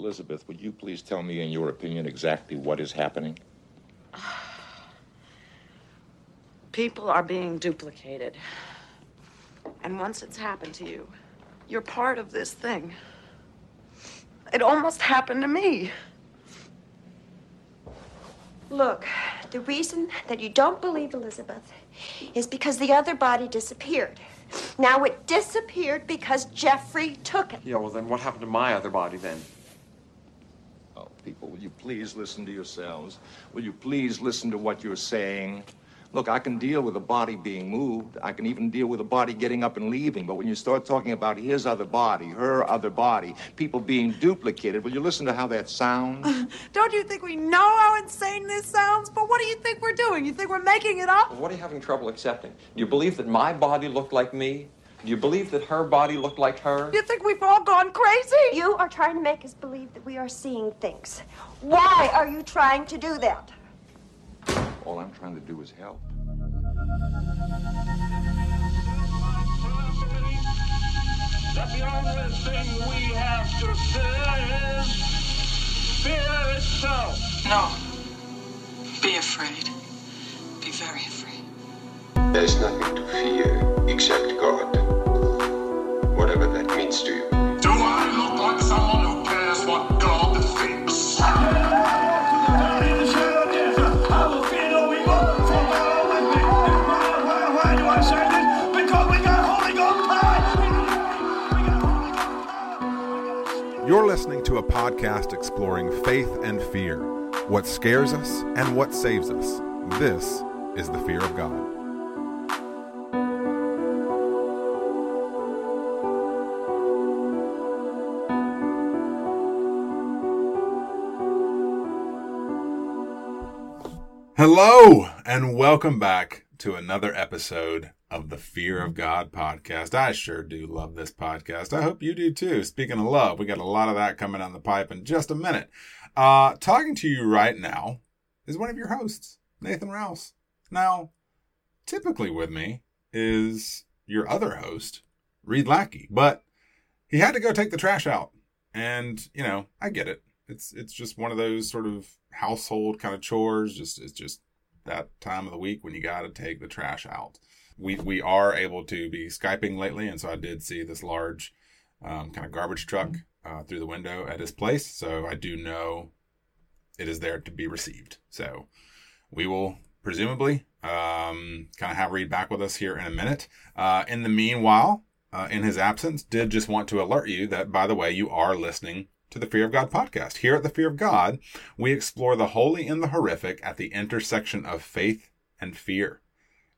Elizabeth, would you please tell me, in your opinion, exactly what is happening? People are being duplicated. And once it's happened to you, you're part of this thing. It almost happened to me. Look, the reason that you don't believe Elizabeth is because the other body disappeared. Now it disappeared because Jeffrey took it. Yeah, well, then what happened to my other body then? People, will you please listen to yourselves? Will you please listen to what you're saying? Look, I can deal with a body being moved. I can even deal with a body getting up and leaving. But when you start talking about his other body, her other body, people being duplicated, will you listen to how that sounds? Don't you think we know how insane this sounds? But what do you think we're doing? You think we're making it up? What are you having trouble accepting? Do you believe that my body looked like me? Do you believe that her body looked like her? You think we've all gone crazy? You are trying to make us believe that we are seeing things. Why are you trying to do that? All I'm trying to do is help. That the only thing we have to fear is fear itself. No. Be afraid. Be very afraid. There's nothing to fear except God. Whatever that means to you. Do I look like someone who cares what God thinks? You're listening to a podcast exploring faith and fear, what scares us and what saves us. This is the fear of God. Hello, and welcome back to another episode of the Fear of God podcast. I sure do love this podcast. I hope you do too. Speaking of love, we got a lot of that coming down the pipe in just a minute. Uh, talking to you right now is one of your hosts, Nathan Rouse. Now, typically with me is your other host, Reed Lackey, but he had to go take the trash out. And, you know, I get it. It's it's just one of those sort of household kind of chores. Just it's just that time of the week when you got to take the trash out. We we are able to be skyping lately, and so I did see this large um, kind of garbage truck uh, through the window at his place. So I do know it is there to be received. So we will presumably um, kind of have Reed back with us here in a minute. Uh, in the meanwhile, uh, in his absence, did just want to alert you that, by the way, you are listening to the Fear of God podcast. Here at the Fear of God, we explore the holy and the horrific at the intersection of faith and fear,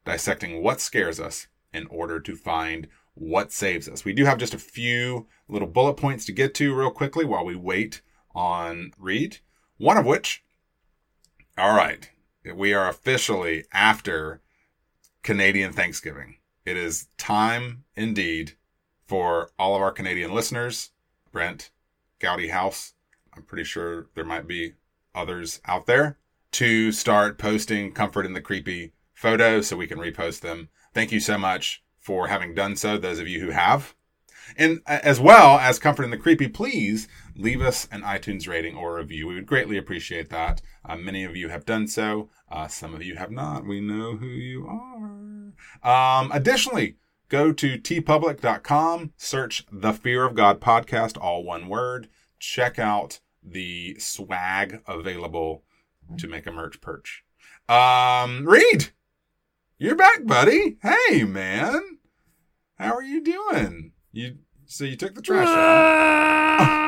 dissecting what scares us in order to find what saves us. We do have just a few little bullet points to get to real quickly while we wait on Reed. One of which, all right, we are officially after Canadian Thanksgiving. It is time indeed for all of our Canadian listeners, Brent, Gowdy House. I'm pretty sure there might be others out there to start posting comfort in the creepy photos so we can repost them. Thank you so much for having done so, those of you who have. And as well as Comfort in the Creepy, please leave us an iTunes rating or review. We would greatly appreciate that. Uh, many of you have done so. Uh, some of you have not. We know who you are. Um, additionally, go to teepublic.com, search the Fear of God podcast, all one word. Check out the swag available to make a merch perch. Um, Reed, you're back, buddy. Hey, man. How are you doing? You so you took the trash out.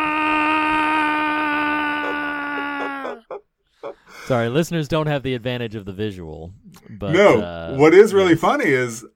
Sorry, listeners don't have the advantage of the visual. But no, uh, what is really funny is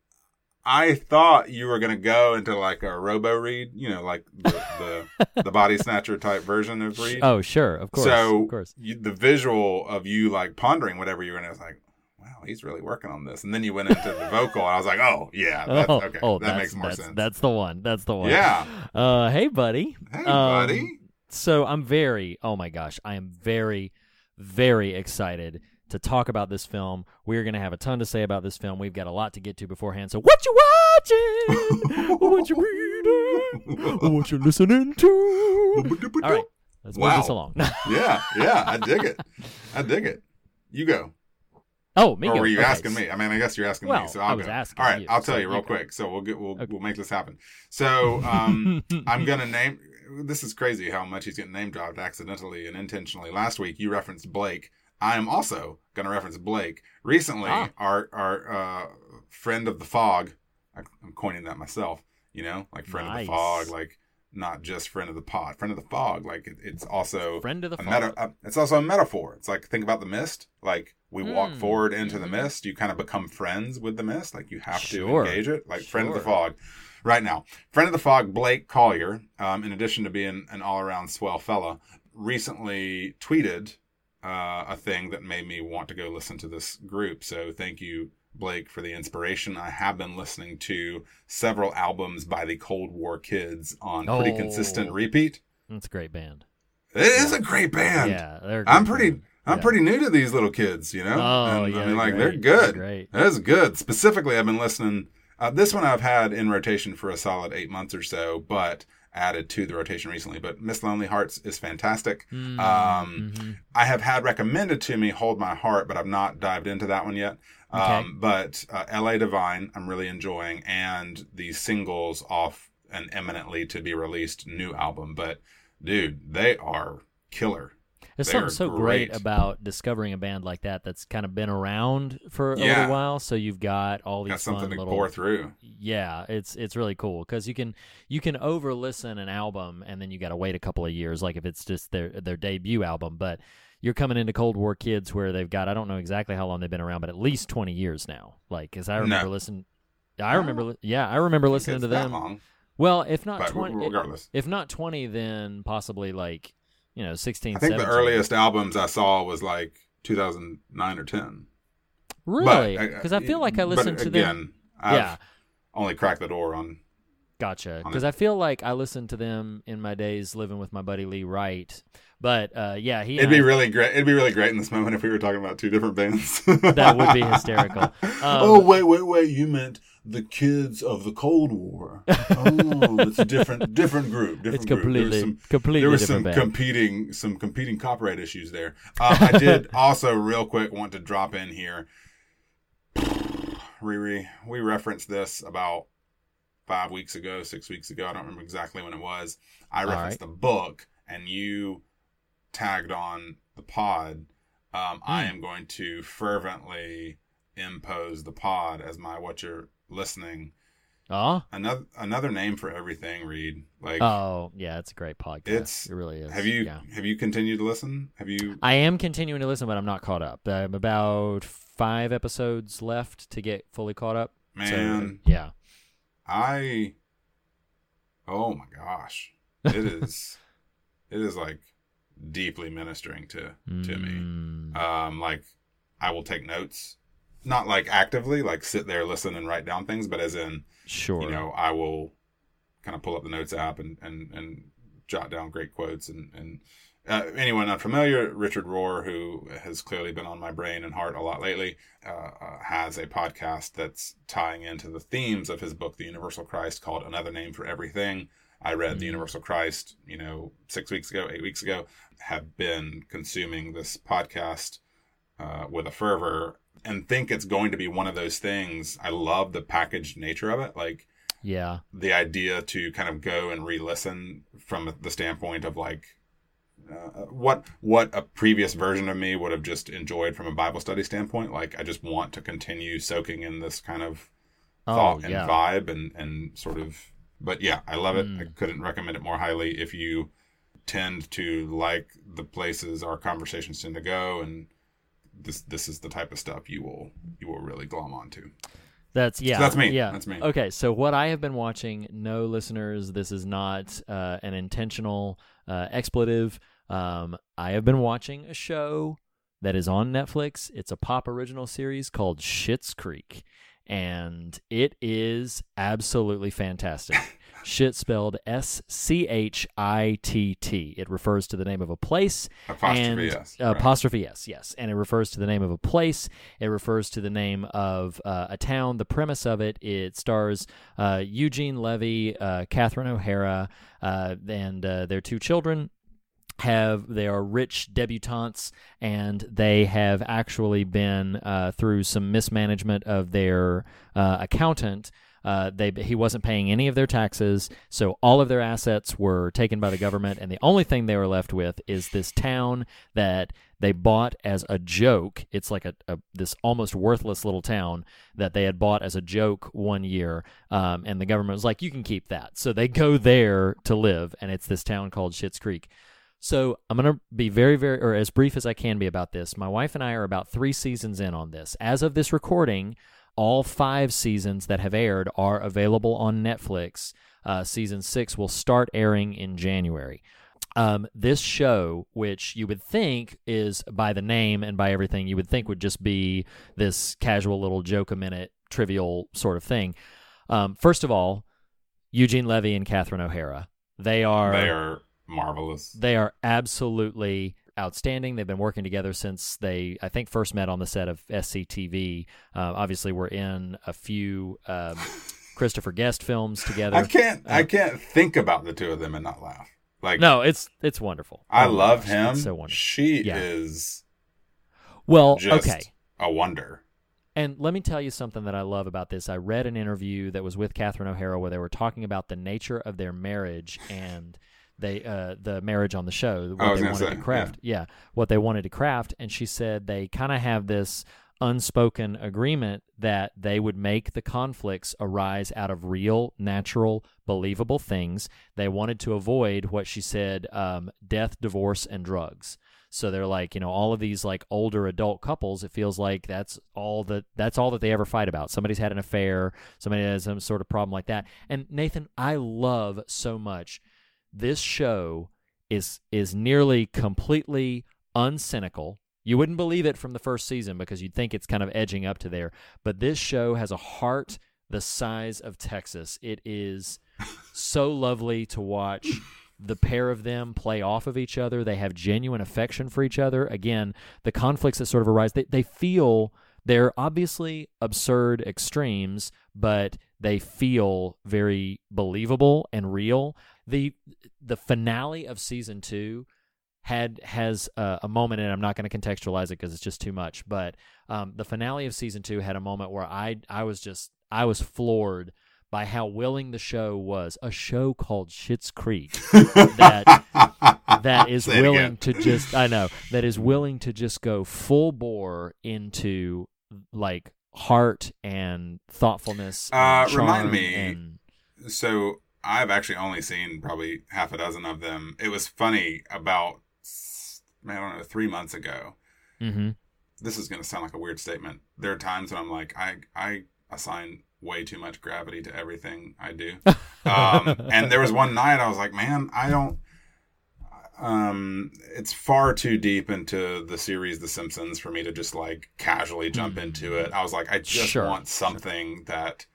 I thought you were gonna go into like a robo Reed, you know, like the the, the body snatcher type version of Reed. Oh, sure, of course, So of course. You, the visual of you like pondering whatever you were, and I was like, wow, he's really working on this. And then you went into the vocal, and I was like, oh yeah, that's, oh, okay, oh, that that's, makes more that's, sense. That's the one. That's the one. Yeah. Uh, hey, buddy. Hey, Um, buddy. So I'm very. Oh my gosh, I am very, very excited to talk about this film. We're gonna have a ton to say about this film. We've got a lot to get to beforehand. So what you watching? what you reading? what you listening to? All right. Let's move this along. yeah, yeah, I dig it. I dig it. You go. oh, me or go. were you Okay, asking me? I mean, I guess you're asking me, Well, so I I'll was go. asking All right, you, I'll tell so you you real go. quick. So we'll get we'll Okay. we'll make this happen. So um, I'm gonna name. This is crazy how much he's getting name dropped accidentally and intentionally. Last week you referenced Blake. I am also gonna reference Blake. Recently, Ah. our our uh, friend of the fog. I- I'm coining that myself. You know, like friend of the fog, like not just friend of the pod, friend of the fog. Like it, it's also Friend of the a fog. meta, uh, it's also a metaphor. It's like think about the mist. Like we walk Mm, forward into the mhm. mist, you kind of become friends with the mist. Like you have Sure. to engage it. Like friend of the fog. Right now, friend of the fog, Blake Collier. Um, in addition to being an all-around swell fella, recently tweeted uh, a thing that made me want to go listen to this group. So thank you, Blake, for the inspiration. I have been listening to several albums by the Cold War Kids on pretty Oh. consistent repeat. That's a great band. It is a great band. Yeah, they're. I'm pretty. band. I'm Yeah. pretty new to these little kids, you know. Oh, And, yeah, I mean, they're like they're They're good. great. That's good. Specifically, I've been listening. Uh, this one I've had in rotation for a solid eight months or so, but added to the rotation recently. But Miss Lonely Hearts is fantastic. Mm, Um, mhm. I have had recommended to me Hold My Heart, but I've not dived into that one yet. Okay. Um, but uh, LA Divine, I'm really enjoying, and the singles off an eminently to be released new album. But dude, they are killer. There's something so great. great. about discovering a band like that that's kind of been around for a Yeah. little while. So you've got all these Got something fun to little. pour through. Yeah, it's it's really cool because you can you can over listen an album and then you got to wait a couple of years, like if it's just their their debut album. But you're coming into Cold War Kids where they've got I don't know exactly how long they've been around, but at least 20 years now. Like, because I remember No. listening. I remember, yeah, I remember listening to them. long. Well, if not But 20, regardless. if not 20, then possibly like you know 16. I think the earliest albums I saw was like 2009 or 10. Really? Uh, Because I feel like I listened to again, them. I've Yeah. only cracked the door on. Gotcha. Because. I feel like I listened to them in my days living with my buddy Lee Wright. But uh, yeah, he. It'd be I- really great. It'd be really great in this moment if we were talking about two different bands. That would be hysterical. Um, oh wait, wait, wait! You meant the kids of the Cold War. Oh, it's a different, different group. Different It's group. Completely- some, completely There was some band. competing, some competing copyright issues there. Um, I did also, real quick, want to drop in here. Riri, we referenced this about five weeks ago, six weeks ago. I don't remember exactly when it was. I referenced the book, and you tagged on the pod. Um, I Hmm. am going to fervently impose the pod as my what you're listening. Oh, Another another name for everything. Read like oh, yeah, it's a great podcast. It's- it really is. have you Yeah. have you continued to listen? Have you? I am continuing to listen, but I'm not caught up. I'm about five episodes left to get fully caught up. So, Man. yeah. I oh my gosh, it is it is like deeply ministering to to me. Mm. Um, like I will take notes, not like actively, like sit there, listen, and write down things, but as in Sure. you know, I will kind of pull up the notes app and and and jot down great quotes and and. Uh, anyone unfamiliar, Richard Rohr, who has clearly been on my brain and heart a lot lately, uh, uh, has a podcast that's tying into the themes of his book, The Universal Christ, called Another Name for Everything. I read The Mm. Universal Christ, you know, six weeks ago, eight weeks ago, have been consuming this podcast uh, with a fervor and think it's going to be one of those things. I love the packaged nature of it. Like, yeah. the idea to kind of go and re-listen from the standpoint of like uh, what what a previous version of me would have just enjoyed from a Bible study standpoint. Like I just want to continue soaking in this kind of Oh, thought and yeah. vibe and and sort of. But yeah, I love it. Mm. I couldn't recommend it more highly. If you tend to like the places our conversations tend to go, and this this is the type of stuff you will you will really glom onto. That's yeah. that's me. Yeah, That's me. Okay, so what I have been watching, no listeners, this is not uh, an intentional uh, expletive. Um, I have been watching a show that is on Netflix. It's a pop original series called Schitt's Creek, and it is absolutely fantastic. Shit spelled S C H I T T. It refers to the name of a place. Apostrophe and, S, right. Apostrophe S, yes. And it refers to the name of a place. It refers to the name of uh, a town. The premise of it, it stars uh, Eugene Levy, uh, Catherine O'Hara, uh, and uh, their two children. have they are rich debutantes and they have actually been uh, through some mismanagement of their uh, accountant uh, they he wasn't paying any of their taxes, so all of their assets were taken by the government, and the only thing they were left with is this town that they bought as a joke. It's like a, a this almost worthless little town that they had bought as a joke one year, um, and the government was like, "You can keep that." So they go there to live, and it's this town called Schitt's Creek. So I'm going to be very, very, or as brief as I can be about this. My wife and I are about three seasons in on this. As of this recording, all five seasons that have aired are available on Netflix. Uh, season six will start airing in January. Um, this show, which you would think is by the name and by everything, you would think would just be this casual little joke a minute, trivial sort of thing. Um, first of all, Eugene Levy and Catherine O'Hara. They are They are marvelous. they are absolutely outstanding. They've been working together since they, I think, first met on the set of SCTV. Uh, obviously, we're in a few um, Christopher Guest films together. I can't. I Uh, can't think about the two of them and not laugh. Like No, it's it's wonderful. I Oh love gosh, him. So wonderful. She Yeah. is Well, just okay. a wonder. And let me tell you something that I love about this. I read an interview that was with Catherine O'Hara where they were talking about the nature of their marriage and they uh, the marriage on the show, what they wanted say, to craft. Yeah. what they wanted to craft. And she said they kind of have this unspoken agreement that they would make the conflicts arise out of real, natural, believable things. They wanted to avoid what she said um, death, divorce, and drugs. So they're like, you know, all of these like older adult couples. It feels like that's all that that's all that they ever fight about. Somebody's had an affair. Somebody has some sort of problem like that. And Nathan, I love so much. This show is is nearly completely uncynical. You wouldn't believe it from the first season because you'd think it's kind of edging up to there. But this show has a heart the size of Texas. It is so lovely to watch the pair of them play off of each other. They have genuine affection for each other. Again, the conflicts that sort of arise, they, they feel they're obviously absurd extremes, but they feel very believable and real. The the finale of season two had has uh, a moment, and I'm not going to contextualize it because it's just too much. But um, the finale of season two had a moment where I I was just I was floored by how willing the show was. A show called Schitt's Creek that that is Say willing to just I know that is willing to just go full bore into like heart and thoughtfulness. Uh, and remind me. and So I've actually only seen probably half a dozen of them. It was funny about I don't know three months ago. Mhm. This is going to sound like a weird statement. There are times when I'm like, I I assign way too much gravity to everything I do. um, and there was one night I was like, man, I don't. Um, it's far too deep into the series The Simpsons for me to just like casually jump into it. I was like, I just Sure, want something that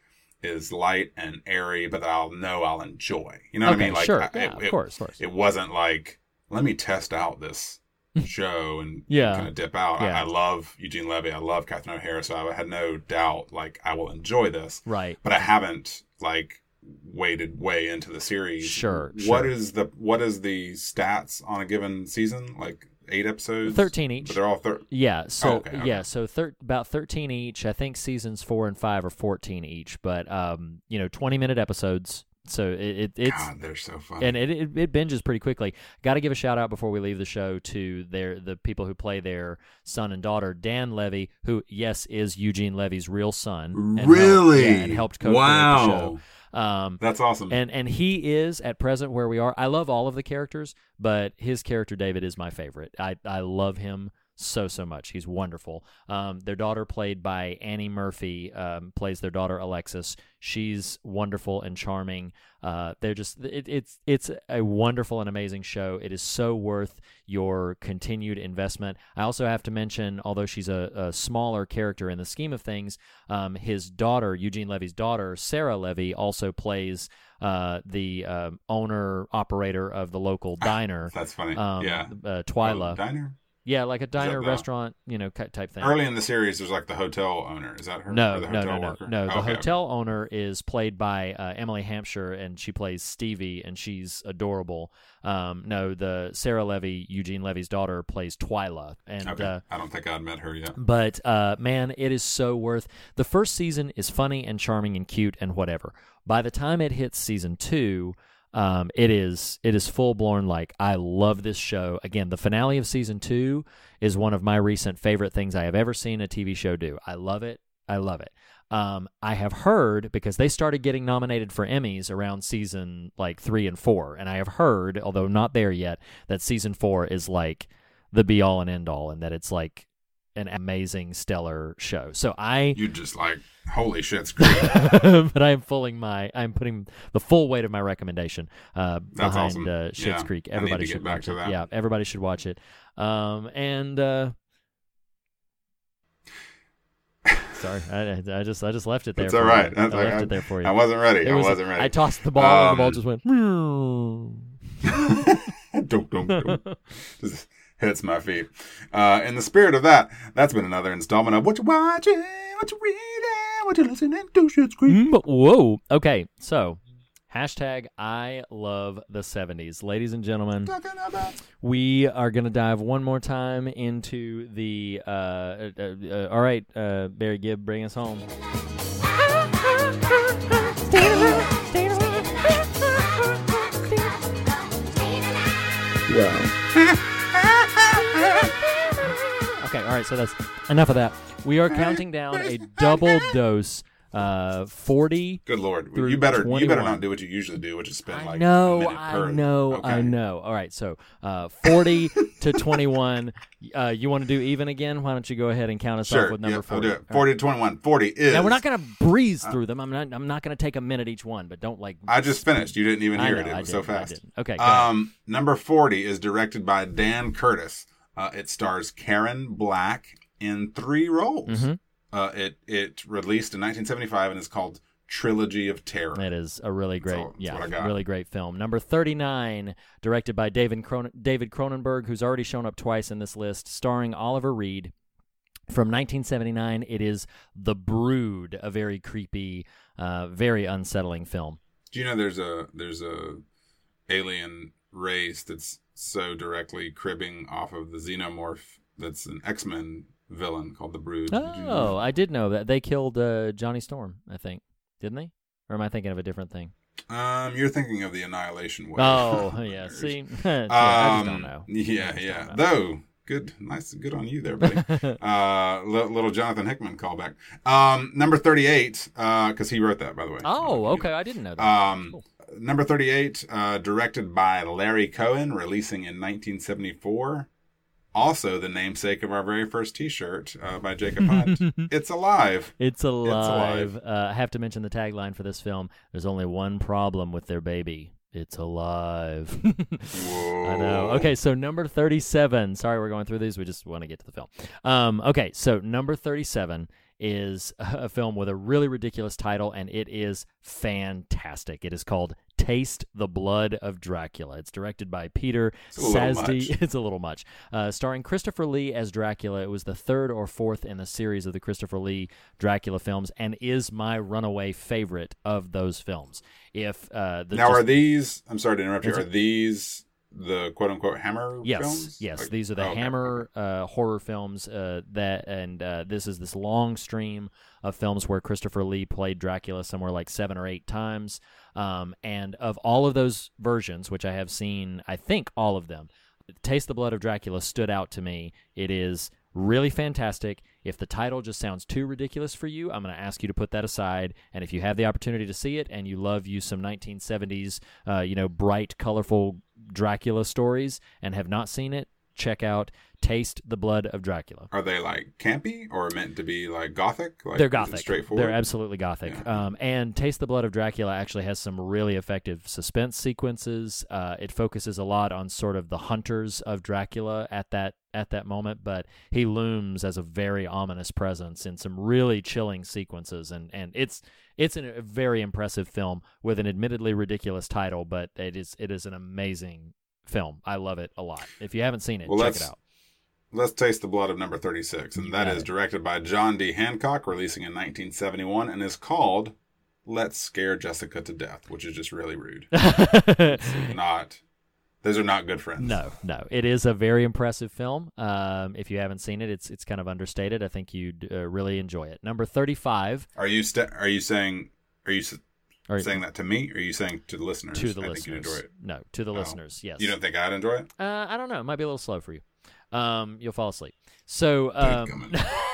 is light and airy, but that I'll know I'll enjoy. You know what I mean? Like, sure. I- Yeah, it, of course, of course. It wasn't like, let me test out this show and Yeah. kind of dip out. I, Yeah. I love Eugene Levy. I love Catherine O'Hara, so I had no doubt like I will enjoy this. right. But I haven't like waded way into the series. Sure, What sure. is the what is the stats on a given season? Like eight episodes, 13 each. But they're all thir- Yeah, so Oh, okay, okay. yeah, so thir- about 13 each. I think seasons 4 and 5 are 14 each, but um, you know, 20 minute episodes. So it, it it's God, they're so fun. and it, it it binges pretty quickly. Got to give a shout out before we leave the show to their the people who play their son and daughter, Dan Levy, who yes is Eugene Levy's real son. and helped- Really? yeah, and helped co-create Wow. the show. Um, That's awesome. and and he is at present where we are. I love all of the characters, but his character David is my favorite. I I love him so so much. He's wonderful. Um, their daughter, played by Annie Murphy, um, plays their daughter Alexis. She's wonderful and charming. Uh, they're just it, it's it's a wonderful and amazing show. It is so worth your continued investment. I also have to mention, although she's a, a smaller character in the scheme of things, um, his daughter Eugene Levy's daughter Sarah Levy also plays uh, the um owner operator of the local diner. That's funny. Um, yeah. uh, Twyla. Oh, diner. Yeah, like a diner, the- restaurant, you know, type thing. Early in the series, there's like the hotel owner. Is that her? No, no, no, no, worker? no. The okay. hotel owner is played by uh, Emily Hampshire, and she plays Stevie, and she's adorable. Um, no, the Sarah Levy, Eugene Levy's daughter, plays Twyla, and Okay. uh, I don't think I'd met her yet. but uh, man, it is so worth. The first season is funny and charming and cute and whatever. By the time it hits season two, um, it is it is full blown. Like I love this show. Again, the finale of season two is one of my recent favorite things I have ever seen a TV show do. I love it. I love it. Um, I have heard because they started getting nominated for Emmys around season like three and four, and I have heard, although not there yet, that season four is like the be all and end all, and that it's like an amazing, stellar show. So I, You just like holy shit, screw but I am pulling my, I'm putting the full weight of my recommendation uh, That's behind awesome. uh, Schitt's Yeah, Creek. Everybody should watch it. that. Yeah, everybody should watch it. Um, and uh, sorry, I, I just, I just left it there. It's for all you. right. I left right. it there for you. I wasn't ready. It I was- wasn't ready. I tossed the ball, and the ball Um, just went. Dunk, dunk, dunk. Just hits my feet. Uh, in the spirit of that, that's been another installment of what you watching, what you reading, what you listening to. Shit's Creek. Mm, Whoa. Okay, so hashtag I love the 70s. Ladies and gentlemen, we are going to dive one more time into the. Uh, uh, uh, all right, uh, Barry Gibb, bring us home. Okay, all right, so that's enough of that. We are counting down a double dose. Uh, forty. Good lord, you better you better not do what you usually do, which is spend I like a know, I per. know, I Okay. know. All right, so uh, forty to twenty-one. Uh, you want to do even again? Why don't you go ahead and count us Sure, off with number yeah, I'll forty? do it. Forty to twenty-one. Forty is. Now we're not going to breeze through them. I'm not. I'm not going to take a minute each one, but don't like. I just finished. You didn't even hear know, it. It I was so didn't, fast. didn't. Okay, go ahead. Um, number forty is directed by Dan Curtis. Uh, it stars Karen Black in three roles. Mhm. Uh, it it released in 1975 and is called Trilogy of Terror. It is a really great, yeah, what I got. really great film. Number thirty-nine, directed by David Cronen- David Cronenberg, who's already shown up twice in this list, starring Oliver Reed. From 1979, it is The Brood, a very creepy, uh, very unsettling film. Do you know there's a there's a alien race that's so directly cribbing off of the xenomorph that's an X Men villain called the Brood. Did you know Oh, I did know that they killed uh, Johnny Storm. I think, didn't they? Or am I thinking of a different thing? Um, you're thinking of the Annihilation Wave. Oh, yeah. See, Yeah, I just don't Um, know. Yeah, I yeah. know. Though, good, nice, good on you there, buddy. uh, li- little Jonathan Hickman callback. Um, number thirty-eight, because he wrote that, by the way. Oh, okay. I didn't know that. Um, Cool. Number thirty-eight, uh, directed by Larry Cohen, releasing in 1974. Also, the namesake of our very first T-shirt uh, by Jacob Hunt. it's alive. It's alive. It's alive. Uh, I have to mention the tagline for this film. There's only one problem with their baby. It's alive. I know. Okay, so number 37. Sorry, we're going through these. We just want to get to the film. Um, okay, so number 37 is a film with a really ridiculous title, and it is fantastic. It is called Taste the Blood of Dracula. It's directed by Peter It's a little Sasdy. much. It's a little much. Uh, starring Christopher Lee as Dracula. It was the third or fourth in the series of the Christopher Lee Dracula films, and is my runaway favorite of those films. If uh, the now, just- are these? I'm sorry to interrupt you. Are these the quote unquote Hammer Yes, films? yes. Like- These are the oh, Hammer okay. uh, horror films. Uh, that and uh, this is this long stream of films where Christopher Lee played Dracula somewhere like seven or eight times. Um, and of all of those versions, which I have seen, I think all of them, Taste the Blood of Dracula stood out to me. It is really fantastic. If the title just sounds too ridiculous for you, I'm going to ask you to put that aside. And if you have the opportunity to see it and you love you some 1970s, uh, you know, bright, colorful Dracula stories and have not seen it, check out Taste the Blood of Dracula. Are they like campy or meant to be like gothic? Like They're gothic. straightforward. They're absolutely gothic. Yeah. Um, and Taste the Blood of Dracula actually has some really effective suspense sequences. Uh, it focuses a lot on sort of the hunters of Dracula at that at that moment, but he looms as a very ominous presence in some really chilling sequences. And and it's it's an, a very impressive film with an admittedly ridiculous title, but it is it is an amazing film. I love it a lot. If you haven't seen it, Well, check it out. let's taste the blood of number 36, and that is it. directed by John D. Hancock, releasing in 1971, and is called "Let's Scare Jessica to Death," which is just really rude. not, those are not good friends. No, no. It is a very impressive film. Um, if you haven't seen it, it's it's kind of understated. I think you'd uh, really enjoy it. Number thirty-five. Are you st- Are you saying? Are you s- Or saying that to me? Or are you saying to the listeners? to the I think you'd listeners. enjoy it. No, to the Oh. listeners. Yes. You don't think I'd enjoy it? Uh, I don't know. It might be a little slow for you. Um, you'll fall asleep. So, um, so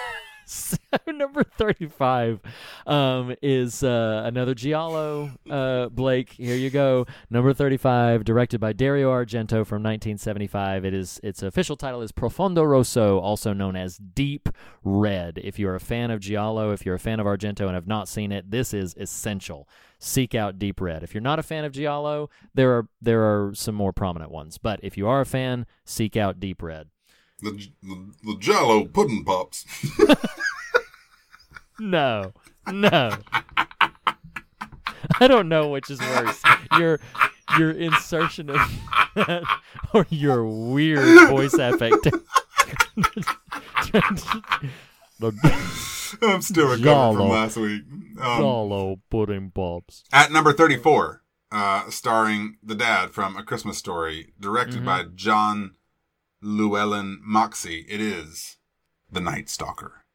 number thirty-five um, is uh, another Giallo. Uh, Blake, here you go. Number thirty-five, directed by Dario Argento from 1975. It is its official title is Profondo Rosso, also known as Deep Red. If you're a fan of Giallo, if you're a fan of Argento and have not seen it, this is essential. Seek out Deep Red. If you're not a fan of Giallo, there are there are some more prominent ones. But if you are a fan, seek out Deep Red. The, the, the Jello pudding pops. No, no. I don't know which is worse. Your your insertion of that or your weird voice effect. the I'm still recovering Giallo. from last week. Um, pudding pops. At number 34, uh, starring the dad from A Christmas Story, directed Mhm. by John Llewellyn Moxey, it is The Night Stalker.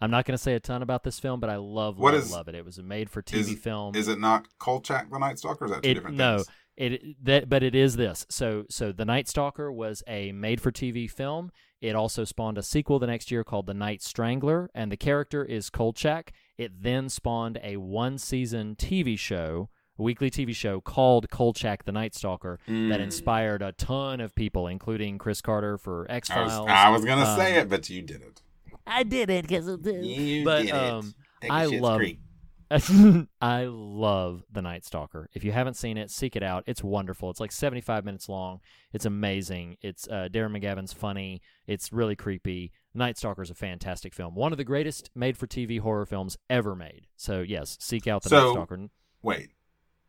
I'm not going to say a ton about this film, but I love, What love, is- love it. It was a made-for-TV Is, film. is it not Kolchak the Night Stalker? Is that two it, different no, things? it that but it is this. So so The Night Stalker was a made-for-TV film. It also spawned a sequel the next year called The Night Strangler, and the character is Kolchak. It then spawned a one-season TV show, a weekly TV show called Kolchak the Night Stalker that Mm. inspired a ton of people, including Chris Carter for X Files. I was going to say it, but you did it. I did it because of this. You but did it. um, a I love. I love The Night Stalker. If you haven't seen it, seek it out. It's wonderful. It's like 75 minutes long. It's amazing. It's uh, Darren McGavin's funny. It's really creepy. Night Stalker is a fantastic film. One of the greatest made-for-TV horror films ever made. So yes, seek out The Night Stalker. Wait.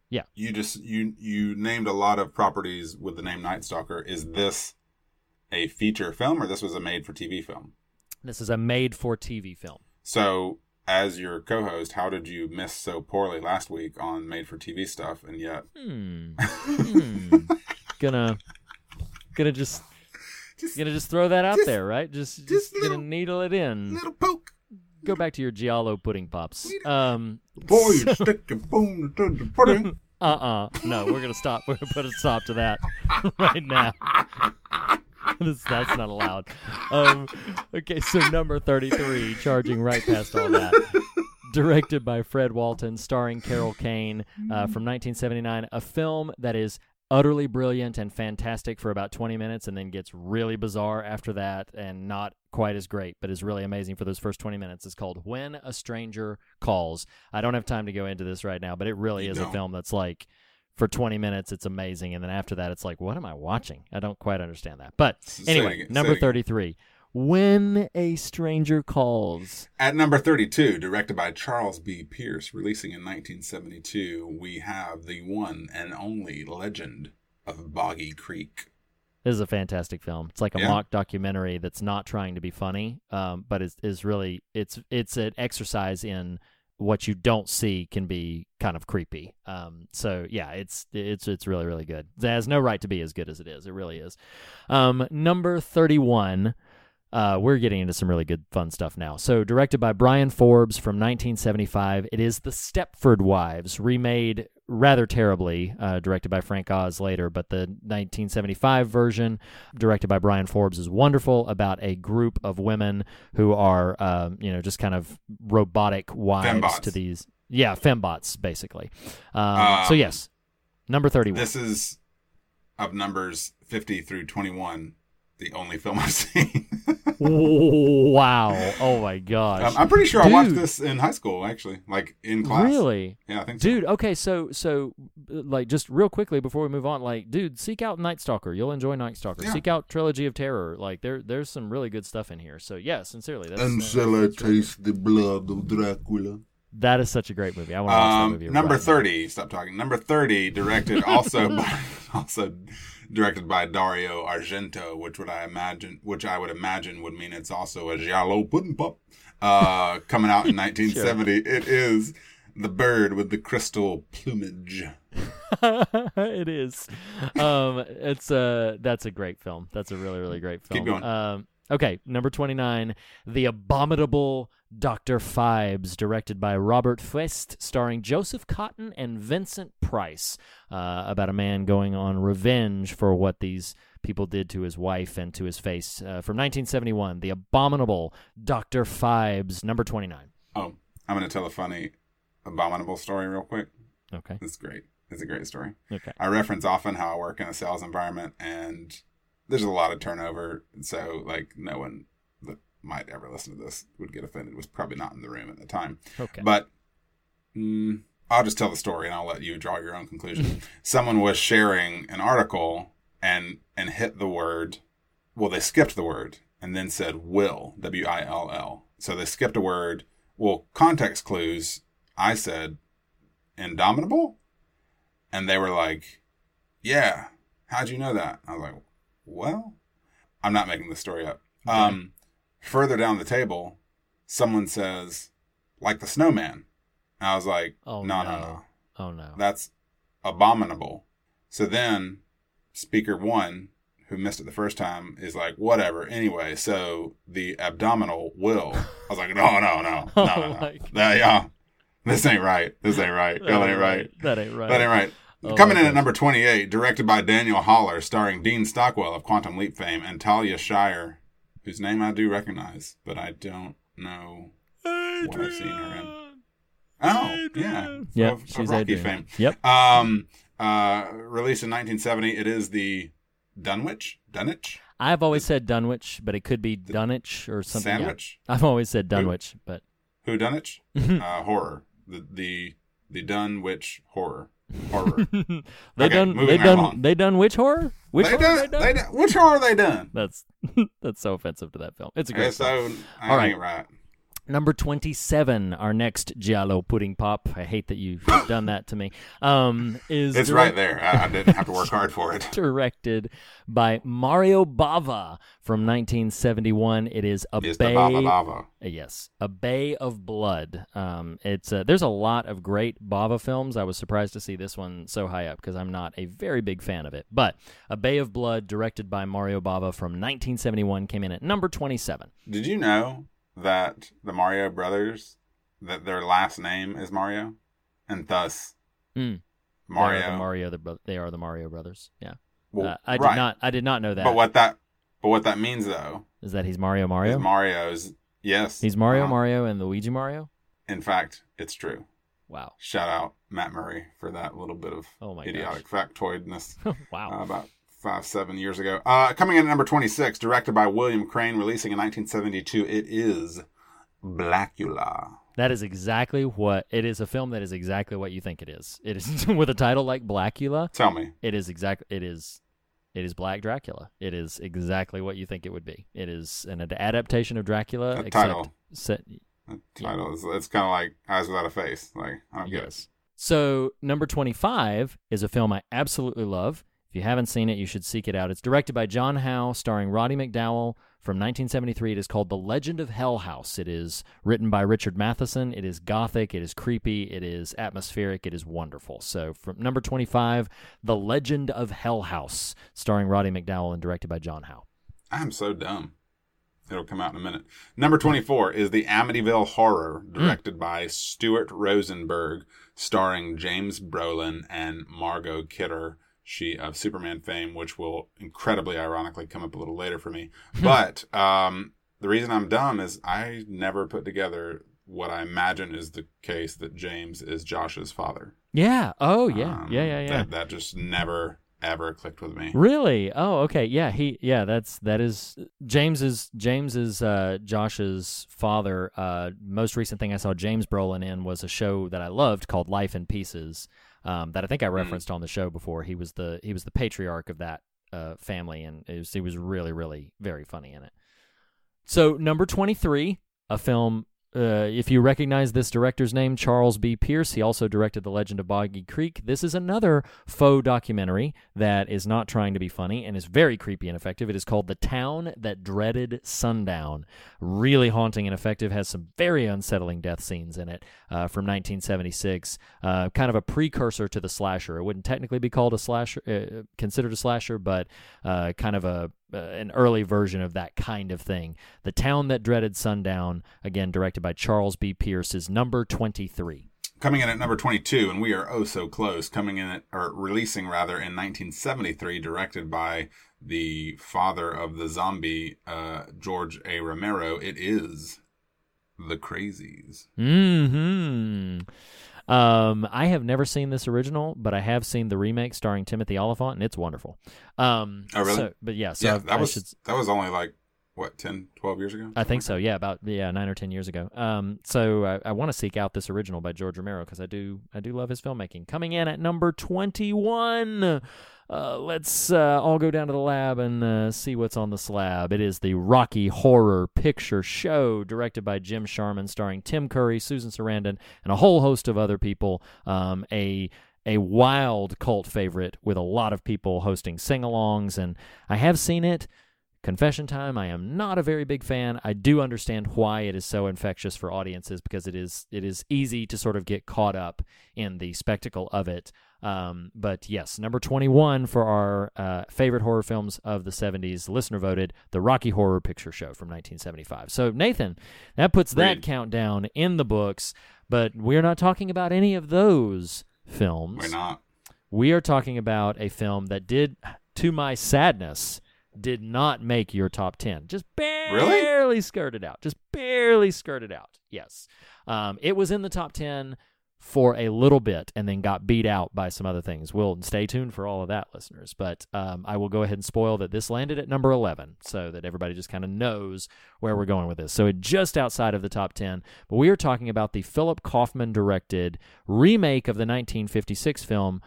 Yeah. You just you you named a lot of properties with the name Night Stalker. Is this a feature film or this was a made for TV film? This is a made-for-TV film. So, as your co-host, how did you miss so poorly last week on made for TV stuff and yet Hmm. Hmm. gonna gonna just, gonna just throw that out just- there, right? Just just just gonna needle it in. little poke? Go back to your Giallo pudding pops. Um, Boy, you stick your phone to the pudding. uh uh No, we're gonna stop. We're gonna put a stop to that right now. This- that's not allowed. Um, okay, so number thirty-three, charging right past all that. Directed by Fred Walton, starring Carol Kane uh, from 1979, a film that is utterly brilliant and fantastic for about 20 minutes and then gets really bizarre after that and not quite as great, but is really amazing for those first 20 minutes. It's called When a Stranger Calls. I don't have time to go into this right now, but it really You is a don't. film that's like for 20 minutes it's amazing and then after that it's like what am I watching? I don't quite understand that. But anyway, number 33. When a Stranger Calls. At number 32, directed by Charles B. Pierce, releasing in 1972, we have the one and only legend of Boggy Creek. This is a fantastic film. It's like a Yeah. mock documentary that's not trying to be funny, um, but is is really it's it's an exercise in what you don't see can be kind of creepy. Um, so yeah, it's it's it's really really good. It has no right to be as good as it is. It really is. Um, number thirty one. Uh, we're getting into some really good fun stuff now. So, directed by Bryan Forbes from 1975, it is The Stepford Wives, remade rather terribly, uh, directed by Frank Oz later, but the 1975 version, directed by Bryan Forbes, is wonderful about a group of women who are, um, you know, just kind of robotic wives Fembots. to these. Yeah, fembots, basically. Um, so, Um, yes, number 31. This is of numbers 50 through 21, the only film I've seen. wow. Oh, my gosh. Um, I'm pretty sure I watched this in high school, actually, like in class. Really? Yeah, I think so. Dude, okay, so so like just real quickly before we move on, like, dude, seek out Night Stalker. You'll enjoy Night Stalker. Yeah. Seek out Trilogy of Terror. Like there there's some really good stuff in here. So yeah, sincerely. That's, And uh, shall I that's really good. taste the blood of Dracula? That is such a great movie. I want to watch that Um, movie. number right now. thirty. Stop talking. Number thirty, directed also by also directed by Dario Argento, which would I imagine, which I would imagine would mean it's also a giallo pudding pop. Uh, coming out in 1970. It is the bird with the crystal plumage. it is. Um, it's a that's a great film. That's a really really great film. Keep going. Um, okay, number twenty nine, The Abominable Doctor Phibes, directed by Robert Fuest, starring Joseph Cotten and Vincent Price, uh, about a man going on revenge for what these people did to his wife and to his face. Uh, from 1971, The Abominable Doctor Phibes, number twenty nine. Oh, I'm gonna tell a funny, abominable story real quick. Okay. It's great. It's a great story. Okay. I reference often how I work in a sales environment and there's a lot of turnover. So, like, no one that might ever listen to this would get offended, was probably not in the room at the time. Okay. But mm, I'll just tell the story and I'll let you draw your own conclusion. Someone was sharing an article and and hit the word, well, they skipped the word and then said will, W I L L. So they skipped a word. Well, context clues, I said indomitable? And they were like, yeah, how'd you know that? I was like, well, I'm not making this story up. Um, further down the table, someone says, like the snowman. And I was like, Oh, no, no, no. no. Oh no. That's abominable. So then, speaker one, who missed it the first time, is like, whatever. Anyway, so the abdominal will. I was like, no, no, no, no, Oh no, no. my That- yeah, this ain't right. This ain't right. That ain't right. That ain't right. That ain't right. Oh, Coming in at number 28, directed by Daniel Haller, starring Dean Stockwell of Quantum Leap fame and Talia Shire, whose name I do recognize, but I don't know what I've seen her in. Oh, yeah. Yep, Of- of she's Rocky Adrian. fame. Yep. Um, uh, released in 1970, it is the Dunwich? Dunwich? I've always said Dunwich, but it could be Dunwich or something. yeah. Sandwich? I've always said Dunwich, but Who Dunwich? uh, horror. The, the, the Dunwich horror. Horror. they Okay, done they done they done which horror? Which they horror done, they done? they done, which horror they done? That's that's so offensive to that film. It's a great so I All right. right. Number 27, our next Giallo pudding pop. I hate that you've done that to me. Um, is It's direct- right there. I, I didn't have to work hard for it. directed by Mario Bava from 1971. It is a It's bay. Bava Bava. Yes, a Bay of Blood. Um, it's uh, there's a lot of great Bava films. I was surprised to see this one so high up because I'm not a very big fan of it. But a Bay of Blood, directed by Mario Bava from 1971, came in at number 27. Did you know that the Mario brothers, that their last name is Mario, and thus Mm. Mario? They are the Mario. The, bro- they are the Mario brothers. Yeah. Well, uh, I did right. not. I did not know that. But what that, but what that means though, is that? He's Mario Mario. is Mario's. Yes, he's Mario uh-huh. Mario and Luigi Mario. In fact, it's true. Wow. Shout out Matt Murray for that little bit of Oh my idiotic factoidness. wow. uh, about five, seven years ago. Uh, coming in at number 26, directed by William Crain, releasing in 1972, it is Blackula. That is exactly what it is. A film that is exactly what you think it is. It is with a title like Blackula. Tell me. It is exactly. It is. It is Black Dracula. It is exactly what you think it would be. It is an adaptation of Dracula. A except title. Set, The title is it's kind of like Eyes Without a Face. Like I don't get it. yes. So number twenty-five is a film I absolutely love. If you haven't seen it, you should seek it out. It's directed by John Howe, starring Roddy McDowall. From 1973, it is called The Legend of Hell House. It is written by Richard Matheson. It is gothic. It is creepy. It is atmospheric. It is wonderful. So, from number 25, The Legend of Hell House, starring Roddy McDowall and directed by John Howe. I'm so dumb. It'll come out in a minute. Number 24 is the Amityville Horror, hmm. directed by Stuart Rosenberg, starring James Brolin and Margot Kidder, she of Superman fame, which will incredibly ironically come up a little later for me. but um, the reason I'm dumb is I never put together what I imagine is the case that James is Josh's father. Yeah. Oh, yeah. Um, yeah, yeah, yeah. That, that just never, ever clicked with me. Really? Oh, okay. Yeah, he yeah, that's that is James is James is uh Josh's father. Uh most recent thing I saw James Brolin in was a show that I loved called Life in Pieces. Um that I think I referenced on the show before. He was the he was the patriarch of that uh family and it was, he was really really very funny in it. So number 23, a film uh, if you recognize this director's name, Charles B. Pierce, he also directed The Legend of Boggy Creek. This is another faux documentary that is not trying to be funny and is very creepy and effective. It is called The Town That Dreaded Sundown. Really haunting and effective, has some very unsettling death scenes in it uh, from 1976. Uh, kind of a precursor to the slasher. It wouldn't technically be called a slasher, uh, considered a slasher, but uh, kind of a uh, an early version of that kind of thing. The Town That Dreaded Sundown, again directed by Charles B. Pierce, is number 23. Coming in at number 22, and we are oh so close, coming in at, or releasing rather in 1973, directed by the father of the zombie, uh, George A. Romero. It is The Crazies. Hmm. Um, I have never seen this original, but I have seen the remake starring Timothy Olyphant, and it's wonderful. Um, Oh, really? so- but yeah, so yeah, that I was should that was only like what 10, 12 years ago. I think so. Yeah, about yeah nine or ten years ago. Um, so I, I want to seek out this original by George Romero because I do I do love his filmmaking. Coming in at number twenty one. Uh, let's uh, all go down to the lab and uh, see what's on the slab. It is the Rocky Horror Picture Show, directed by Jim Sharman, starring Tim Curry, Susan Sarandon, and a whole host of other people. Um, a a wild cult favorite with a lot of people hosting sing-alongs, and I have seen it. Confession time, I am not a very big fan. I do understand why it is so infectious for audiences because it is it is easy to sort of get caught up in the spectacle of it. Um, but yes, number 21 for our uh, favorite horror films of the 70s, listener voted The Rocky Horror Picture Show from 1975. So, Nathan, that puts that Agreed. countdown in the books, but we're not talking about any of those films. We're not. We are talking about a film that did, to my sadness, did not make your top 10. Just barely skirted out. Just barely skirted out. Yes. Um, it was in the top 10 for a little bit and then got beat out by some other things. We'll stay tuned for all of that, listeners. But um, I will go ahead and spoil that this landed at number 11 so that everybody just kind of knows where we're going with this. So it just outside of the top 10. But we are talking about the Philip Kaufman directed remake of the 1956 film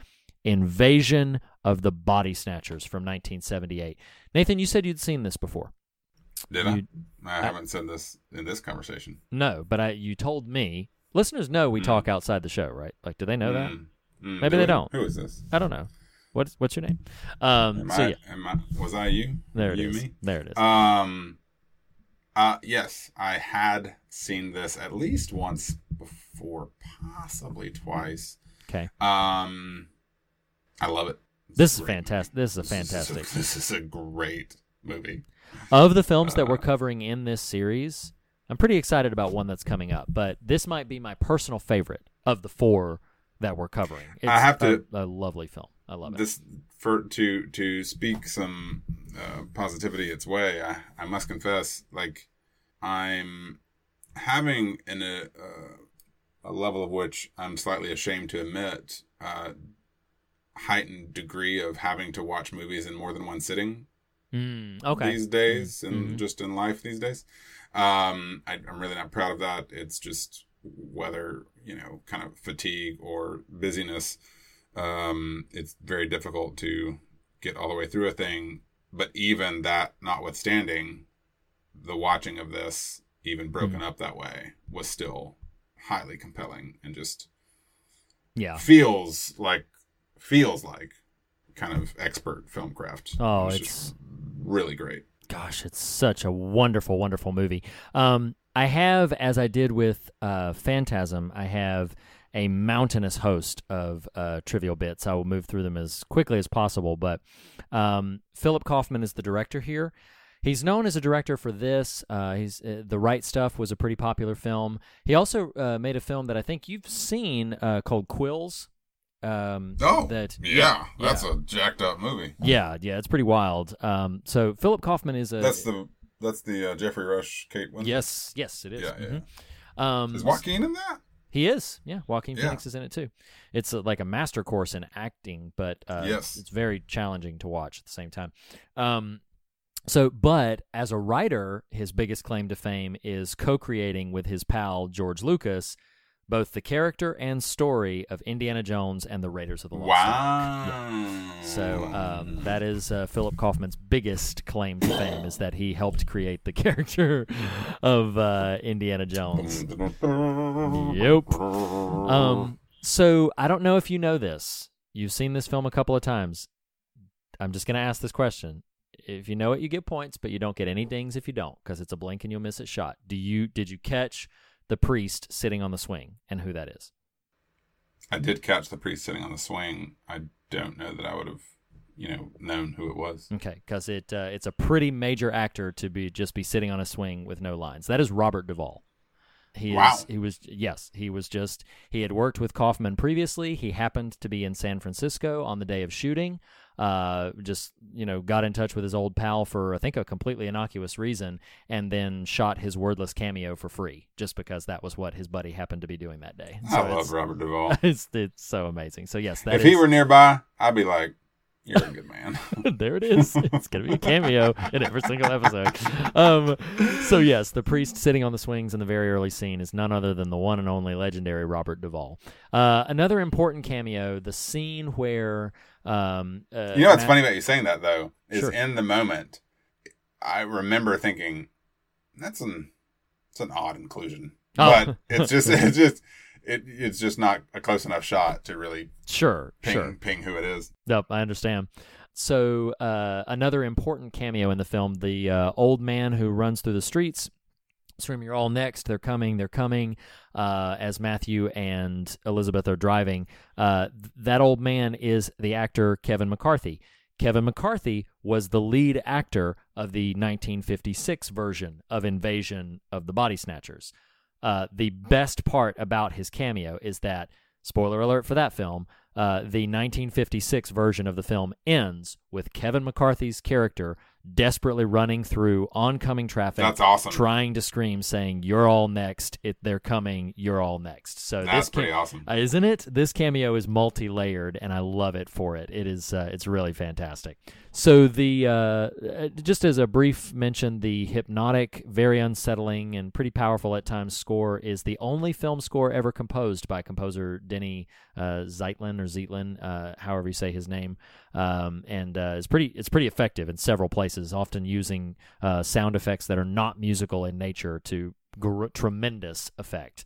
Invasion of the Body Snatchers from 1978. Nathan, you said you'd seen this before. Did I? You- I haven't said this in this conversation. No, but I you told me. Listeners know we talk outside the show, right? Like, do they know that? Mm. Mm, Maybe do they we? don't. Who is this? I don't know. What's what's your name? Um, Am so I, yeah, am I, was I you? there it you, is. Me? There it is. Um. Uh. Yes, I had seen this at least once before, possibly twice. okay, Um. I love it. This is a fantastic. This is a movie. This is a- fantastic. This is a great movie. Of the films that we're Uh, covering in this series, I'm pretty excited about one that's coming up. But this might be my personal favorite of the four that we're covering. It's I have to- a, a lovely film. I love it. This for to to speak some uh, positivity its way. I I must confess, like I'm having in a uh, a level of which I'm slightly ashamed to admit, uh, heightened degree of having to watch movies in more than one sitting Mm, okay. these days and Mhm. just in life these days. Um, I, I'm really not proud of that. It's just whether you know, kind of fatigue or busyness. Um, it's very difficult to get all the way through a thing. But even that, notwithstanding, the watching of this, even broken Mm-hmm. up that way, was still highly compelling and just yeah. feels like feels like kind of expert film craft. Oh, It's really great. gosh, it's such a wonderful, wonderful movie. Um, I have, as I did with uh, Phantasm, I have a mountainous host of uh, trivial bits. I will move through them as quickly as possible. But um, Philip Kaufman is the director here. He's known as a director for this. Uh, he's uh, the Right Stuff was a pretty popular film. He also uh, made a film that I think you've seen uh, called Quills. Um, Oh, that yeah, that's yeah. a jacked up movie. yeah, yeah, it's pretty wild. Um, so Philip Kaufman is a That's the that's the uh, Geoffrey Rush, Kate Winslet. Yes, yes, it is. Yeah, yeah. Mhm. Um, Is Joaquin in that? He is. Yeah, Joaquin Yeah. Phoenix is in it too. It's a, like a master course in acting, but uh, Yes. it's very challenging to watch at the same time. Um, so, but as a writer, his biggest claim to fame is co-creating with his pal George Lucas both the character and story of Indiana Jones and the Raiders of the Lost Ark. Wow. So um, that is uh, Philip Kaufman's biggest claim to fame is that he helped create the character of uh, Indiana Jones. Yep. Um, so I don't know if you know this. You've seen this film a couple of times. I'm just going to ask this question. If you know it, you get points, but you don't get any dings if you don't, because it's a blink and you'll miss it shot. Do you? Did you catch the priest sitting on the swing and who that is? I did catch the priest sitting on the swing. I don't know that I would have, you know, known who it was. Okay, because it uh, it's a pretty major actor to be just be sitting on a swing with no lines. That is Robert Duvall. He Wow. is he was yes he was just he had worked with Kaufman previously. He happened to be in San Francisco on the day of shooting. Uh, just you know got in touch with his old pal for I think a completely innocuous reason, and then shot his wordless cameo for free just because that was what his buddy happened to be doing that day. I love Robert Duvall. It's it's so amazing. So yes, that if he were nearby, I'd be like, "You're a good man." there it is. It's gonna be a cameo in every single episode. Um, so yes, the priest sitting on the swings in the very early scene is none other than the one and only legendary Robert Duvall. Uh, another important cameo: the scene where um, uh, you know what's Matt- funny about you saying that though is Sure. in the moment, I remember thinking, "That's an it's an odd inclusion," Oh. but it's just it's just it, it's just not a close enough shot to really Sure, ping sure. ping who it is. Yep, I understand. So uh, another important cameo in the film: the uh, old man who runs through the streets. Scream, you're all next. They're coming. They're coming. Uh, as Matthew and Elizabeth are driving, uh, th- that old man is the actor Kevin McCarthy. Kevin McCarthy was the lead actor of the 1956 version of Invasion of the Body Snatchers. Uh, the best part about his cameo is that, spoiler alert for that film, uh, the 1956 version of the film ends with Kevin McCarthy's character desperately running through oncoming traffic. That's awesome. Trying to scream, saying, "You're all next! It, they're coming! You're all next!" So That's this pretty awesome. uh, isn't it? This cameo is multi-layered, and I love it for it. It is, uh, it's really fantastic. So the uh, uh, just as a brief mention, the hypnotic, very unsettling, and pretty powerful at times score is the only film score ever composed by composer Denny uh, Zeitlin or Zeitlin, uh, however you say his name, um, and uh, it's pretty it's pretty effective in several places, often using uh, sound effects that are not musical in nature to gr- tremendous effect.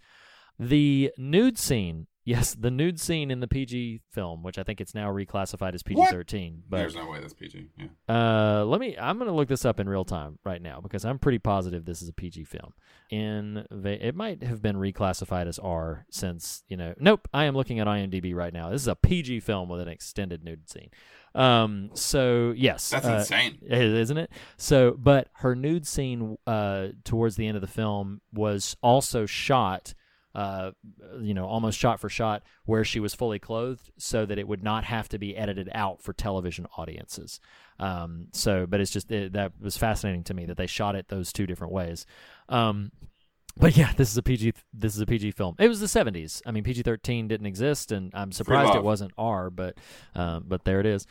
The nude scene, yes, the nude scene in the PG film, which I think it's now reclassified as PG thirteen. But There's no way that's PG. Yeah. uh, let me. I'm gonna look this up in real time right now because I'm pretty positive this is a PG film. In it might have been reclassified as R since you know. Nope. I am looking at IMDb right now. This is a PG film with an extended nude scene. Um. So yes, That's uh, insane. isn't it? So, but her nude scene uh, towards the end of the film was also shot, uh, you know, almost shot for shot, where she was fully clothed, so that it would not have to be edited out for television audiences. Um, so, but it's just it, that was fascinating to me that they shot it those two different ways. Um, but yeah, this is a PG. This is a PG film. It was the '70s. I mean, PG-13 didn't exist, and I'm surprised it wasn't R. But, um, but there it is.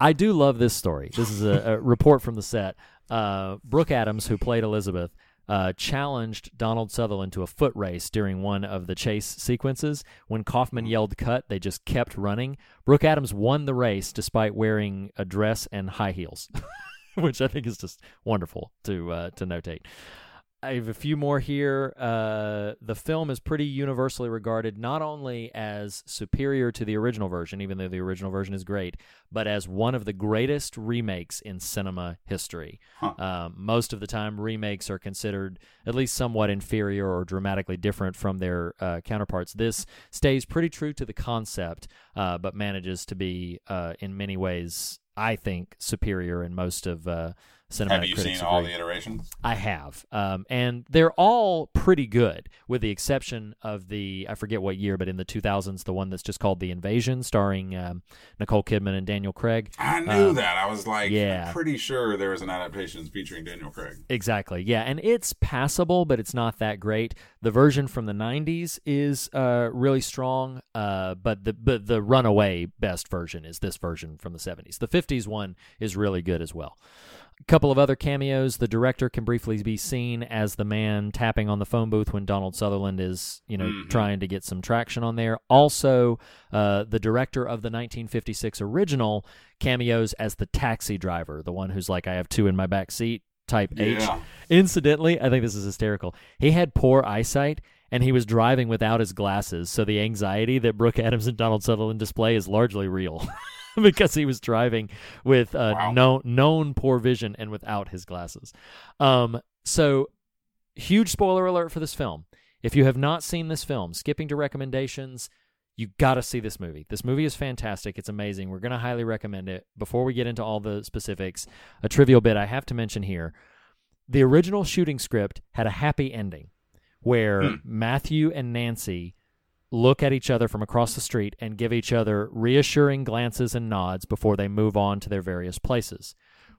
I do love this story. This is a, a report from the set. Uh, Brooke Adams, who played Elizabeth, uh, challenged Donald Sutherland to a foot race during one of the chase sequences. When Kaufman yelled "cut," they just kept running. Brooke Adams won the race despite wearing a dress and high heels, which I think is just wonderful to uh, to notate. I have a few more here. Uh, the film is pretty universally regarded not only as superior to the original version, even though the original version is great, but as one of the greatest remakes in cinema history. Um, most of the time, remakes are considered at least somewhat inferior or dramatically different from their uh, counterparts. This stays pretty true to the concept, uh, but manages to be, uh, in many ways, I think, superior in most of uh, cinematic Have you critics seen all the iterations? I have, um, and they're all pretty good, with the exception of the I forget what year, but in the 2000s, the one that's just called The Invasion, starring um, Nicole Kidman and Daniel Craig. I knew Um, that. I was like, yeah. I'm pretty sure there was an adaptation featuring Daniel Craig. Exactly, yeah, and it's passable, but it's not that great. The version from the '90s is uh, really strong, uh, but the but the runaway best version is this version from the '70s. The '50s one is really good as well. A couple of other cameos. The director can briefly be seen as the man tapping on the phone booth when Donald Sutherland is, you know, Mhm. trying to get some traction on there. Also, uh, the director of the 1956 original cameos as the taxi driver, the one who's like, "I have two in my back seat." Type H. Yeah. Incidentally, I think this is hysterical. He had poor eyesight and he was driving without his glasses, so the anxiety that Brooke Adams and Donald Sutherland display is largely real because he was driving with uh, Wow. known known poor vision and without his glasses. Um, so huge spoiler alert for this film. If you have not seen this film, skipping to recommendations, you got to see this movie. This movie is fantastic. It's amazing. We're going to highly recommend it. Before we get into all the specifics, a trivial bit I have to mention here. The original shooting script had a happy ending where Matthew and Nancy look at each other from across the street and give each other reassuring glances and nods before they move on to their various places.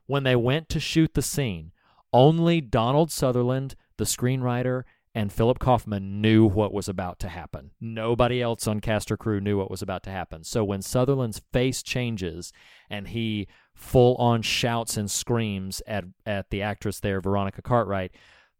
When they went to shoot the scene, only Donald Sutherland, the screenwriter, and Philip Kaufman knew what was about to happen. Nobody else on cast or crew knew what was about to happen. So when Sutherland's face changes and he full on shouts and screams at at the actress there, Veronica Cartwright,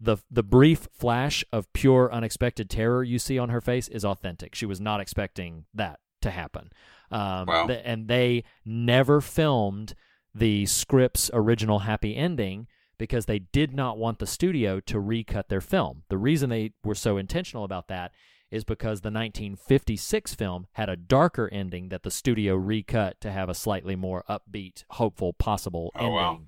the the brief flash of pure unexpected terror you see on her face is authentic. She was not expecting that to happen. Um, Wow. th- and they never filmed the script's original happy ending because they did not want the studio to recut their film. The reason they were so intentional about that is because the 1956 film had a darker ending that the studio recut to have a slightly more upbeat, hopeful, possible Oh, ending. wow.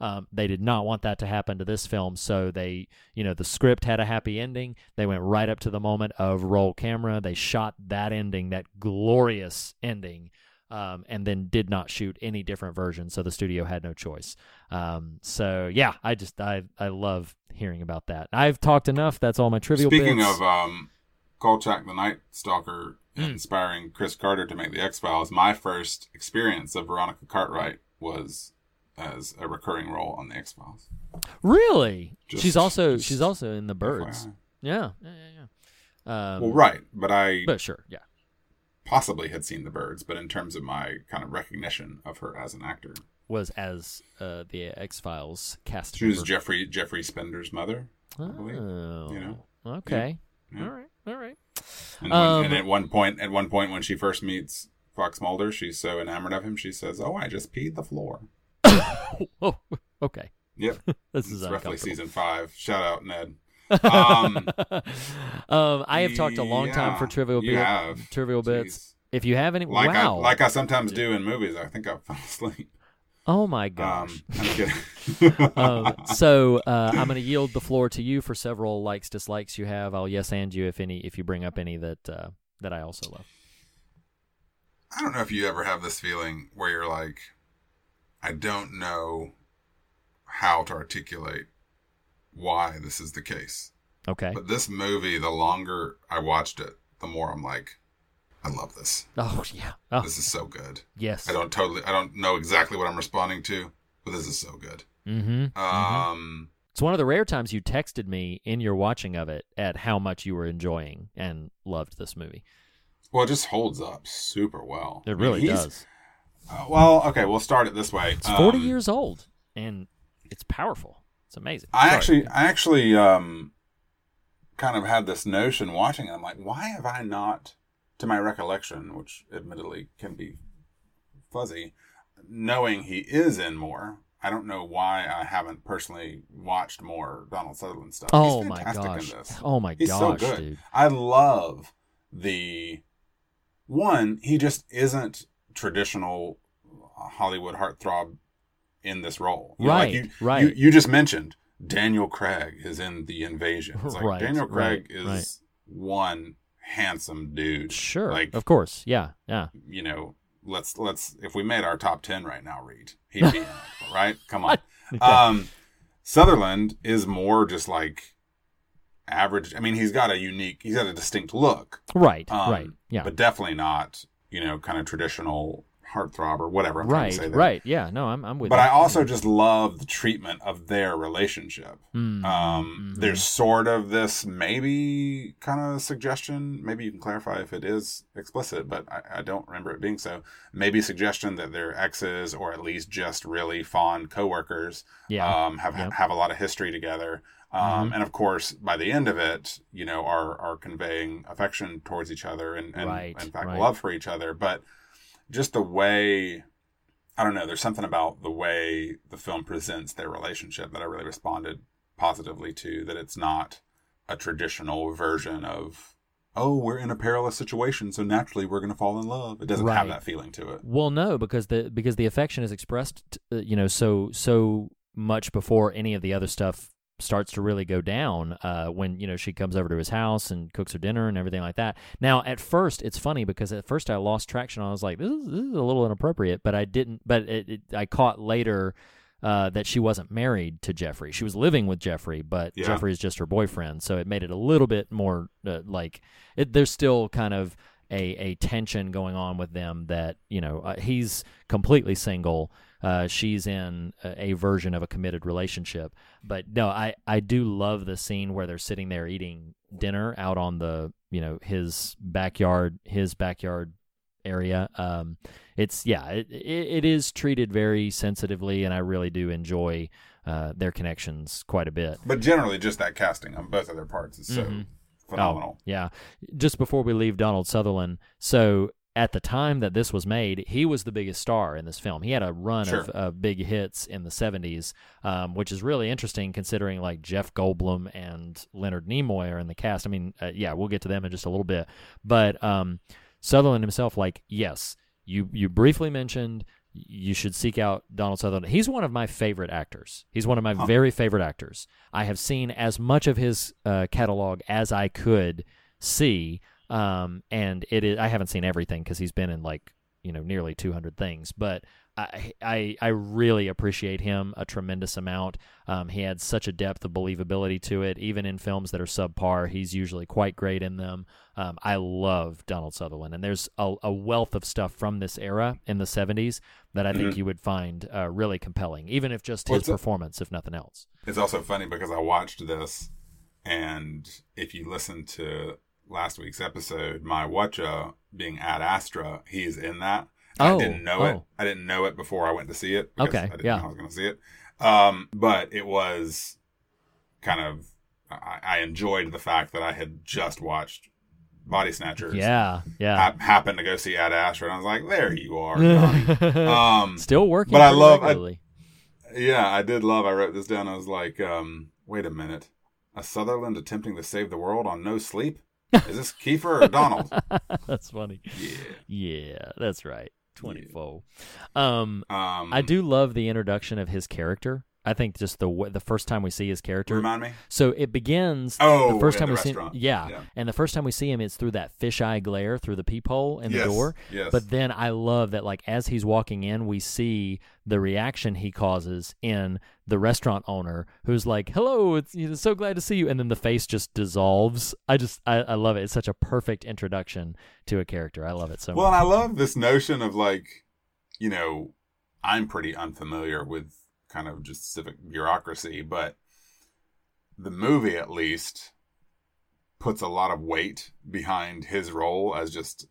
Um, they did not want that to happen to this film, so they, you know, the script had a happy ending. They went right up to the moment of roll camera. They shot that ending, that glorious ending, um, and then did not shoot any different version. So the studio had no choice. Um, so yeah, I just I I love hearing about that. I've talked enough. That's all my trivial. Speaking bits. of um, Kolchak the Night Stalker Hmm. inspiring Chris Carter to make the X Files, my first experience of Veronica Cartwright was as a recurring role on the X Files. really, Just- she's also she's also in the Birds. FYI. Yeah, yeah, yeah. yeah. Um, Well, right, but I But sure, yeah. possibly had seen the Birds, but in terms of my kind of recognition of her as an actor, Was as uh, the X Files cast. she was member. Jeffrey Jeffrey Spender's mother. I believe. Oh, you know? okay. Yeah. All right, all right. And, Um, when, and at one point, at one point when she first meets Fox Mulder, she's so enamored of him, she says, "Oh, I just peed the floor." oh, okay. Yep, This is roughly season five. Shout out Ned. Um, um, I have talked a long time for trivial you bit, have. trivial bits. If you have any, Like wow, I like I sometimes do in movies. I think I fell asleep. oh my Um, gosh. I'm kidding. um, so uh, I'm going to yield the floor to you for several likes, dislikes you have. I'll yes and you if any, if you bring up any that uh, that I also love. I don't know if you ever have this feeling where you're like, I don't know how to articulate why this is the case. Okay. But this movie, the longer I watched it, the more I'm like, I love this. oh yeah. Oh This is so good. yes. I don't totally, I don't know exactly what I'm responding to, but this is so good. Mm-hmm. Um, It's one of the rare times you texted me in your watching of it at how much you were enjoying and loved this movie. well, it just holds up super well. It I mean, really does. Uh, well, okay, we'll start it this way. It's 40 Um, years old and it's powerful. It's amazing. I Sorry. actually, I actually, um, kind of had this notion watching it. I'm like, why have I not, to my recollection, which admittedly can be fuzzy, knowing he is in more. I don't know why I haven't personally watched more Donald Sutherland stuff. Oh He's my fantastic gosh. In this. Oh my He's gosh, so good. dude. I love the one. He just isn't traditional Hollywood heartthrob in this role. You know, like Right, you, right. You, you just mentioned Daniel Craig is in The Invasion. It's like Right, Daniel Craig right, is right. one handsome dude. Sure. Like of course. Yeah. Yeah. you know, let's let's if we made our top ten right now, Reed, he'd be in it, right? Come on. Okay. Um, Sutherland is more just like average. I mean, he's got a unique, he's got a distinct look, Right. um, right. Yeah. but definitely not you know kind of traditional heartthrob or whatever. I'm trying right, to say right. Yeah, no, I'm I'm with But. I also just love the treatment of their relationship. Mm, Um, mhm. There's sort of this maybe kind of suggestion. Maybe you can clarify if it is explicit, but I, I don't remember it being so. Maybe suggestion that they're exes or at least just really fond coworkers. Yeah. Um, have Yep. have a lot of history together. Um, Mhm. and of course, by the end of it, you know, are are conveying affection towards each other and, and Right, in fact right. love for each other. But just the way I don't know. There's something about the way the film presents their relationship that I really responded positively to. That it's not a traditional version of, oh, we're in a perilous situation, so naturally we're going to fall in love. It doesn't have that feeling to it. Well, no, because the because the affection is expressed, uh, you know, so so much before any of the other stuff starts to really go down. Uh, when you know she comes over to his house and cooks her dinner and everything like that. Now, at first, it's funny because at first I lost traction. I was like, this is this is a little inappropriate, but I didn't. But it, it, I caught later. Uh, that she wasn't married to Jeffrey. She was living with Jeffrey, but Yeah. Jeffrey is just her boyfriend. So it made it a little bit more uh, like it, there's still kind of a, a tension going on with them that you know uh, he's completely single uh, she's in a, a version of a committed relationship but no I, I do love the scene where they're sitting there eating dinner out on the you know his backyard his backyard area um it's yeah it, it, it is treated very sensitively and i really do enjoy uh, their connections quite a bit But generally, just that casting on both of their parts is so Mhm. phenomenal. Oh, yeah. Just before we leave Donald Sutherland, so at the time that this was made, he was the biggest star in this film. He had a run Sure. of, of big hits in the 70s, um, which is really interesting considering like Jeff Goldblum and Leonard Nimoy are in the cast. I mean, uh, yeah, we'll get to them in just a little bit. But um, Sutherland himself, like, yes, you, you briefly mentioned you should seek out Donald Sutherland. He's one of my favorite actors. He's one of my Huh. very favorite actors. I have seen as much of his uh, catalog as I could see, um, and it is. I haven't seen everything because he's been in like you know nearly 200 things, but I, I I really appreciate him a tremendous amount. Um, he had such a depth of believability to it, even in films that are subpar. He's usually quite great in them. Um, I love Donald Sutherland, and there's a, a wealth of stuff from this era in the 70s that I think Mhm. you would find uh, really compelling, even if just Well, his it's a- performance, if nothing else. It's also funny because I watched this, and if you listen to last week's episode, my watcha being Ad Astra, he's in that. Oh, I didn't know it. oh. I didn't know it before I went to see it. Okay, I didn't yeah. know I was going to see it. Um, but it was kind of. I, I enjoyed the fact that I had just watched Body Snatchers. Yeah, yeah. I happened to go see Ad Astra, and I was like, "There you are." Um, Still working, but I love. I, yeah, I did love. I wrote this down. I was like, um, "Wait a minute, a Sutherland attempting to save the world on no sleep? Is this Kiefer or Donald?" that's funny. Yeah. Yeah, that's right. 24. Um, Um, I do love the introduction of his character. I think just the the first time we see his character. Remind me? So it begins. Oh, the first time the we see, restaurant. yeah, Yeah. and the first time we see him, it's through that fisheye glare through the peephole in Yes, the door. yes. But then I love that, like as he's walking in, we see the reaction he causes in the restaurant owner, who's like, "Hello, it's you know, so glad to see you," and then the face just dissolves. I just, I, I love it. It's such a perfect introduction to a character. I love it so much. Well, and. I love this notion of like, you know, I'm pretty unfamiliar with kind of just civic bureaucracy, but the movie at least puts a lot of weight behind his role as just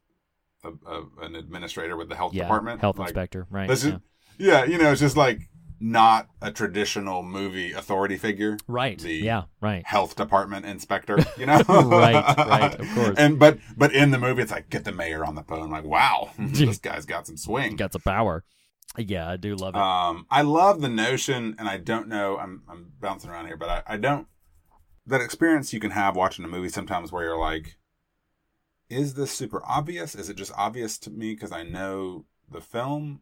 a, a, an administrator with the health Yeah, department, health Like, inspector, right? that's Yeah. yeah, you know, it's just like not a traditional movie authority figure, Right. The Yeah. Right. health department inspector, you know, Right, right, of course. And but but in the movie, it's like get the mayor on the phone, like wow, this guy's got some swing. Got some power. Yeah, I do love it. Um, I love the notion, and I don't know, I'm I'm bouncing around here, but I, I don't that experience you can have watching a movie sometimes where you're like, is this super obvious? Is it just obvious to me because I know the film?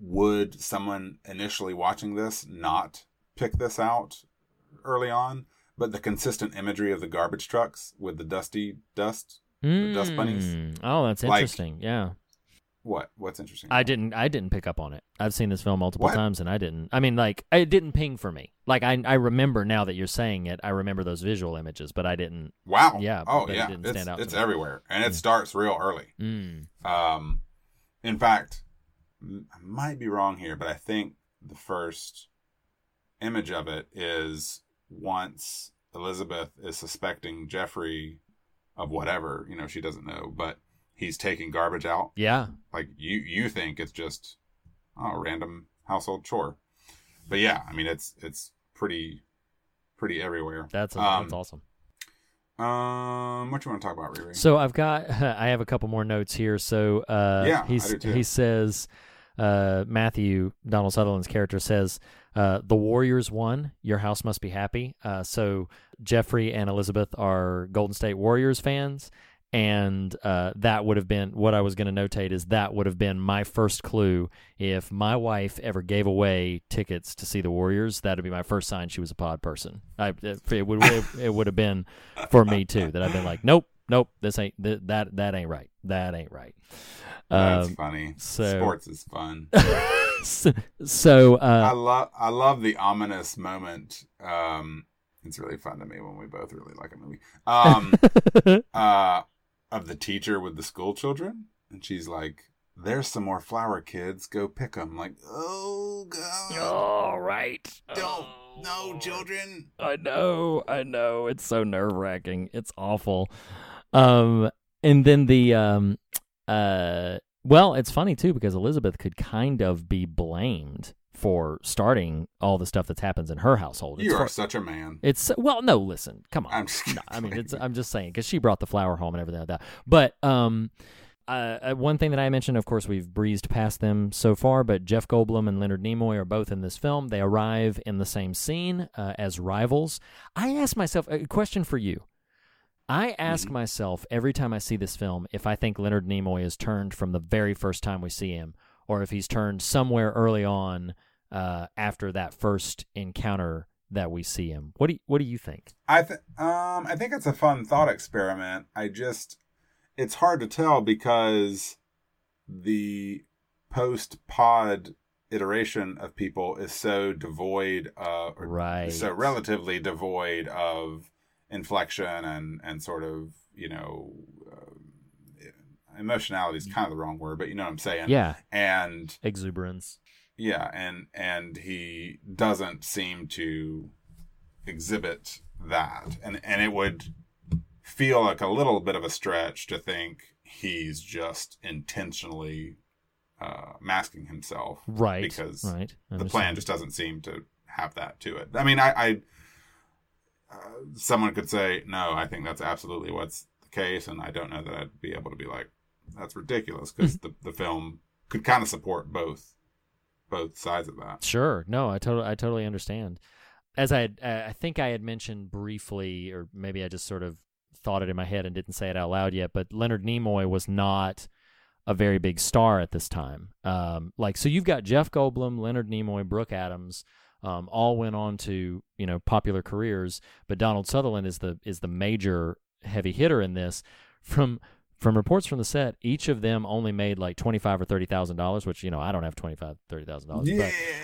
Would someone initially watching this not pick this out early on? But the consistent imagery of the garbage trucks with the dusty dust, the dust bunnies. Mm. Oh, that's Like- interesting. yeah. What? What's interesting? I didn't I didn't pick up on it. I've seen this film multiple What? times and I didn't. I mean like it didn't ping for me. Like I I remember now that you're saying it, I remember those visual images, but I didn't Wow. Yeah, Oh it yeah. didn't it's stand out it's everywhere, and it starts real early. Mm. Um, in fact, I might be wrong here, but I think the first image of it is once Elizabeth is suspecting Jeffrey of whatever, you know, she doesn't know, but he's taking garbage out. Yeah. Like you you think it's just oh, a random household chore. But yeah, I mean it's it's pretty pretty everywhere. That's Um, that's awesome. Um what you want to talk about, Riri? So I've got I have a couple more notes here. So uh Yeah, he's, he says uh Matthew Donald Sutherland's character says uh the Warriors won, your house must be happy. Uh so Jeffrey and Elizabeth are Golden State Warriors fans and uh, that would have been what I was going to notate is that would have been my first clue if my wife ever gave away tickets to see the Warriors that would be my first sign she was a pod person I, it would it, it would have been for me too that I've been like nope nope this ain't th- that that ain't right that ain't right That's Um, funny. so- Sports is fun. so, so I uh, love I love the ominous moment. Um, it's really fun to me when we both really like a movie. Um, uh, of the teacher with the school children, and she's like, "There's some more flower, kids. Go pick them." Like, oh god, all right don't no children. I know, I know. It's so nerve wracking. It's awful. Um, and then the um, uh, well, it's funny too because Elizabeth could kind of be blamed for starting all the stuff that happens in her household. It's You are such a man. It's well, no. Listen, come on. I'm just No, I mean, it's. I'm just saying because she brought the flower home and everything like that. But um, uh, uh, one thing that I mentioned, of course, we've breezed past them so far. But Jeff Goldblum and Leonard Nimoy are both in this film. They arrive in the same scene uh, as rivals. I ask myself a question for you. I ask Mm-hmm. myself every time I see this film if I think Leonard Nimoy is turned from the very first time we see him, or if he's turned somewhere early on uh, after that first encounter that we see him. What do you, What do you think? I th- um I think it's a fun thought experiment. I just it's hard to tell because the post pod iteration of people is so devoid uh Right. so relatively devoid of inflection and and sort of, you know, uh, emotionality is kind of the wrong word, but you know what I'm saying. Yeah, And exuberance. yeah, and and he doesn't seem to exhibit that, and and it would feel like a little bit of a stretch to think he's just intentionally uh, masking himself, Right. Because right. The plan just doesn't seem to have that to it. I mean, I, I uh, someone could say no. I think that's absolutely what's the case, and I don't know that I'd be able to be like that's ridiculous because the the film could kind of support both both sides of that. Sure. No, I totally, I totally understand. As I, had, I think I had mentioned briefly, or maybe I just sort of thought it in my head and didn't say it out loud yet. But Leonard Nimoy was not a very big star at this time. Um, like, so you've got Jeff Goldblum, Leonard Nimoy, Brooke Adams, um, all went on to you know popular careers, but Donald Sutherland is the is the major heavy hitter in this. From from reports from the set, each of them only made like twenty five or thirty thousand dollars, which you know I don't have twenty five thirty thousand dollars.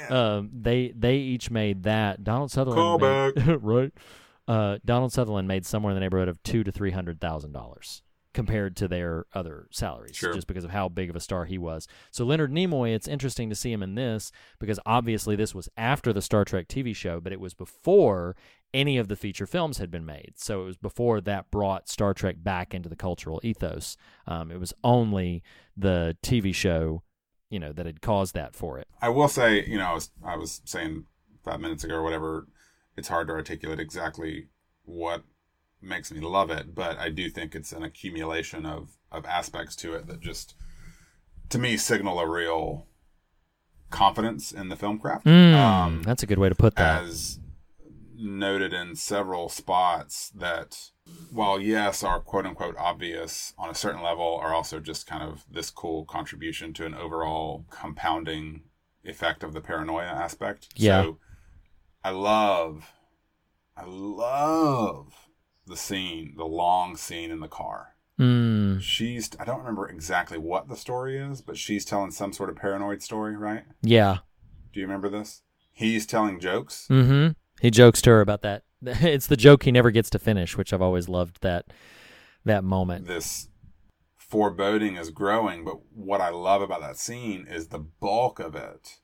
But um, they they each made that. Donald Sutherland, made, right? Uh, Donald Sutherland made somewhere in the neighborhood of two to three hundred thousand dollars compared to their other salaries, Sure. just because of how big of a star he was. So Leonard Nimoy, it's interesting to see him in this because obviously this was after the Star Trek TV show, but it was before any of the feature films had been made. So it was before that brought Star Trek back into the cultural ethos. Um, it was only the TV show, you know, that had caused that for it. I will say, you know, I was I was saying five minutes ago or whatever. It's hard to articulate exactly what makes me love it, but I do think it's an accumulation of of aspects to it that just, to me, signal a real confidence in the film craft. Mm, Um, that's a good way to put that. as noted in several spots that while yes are quote unquote obvious on a certain level are also just kind of this cool contribution to an overall compounding effect of the paranoia aspect Yeah. so i love i love the scene the long scene in the car Mm, she's i don't remember exactly what the story is but she's telling some sort of paranoid story right yeah. do you remember this he's telling jokes Mm-hmm. He jokes to her about that. It's the joke he never gets to finish, which I've always loved that that moment. this foreboding is growing. But what I love about that scene is the bulk of it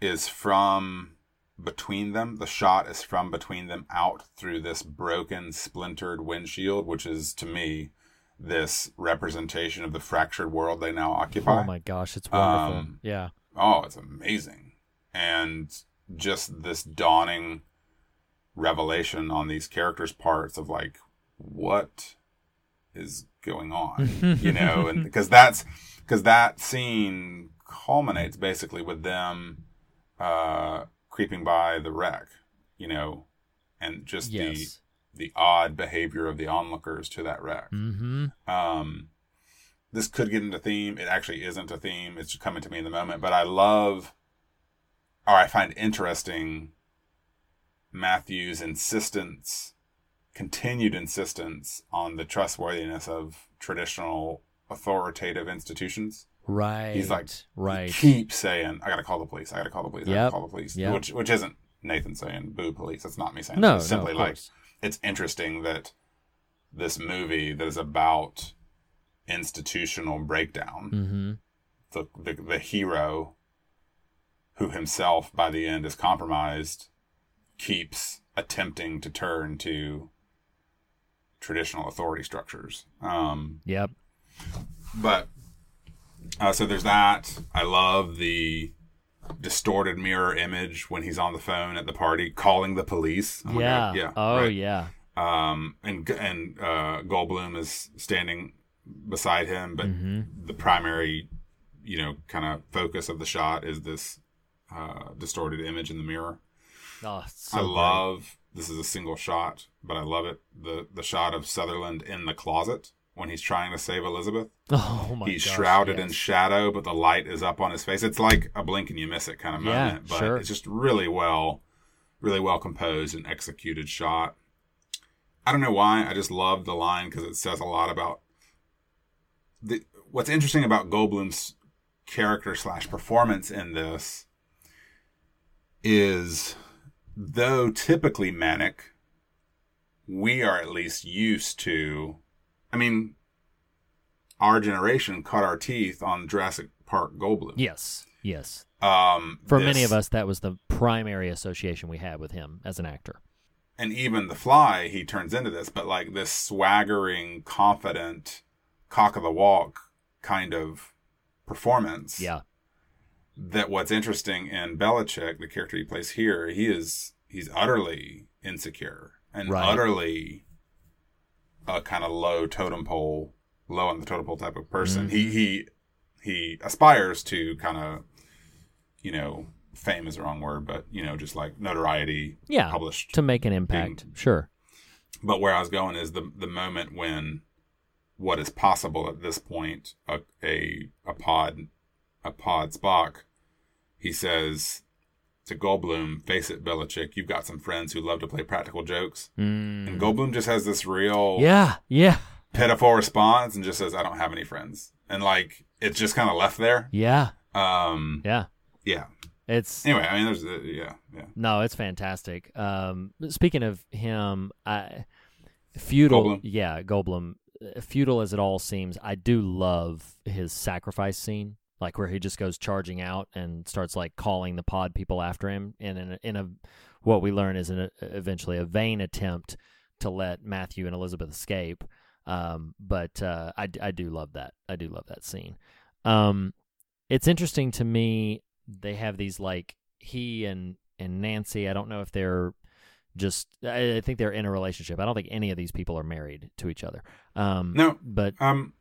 is from between them. The shot is from between them out through this broken, splintered windshield, which is to me this representation of the fractured world they now occupy. Oh my gosh, it's wonderful. Um, yeah. Oh, it's amazing. And just this dawning revelation on these characters' parts of like, what is going on? you know, and because that's because that scene culminates basically with them uh creeping by the wreck, you know, and just Yes. the the odd behavior of the onlookers to that wreck. Mm-hmm. Um, this could get into theme. It actually isn't a theme. It's coming to me in the moment. But I love, or I find interesting, Matthew's insistence, continued insistence on the trustworthiness of traditional authoritative institutions. Right. He's like, right. He keeps saying, "I got to call the police. I got to call the police. I gotta call the police." Yep. Which, which isn't Nathan saying "boo police." That's not me saying. No. It's simply of like course. it's interesting that this movie that is about institutional breakdown, Mm-hmm. the, the the hero who himself by the end is compromised, keeps attempting to turn to traditional authority structures. Um, Yep. but uh, so there's that. I love the distorted mirror image when he's on the phone at the party calling the police. Oh yeah. God, yeah. Oh right. yeah. Um, and and uh, Goldblum is standing beside him, but Mm-hmm. the primary, you know, kind of focus of the shot is this uh, distorted image in the mirror. Oh, so I great. love this is a single shot, but I love it. The the shot of Sutherland in the closet when he's trying to save Elizabeth. Oh my god. he's gosh, shrouded in shadow, but the light is up on his face. It's like a blink and you miss it kind of Yeah, moment, but sure. it's just really well, really well composed and executed shot. I don't know why. I just love the line because it says a lot about the. What's interesting about Goldblum's character slash performance in this is, though typically manic, we are at least used to. I mean, our generation cut our teeth on Jurassic Park Goldblum. Yes. Yes. Um, For this- many of us, that was the primary association we had with him as an actor. and even the fly he turns into this but like this swaggering confident cock of the walk kind of performance Yeah. That what's interesting in Bellicec the character he plays here he is he's utterly insecure and Right. utterly a kind of low totem pole low on the totem pole type of person Mm-hmm. he he he aspires to kind of you know fame is the wrong word but you know just like notoriety Yeah. published To make an impact. Sure. but where I was going is the the moment when what is possible at this point a a, a pod a pod Spock he says to Goldblum, face it, Bellicec, you've got some friends who love to play practical jokes. And Goldblum just has this real Mm. Yeah. Yeah. pitiful response and just says, I don't have any friends. And like it's just kind of left there. Yeah. Um Yeah. yeah. It's Anyway, I mean there's uh, yeah, yeah. No, it's fantastic. Um, speaking of him, I feudal, Goldblum? yeah, Goldblum. uh, Futile as it all seems, I do love his sacrifice scene, like where he just goes charging out and starts like calling the pod people after him, and in a, in a what we learn is an, eventually a vain attempt to let Matthew and Elizabeth escape. Um, but uh, I I do love that. I do love that scene. Um, it's interesting to me. They have these like he and and Nancy. I don't know if they're just. I think they're in a relationship. I don't think any of these people are married to each other. Um, No. but Um,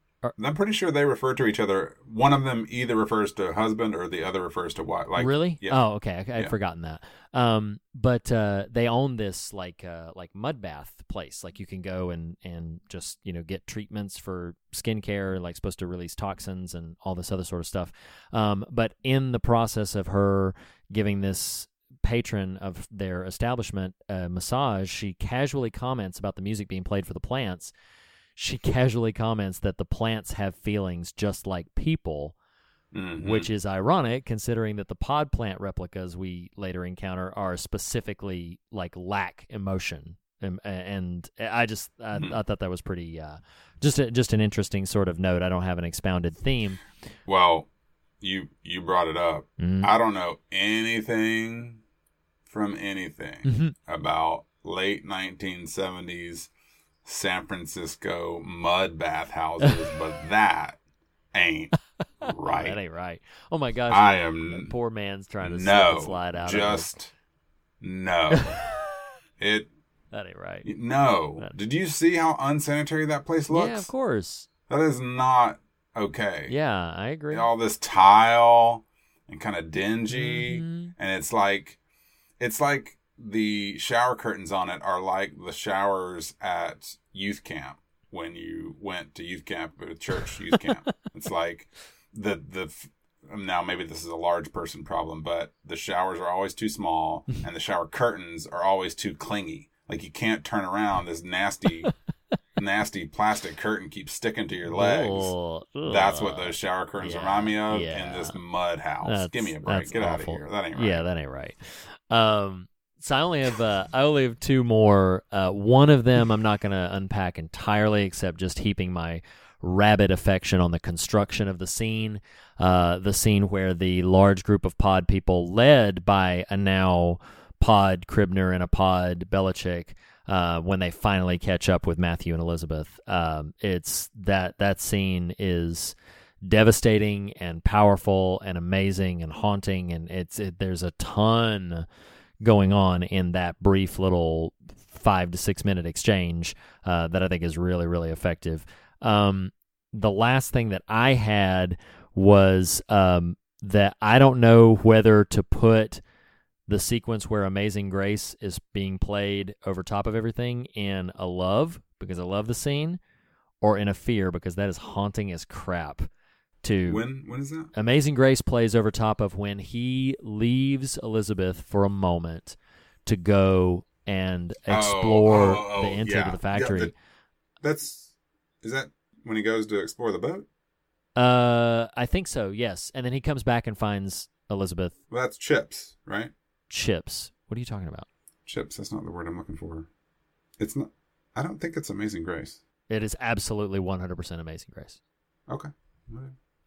I'm pretty sure they refer to each other. One of them either refers to husband or the other refers to wife. Like really? yeah. Oh, okay. I, I'd Yeah. forgotten that. Um, but uh, they own this like uh, like mud bath place. Like you can go and and just you know get treatments for skincare, like supposed to release toxins and all this other sort of stuff. Um, but in the process of her giving this patron of their establishment a massage, she casually comments about the music being played for the plants. She casually comments that the plants have feelings just like people Mhm. which is ironic considering that the pod plant replicas we later encounter are specifically like lack emotion and, and I just I, Mhm. I thought that was pretty uh, just a, just an interesting sort of note. I don't have an expounded theme. Well, you you brought it up. Mhm. I don't know anything from anything Mhm. about late 1970s San Francisco mud bath houses, but that ain't right. That ain't right. Oh my gosh, I that am poor man's trying to no, slide out. just no. it that ain't right. no. Did you see how unsanitary that place looks? Yeah, of course. That is not okay. Yeah, I agree. all this tile and kind of dingy Mhm. and it's like it's like the shower curtains on it are like the showers at youth camp when you went to youth camp at church youth camp it's like the the now maybe this is a large person problem but the showers are always too small and the shower curtains are always too clingy like you can't turn around this nasty nasty plastic curtain keeps sticking to your legs Ugh. that's what those shower curtains Yeah, remind me of yeah. in this mud house. That's- Give me a break. Get out of here. That ain't right. Yeah, that ain't right. Um, so I only have uh, I only have two more. Uh, one of them I'm not going to unpack entirely, except just heaping my rabid affection on the construction of the scene. Uh, the scene where the large group of pod people, led by a now pod Kibner and a pod Bellicec, uh, when they finally catch up with Matthew and Elizabeth. Um, it's that that scene is devastating and powerful and amazing and haunting, and it's it, there's a ton going on in that brief little five to six minute exchange uh, that I think is really really effective. Um, the last thing that I had was um, that I don't know whether to put the sequence where Amazing Grace is being played over top of everything in a love because I love the scene, or in a fear because that is haunting as crap. To When when is that? Amazing Grace plays over top of when he leaves Elizabeth for a moment to go and Oh, explore oh, oh, the inside yeah. of the factory. Yeah, the- that's is that when he goes to explore the boat? uh, I think so. Yes, and then he comes back and finds Elizabeth Well, that's chips, right? chips. What are you talking about? Chips. That's not the word I'm looking for. It's not. I don't think it's Amazing Grace. It is absolutely 100% Amazing Grace. Okay.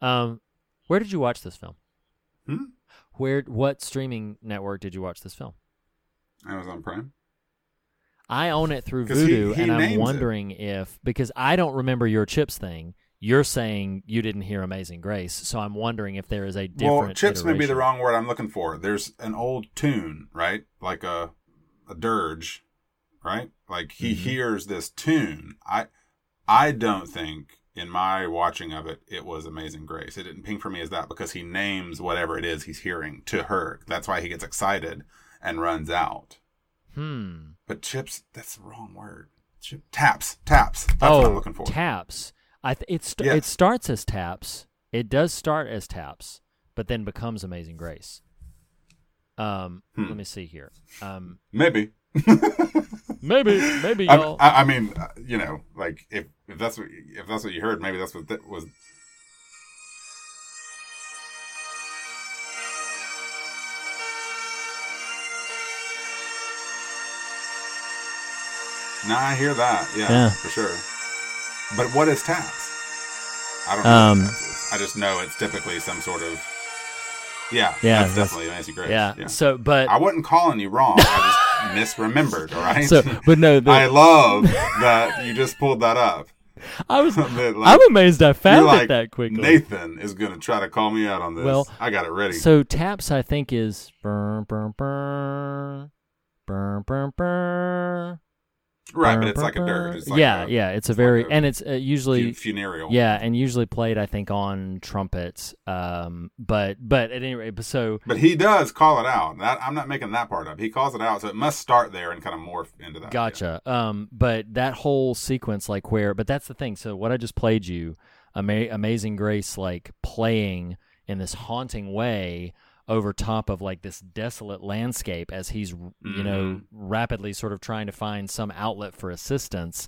Um, where did you watch this film? Hmm? Where? What streaming network did you watch this film? Amazon Prime. I own it through 'Cause he- Vudu, he and I'm names it. wondering if because I don't remember your chips thing. You're saying you didn't hear Amazing Grace, so I'm wondering if there is a different. Well, chips may be the wrong word I'm looking for. There's an old tune, right? Like a a dirge, right? Like he Mhm. hears this tune. I I don't think in my watching of it it was Amazing Grace. It didn't ping for me as that because he names whatever it is he's hearing to her. That's why he gets excited and runs out. Hmm. But chips, that's the wrong word. Chip, taps, taps. That's oh, what I'm looking for. taps. I th- it st- Yes. it starts as taps. It does start as taps, but then becomes Amazing Grace. Um, Hmm. let me see here. Um, Maybe. maybe, maybe I, y'all. I, I mean, uh, you know, like if if that's what if that's what you heard, maybe that's what that was. Now I hear that, yeah, Yeah. for sure. But what is taps? I don't know. Um, what taps is. I just know it's typically some sort of. Yeah, Yeah, that's, that's- definitely Amazing Grace. yeah. So, but I wasn't calling you wrong. I just misremembered. All right. so, but no, the, I love that you just pulled that up. I was. Like, I'm amazed I found like, it that quickly. Nathan is going to try to call me out on this. Well, I got it ready. So taps, I think, is burn, burn, burn, burn, burn, burn. Right, but it's like a dirt. It's like yeah, a, yeah. It's a very like a and it's uh, usually funereal. yeah, and usually played, I think, on trumpets. Um, but but at any rate, so But he does call it out. That, I'm not making that part up. He calls it out, so it must start there and kind of morph into that. Gotcha. Um, but that whole sequence, like where, but that's the thing. So what I just played you, Ama- Amazing Grace, like playing in this haunting way over top of like this desolate landscape as he's, you know, mm-hmm. rapidly sort of trying to find some outlet for assistance,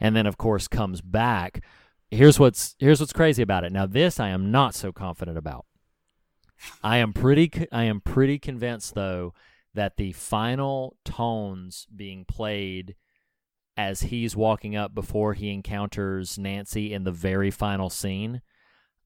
and then of course comes back. Here's what's here's what's crazy about it. Now this I am not so confident about. I am pretty I am pretty convinced though that the final tones being played as he's walking up before he encounters Nancy in the very final scene,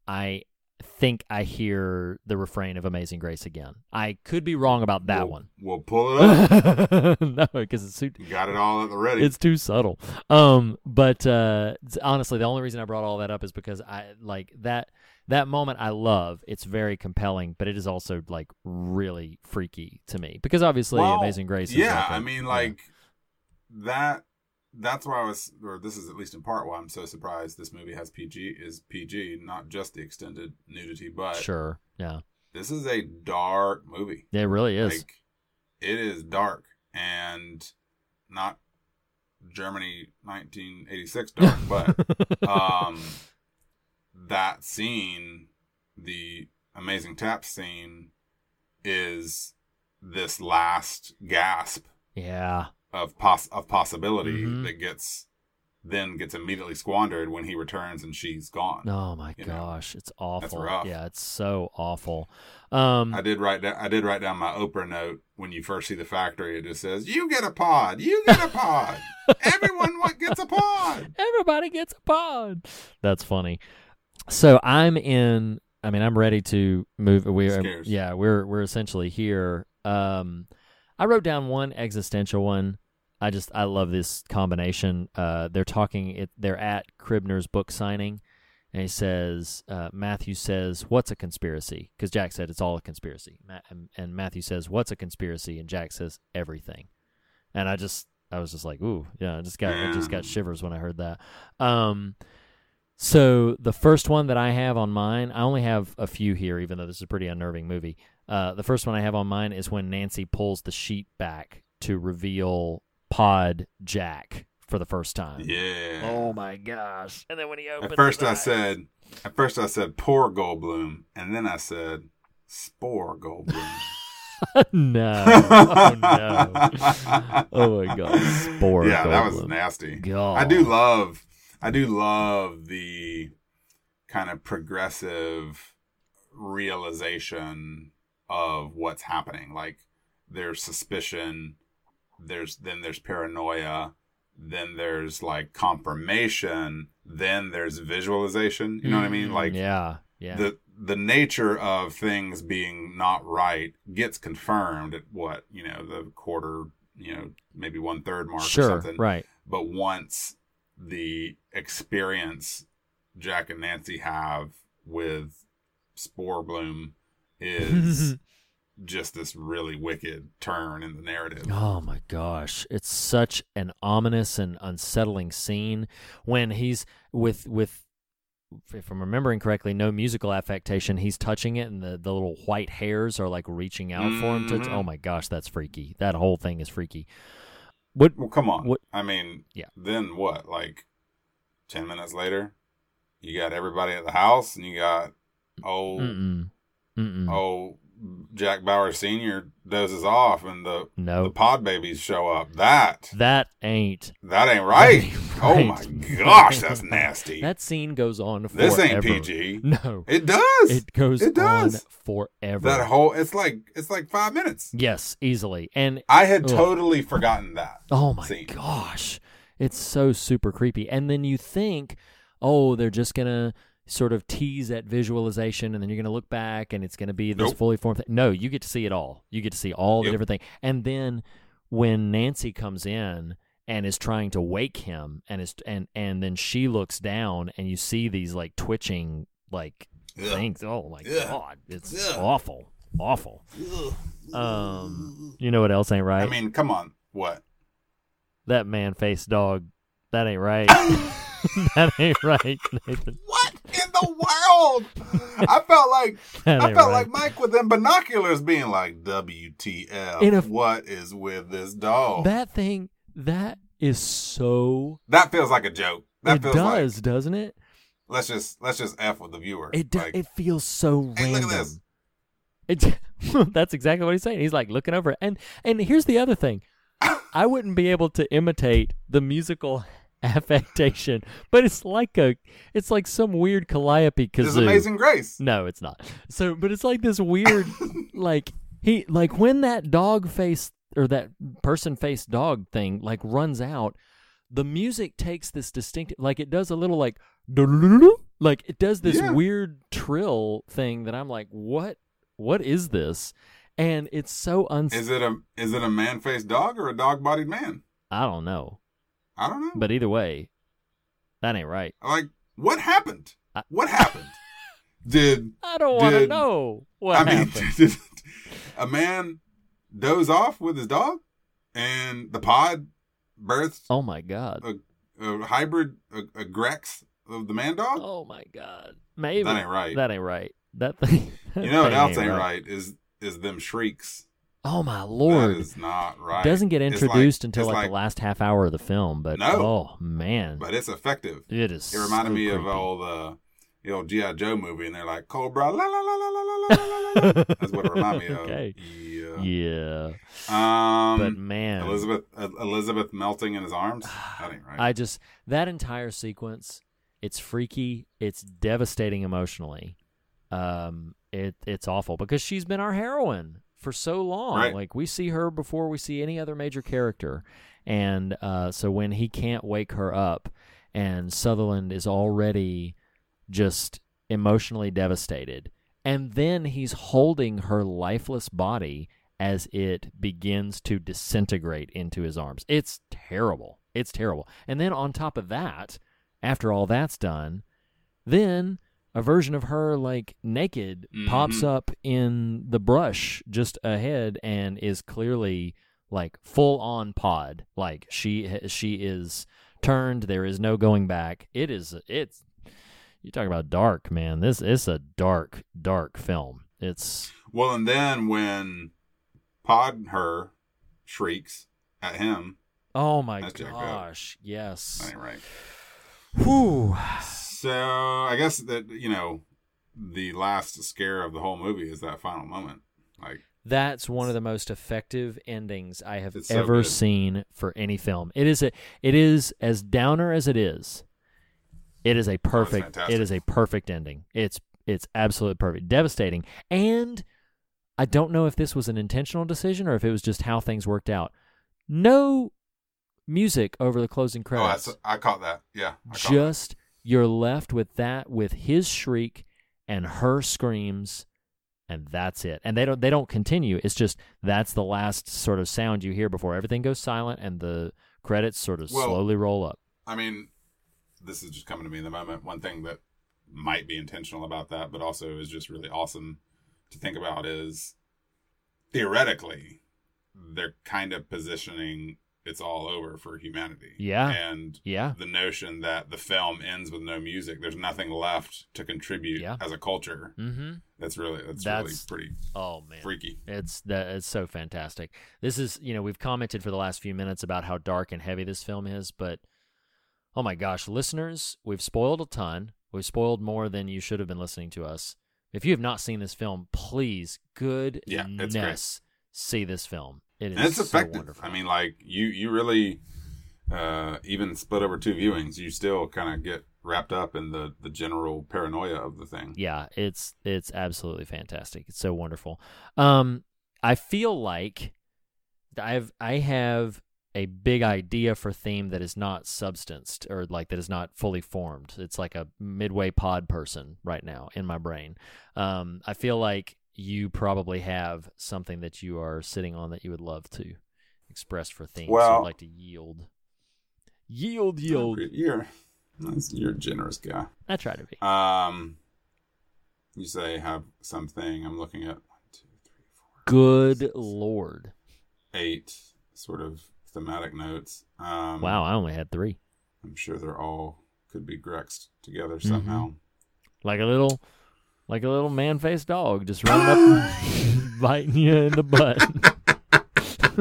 I think I hear the refrain of Amazing Grace again. I could be wrong about that We'll- one. We'll pull it up. no, because it's too, You got it all at the ready. it's too subtle. Um, but uh, honestly, the only reason I brought all that up is because I like that that moment. I love. It's very compelling, but it is also like really freaky to me because obviously Well, Amazing Grace. Is Yeah, like a- I mean, yeah. like that. That's why I was, or this is at least in part why I'm so surprised this movie has PG is PG, not just the extended nudity, but sure, yeah, this is a dark movie. it really is. Like it is dark and not Germany 1986 dark, but um that scene, the amazing tap scene is this last gasp yeah, of poss- of possibility Mhm. that gets then gets immediately squandered when he returns and she's gone. Oh my You know, gosh, it's awful. rough. Yeah, it's so awful. Um, I did write down I did write down my Oprah note when you first see the factory. It just says, "You get a pod. You get a pod. Everyone gets a pod." everybody gets a pod. That's funny. So I'm in. I mean, I'm ready to move. We're yeah, we're we're essentially here. Um, I wrote down one existential one. I just I love this combination. Uh, they're talking. It, they're at Kibner's book signing, and he says uh, Matthew says, "What's a conspiracy?" Because Jack said it's all a conspiracy. Ma- and, and Matthew says, "What's a conspiracy?" And Jack says, "Everything." And I just I was just like, "Ooh, yeah." I just got I just got shivers when I heard that. Um, so the first one that I have on mine, I only have a few here, even though this is a pretty unnerving movie. Uh, the first one I have on mine is when Nancy pulls the sheet back to reveal Pod Jack for the first time. Yeah. Oh my gosh! And then when he opens, At first I eyes- said, at first I said poor Goldblum, and then I said spore Goldblum. no, oh no, oh my god, spore. yeah, that was nasty. God. I do love, I do love the kind of progressive realization of what's happening. Like there's suspicion, there's then there's paranoia, then there's like confirmation, then there's visualization. You know what I mean? Mm, Like yeah, yeah, the the nature of things being not right gets confirmed at what you know the quarter you know maybe one third mark or sure, something right. but once the experience jack and nancy have with spore bloom is just this really wicked turn in the narrative Oh my gosh, it's such an ominous and unsettling scene when he's with with if I'm remembering correctly, no musical affectation. He's touching it, and the, the little white hairs are like reaching out for him. To Mhm. oh my gosh, that's freaky. That whole thing is freaky. What? well come on What- i mean Yeah. then what like 10 minutes later you got everybody at the house and you got old Mm-mm. Mm-mm. oh Jack Bauer Senior dozes off and the no, the pod babies show up. That that ain't that ain't right. ain't Oh my gosh, that's nasty. That scene goes on forever. this ain't PG. No, It does. it goes It does. on forever. that whole it's like it's like five minutes. yes, easily. And I had Ugh. totally forgotten that. Oh my scene. gosh. It's so super creepy. And then you think, oh, they're just going to sort of tease that visualization and then you're going to look back and it's going to be this Nope. fully formed thing. No, you get to see it all. You get to see all the different things. And then when Nancy comes in and is trying to wake him and is and and then she looks down and you see these like twitching like Ugh. things. Oh my Ugh. god. It's Ugh. awful. Awful. Um you know what else ain't right? I mean, come on. What? that man faced dog. That ain't right. that ain't right, Nathan. What in the world? I felt like I felt right. like Mike with them binoculars being like, WTF, a- what is with this dog? That thing, that is so. That feels like a joke. That it feels does, like doesn't it? let's just let's just f with the viewer. It do, Like, it feels so Hey, look random. at this. It, that's exactly what he's saying. He's like looking over, and and here's the other thing. I wouldn't be able to imitate the musical affectation, but it's like a, it's like some weird calliope this is. Amazing Grace. No, it's not. So, but it's like this weird, like he, like when that dog face or that person face dog thing like runs out, the music takes this distinctive like it does a little like like it does this Yeah. weird trill thing that I'm like, what what is this? And it's so uns Is it a is it a man faced dog or a dog bodied man? I don't know. I don't know. But either way, that ain't right. like, what happened? I- What happened? Did I don't want to know what I mean happened. did a man doze off with his dog, and the pod birthed oh my god. a, a hybrid, a, a Grex of the man dog? Oh my god. Maybe That ain't right. That ain't right. That thing. that you know what else ain't right is is them shrieks. Oh my lord. That is not right. Doesn't get introduced like- until it's like, the last half hour of the film, but No. oh man, but it's effective. it is. It reminded so me of creepy. old uh, the old GI Joe movie, and they're like Cobra, la la la la la la la la la. That's what it reminded me of. Okay. Yeah. Yeah, Um. but man, Elizabeth uh, Elizabeth melting in his arms. That ain't right. I just that entire sequence, it's freaky, it's devastating emotionally. Um, it it's awful because she's been our heroine for so long. Right. Like we see her before we see any other major character, and uh, so when he can't wake her up, and Sutherland is already just emotionally devastated, and then he's holding her lifeless body as it begins to disintegrate into his arms. It's terrible. It's terrible. And then on top of that, after all that's done, then a version of her like naked pops Mhm. up in the brush just ahead and is clearly like full on pod. Like she she is turned. There is no going back. It is it's you talk about dark, man. This is a dark dark film. It's well, and then when Pod her shrieks at him, oh my That's jacked up. gosh. Yes. right. Whew. So I guess that you know the last scare of the whole movie is that final moment. Like That's one of the most effective endings I have so ever good. seen for any film. It is a it is as downer as it is. It is a perfect Oh, it is a perfect ending. It's it's absolutely perfect. Devastating. And I don't know if this was an intentional decision or if it was just how things worked out. No music over the closing oh, credits. that's, I caught that. Yeah, I just you're left with that with his shriek and her screams and that's it. And they don't they don't continue. It's just that's the last sort of sound you hear before everything goes silent and the credits sort of Well- slowly roll up. I mean, this is just coming to me in the moment. One thing that might be intentional about that, but also is just really awesome to think about is theoretically, they're kind of positioning it's all over for humanity. Yeah. And yeah the notion that the film ends with no music, there's nothing left to contribute Yeah. as a culture. mm-hmm That's really that's, That's- really pretty oh man freaky. It's that it's so fantastic. This is you know we've commented for the last few minutes about how dark and heavy this film is, but oh my gosh, listeners, we've spoiled a ton. We've spoiled more than you should have been listening to us. If you have not seen this film, please, goodness, Yeah, it's great. See this film. It is and it's so effective. wonderful. I mean, like you, you really, uh, even split over two viewings, you still kind of get wrapped up in the the general paranoia of the thing. yeah, it's it's absolutely fantastic. It's so wonderful. Um, I feel like I've I have a big idea for theme that is not substanced or like that is not fully formed. It's like a midway pod person right now in my brain. Um, I feel like you probably have something that you are sitting on that you would love to express for things Well- I'd like to yield. Yield, yield. You're you're a generous guy. I try to be. Um, you say have something. I'm looking at one, two, three, four, Good lord. eight sort of thematic notes. Um, Wow, I only had three. I'm sure they're all could be grexed together Mm-hmm. somehow. like a little like a little man-faced dog just running up and biting you in the butt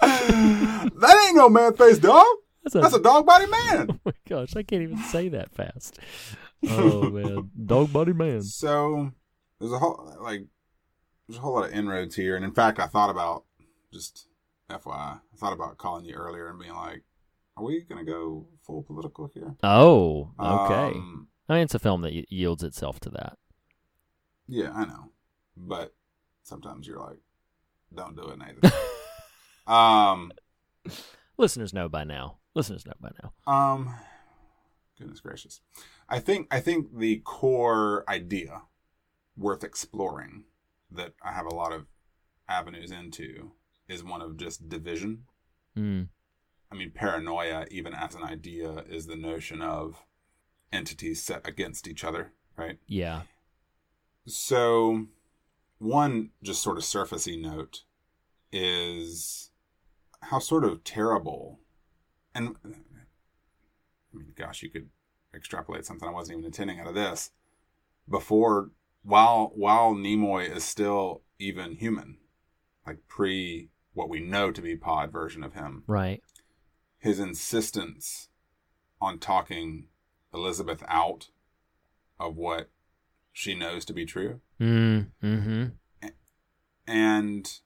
that ain't no man faced dog. that's a, That's a dog body man. oh my gosh i can't even say that fast oh man dog body man So there's a whole like there's a whole lot of inroads here, and in fact, I thought about just FYI, I thought about calling you earlier and being like, "Are we gonna go full political here?" oh okay Um, i mean it's a film that y- yields itself to that yeah, I know, but sometimes you're like, "Don't do it, Nathan." um, listeners know by now. Listeners know by now. Um, goodness gracious, I think I think the core idea worth exploring that I have a lot of avenues into is one of just division. Mm. I mean, paranoia, even as an idea, is the notion of entities set against each other, right? Yeah. So, one just sort of surfacey note is how sort of terrible, and I mean, gosh, you could extrapolate something I wasn't even intending out of this. Before, while while Nimoy is still even human, like pre what we know to be Pod version of him, Right. his insistence on talking Elizabeth out of what she knows to be true. Mm. Hmm. And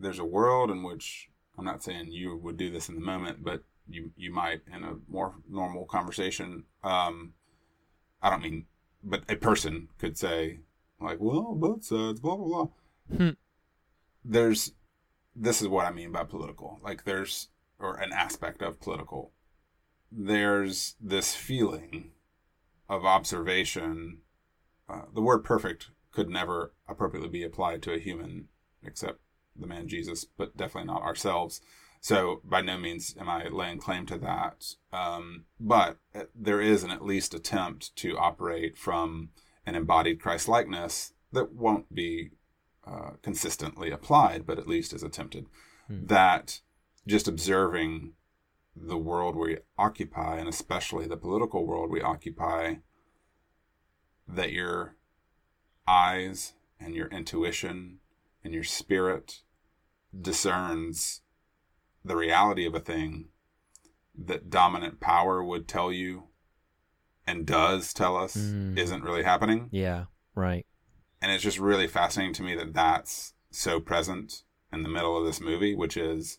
there's a world in which I'm not saying you would do this in the moment, but you you might in a more normal conversation. Um, I don't mean, but a person could say like, "Well, both sides, blah blah blah." Hmm. There's this is what I mean by political. Like there's or an aspect of political. There's this feeling of observation. Uh, the word perfect could never appropriately be applied to a human except the man Jesus, but definitely not ourselves. So by no means am I laying claim to that. Um, but there is an at least attempt to operate from an embodied Christ likeness that won't be uh, consistently applied, but at least is attempted. That just observing the world we occupy, and especially the political world we occupy, that your eyes and your intuition and your spirit discerns the reality of a thing that dominant power would tell you and does tell us Mm. isn't really happening. Yeah. Right. And it's just really fascinating to me that that's so present in the middle of this movie, which is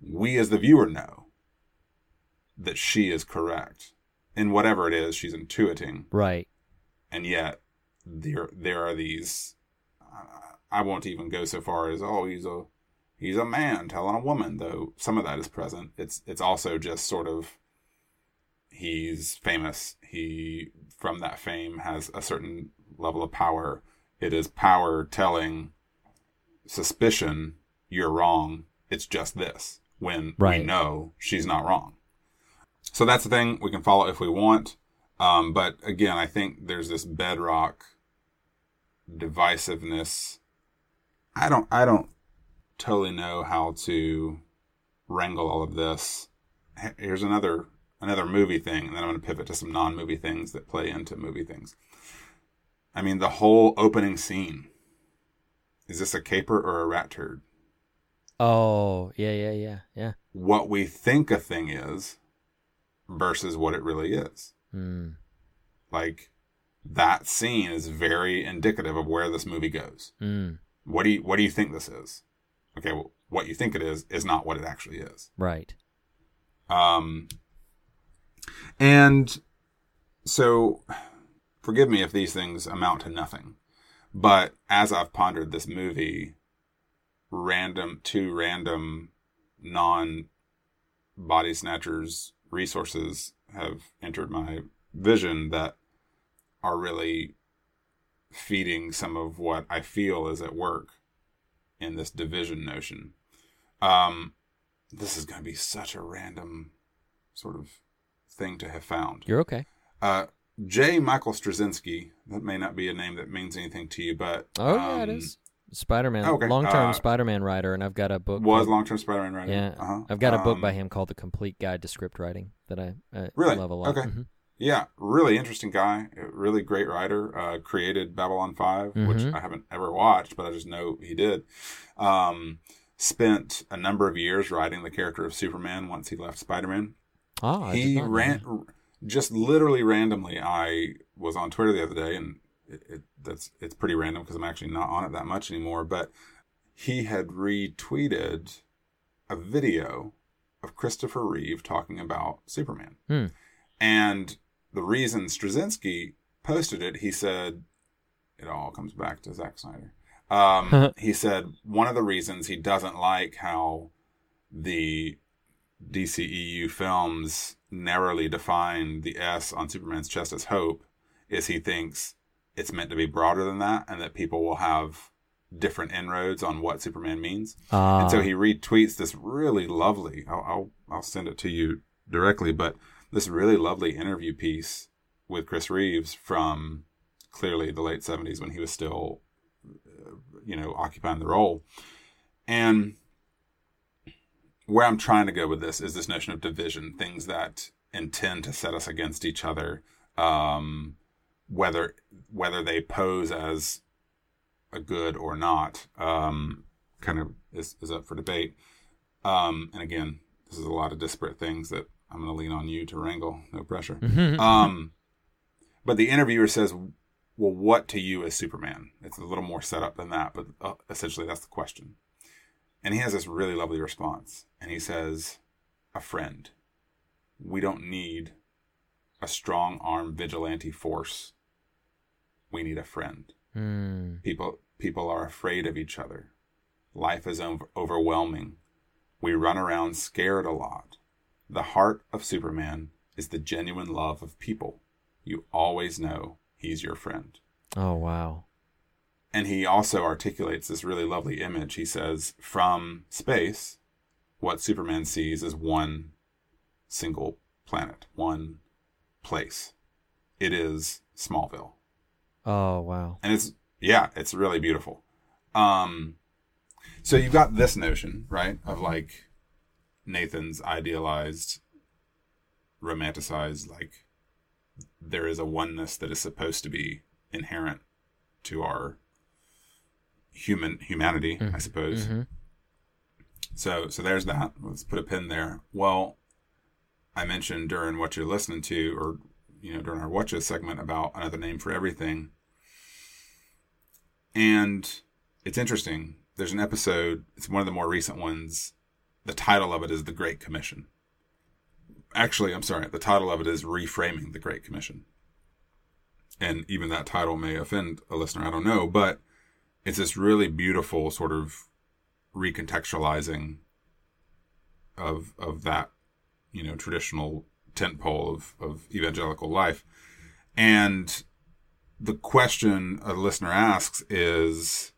we as the viewer know that she is correct. In whatever it is she's intuiting. Right. and yet there there are these uh, I won't even go so far as oh he's a he's a man telling a woman though some of that is present. It's it's also just sort of he's famous. He from that fame has a certain level of power. It is power telling suspicion you're wrong. It's just this. When Right. we know she's not wrong so that's the thing we can follow if we want um, but again, I think there's this bedrock divisiveness. I don't, I don't totally know how to wrangle all of this. Here's another, another movie thing, and then I'm going to pivot to some non-movie things that play into movie things. I mean, the whole opening scene. Is this a caper or a rat turd? Oh, yeah, yeah, yeah, yeah. What we think a thing is versus what it really is. Mm. like that scene is very indicative of where this movie goes. Mm. What do you what do you think this is? Okay, well, what you think it is is not what it actually is. Right. Um and so forgive me if these things amount to nothing. But as I've pondered this movie, random two random non body snatchers resources have entered my vision that are really feeding some of what I feel is at work in this division notion. Um, this is going to be such a random sort of thing to have found. You're okay. Uh, J. Michael Straczynski, that may not be a name that means anything to you, but Oh, yeah, it um, is. Spider Man, okay, long term uh, Spider Man writer, and I've got a book. Was called- long term Spider Man writer. Yeah, Uh-huh. I've got a book Um, by him called The Complete Guide to Script Writing that I uh, Really? love a lot. Okay. Mhm. Yeah, really interesting guy. Really great writer. Uh, created Babylon 5 which Mhm. I haven't ever watched, but I just know he did. Um, spent a number of years writing the character of Superman once he left Spider Man. Ah, I did he ran just literally randomly. I was on Twitter the other day, and it, it that's it's pretty random because I'm actually not on it that much anymore. But he had retweeted a video of Christopher Reeve talking about Superman, Hmm. and the reason Straczynski posted it, he said, it all comes back to Zack Snyder. Um, he said one of the reasons he doesn't like how the DCEU films narrowly define the S on Superman's chest as hope is he thinks it's meant to be broader than that and that people will have different inroads on what Superman means. Ah. and so he retweets this really lovely, I'll, I'll, I'll send it to you directly, but this really lovely interview piece with Chris Reeves from clearly the late 70s when he was still, uh, you know, occupying the role. And where I'm trying to go with this is this notion of division, things that intend to set us against each other, um, whether whether they pose as a good or not, um, kind of is, is up for debate. Um, and again, this is a lot of disparate things that I'm going to lean on you to wrangle. No pressure. Um, but the interviewer says, "Well, what to you is Superman?" It's a little more set up than that, but uh, essentially that's the question. And he has this really lovely response, and he says, "A friend. We don't need a strong arm vigilante force. We need a friend." Hmm. People people are afraid of each other. Life is over- overwhelming. We run around scared a lot. The heart of Superman is the genuine love of people. You always know he's your friend. Oh wow. And he also articulates this really lovely image. He says, from space, what Superman sees is one single planet, one place. It is Smallville. Oh wow. and it's yeah it's really beautiful. Um so you've got this notion right of like nathan's idealized romanticized like there is a oneness that is supposed to be inherent to our human humanity i suppose. Mhm. so so there's that. Let's put a pin there. Well i mentioned during what you're listening to or you know during our watches segment about another name for everything and it's interesting. There's an episode, it's one of the more recent ones. The title of it is The Great Commission. Actually, I'm sorry, the title of it is Reframing the Great Commission. And even that title may offend a listener, I don't know, but it's this really beautiful sort of recontextualizing of of that, you know, traditional tentpole of, of evangelical life. And the question a listener asks is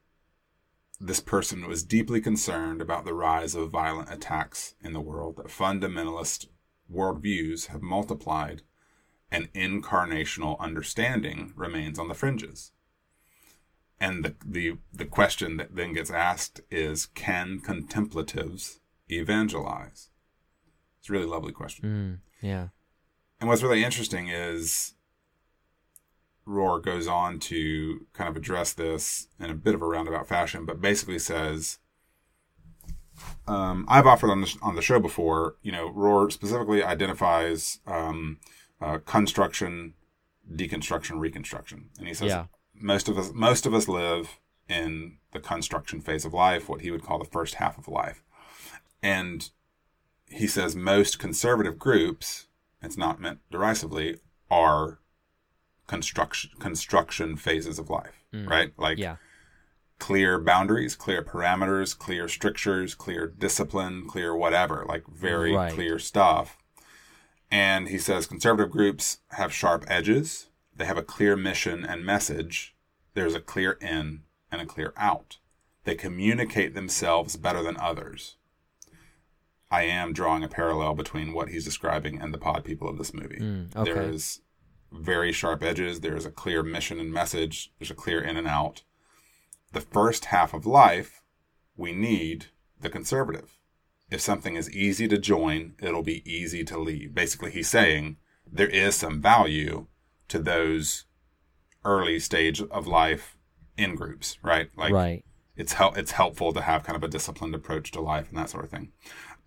this person was deeply concerned about the rise of violent attacks in the world, that fundamentalist worldviews have multiplied and incarnational understanding remains on the fringes. And the, the, the question that then gets asked is can contemplatives evangelize? It's a really lovely question. Mm, yeah. And what's really interesting is Rohr goes on to kind of address this in a bit of a roundabout fashion, but basically says, um, I've offered on the, on the show before, you know, Rohr specifically identifies um, uh, construction, deconstruction, reconstruction. And he says Yeah. most of us most of us live in the construction phase of life, what he would call the first half of life. And he says most conservative groups, it's not meant derisively, are construction construction phases of life, mm. right? Like Yeah. clear boundaries, clear parameters, clear strictures, clear discipline, clear whatever, like very Right. clear stuff. And he says conservative groups have sharp edges. They have a clear mission and message. There's a clear in and a clear out. They communicate themselves better than others. I am drawing a parallel between what he's describing and the pod people of this movie. Mm, okay. There is very sharp edges. There's a clear mission and message. There's a clear in and out. The first half of life, we need the conservative. If something is easy to join, it'll be easy to leave. Basically, he's saying there is some value to those early stage of life in groups, right? Like right. it's hel- it's helpful to have kind of a disciplined approach to life and that sort of thing.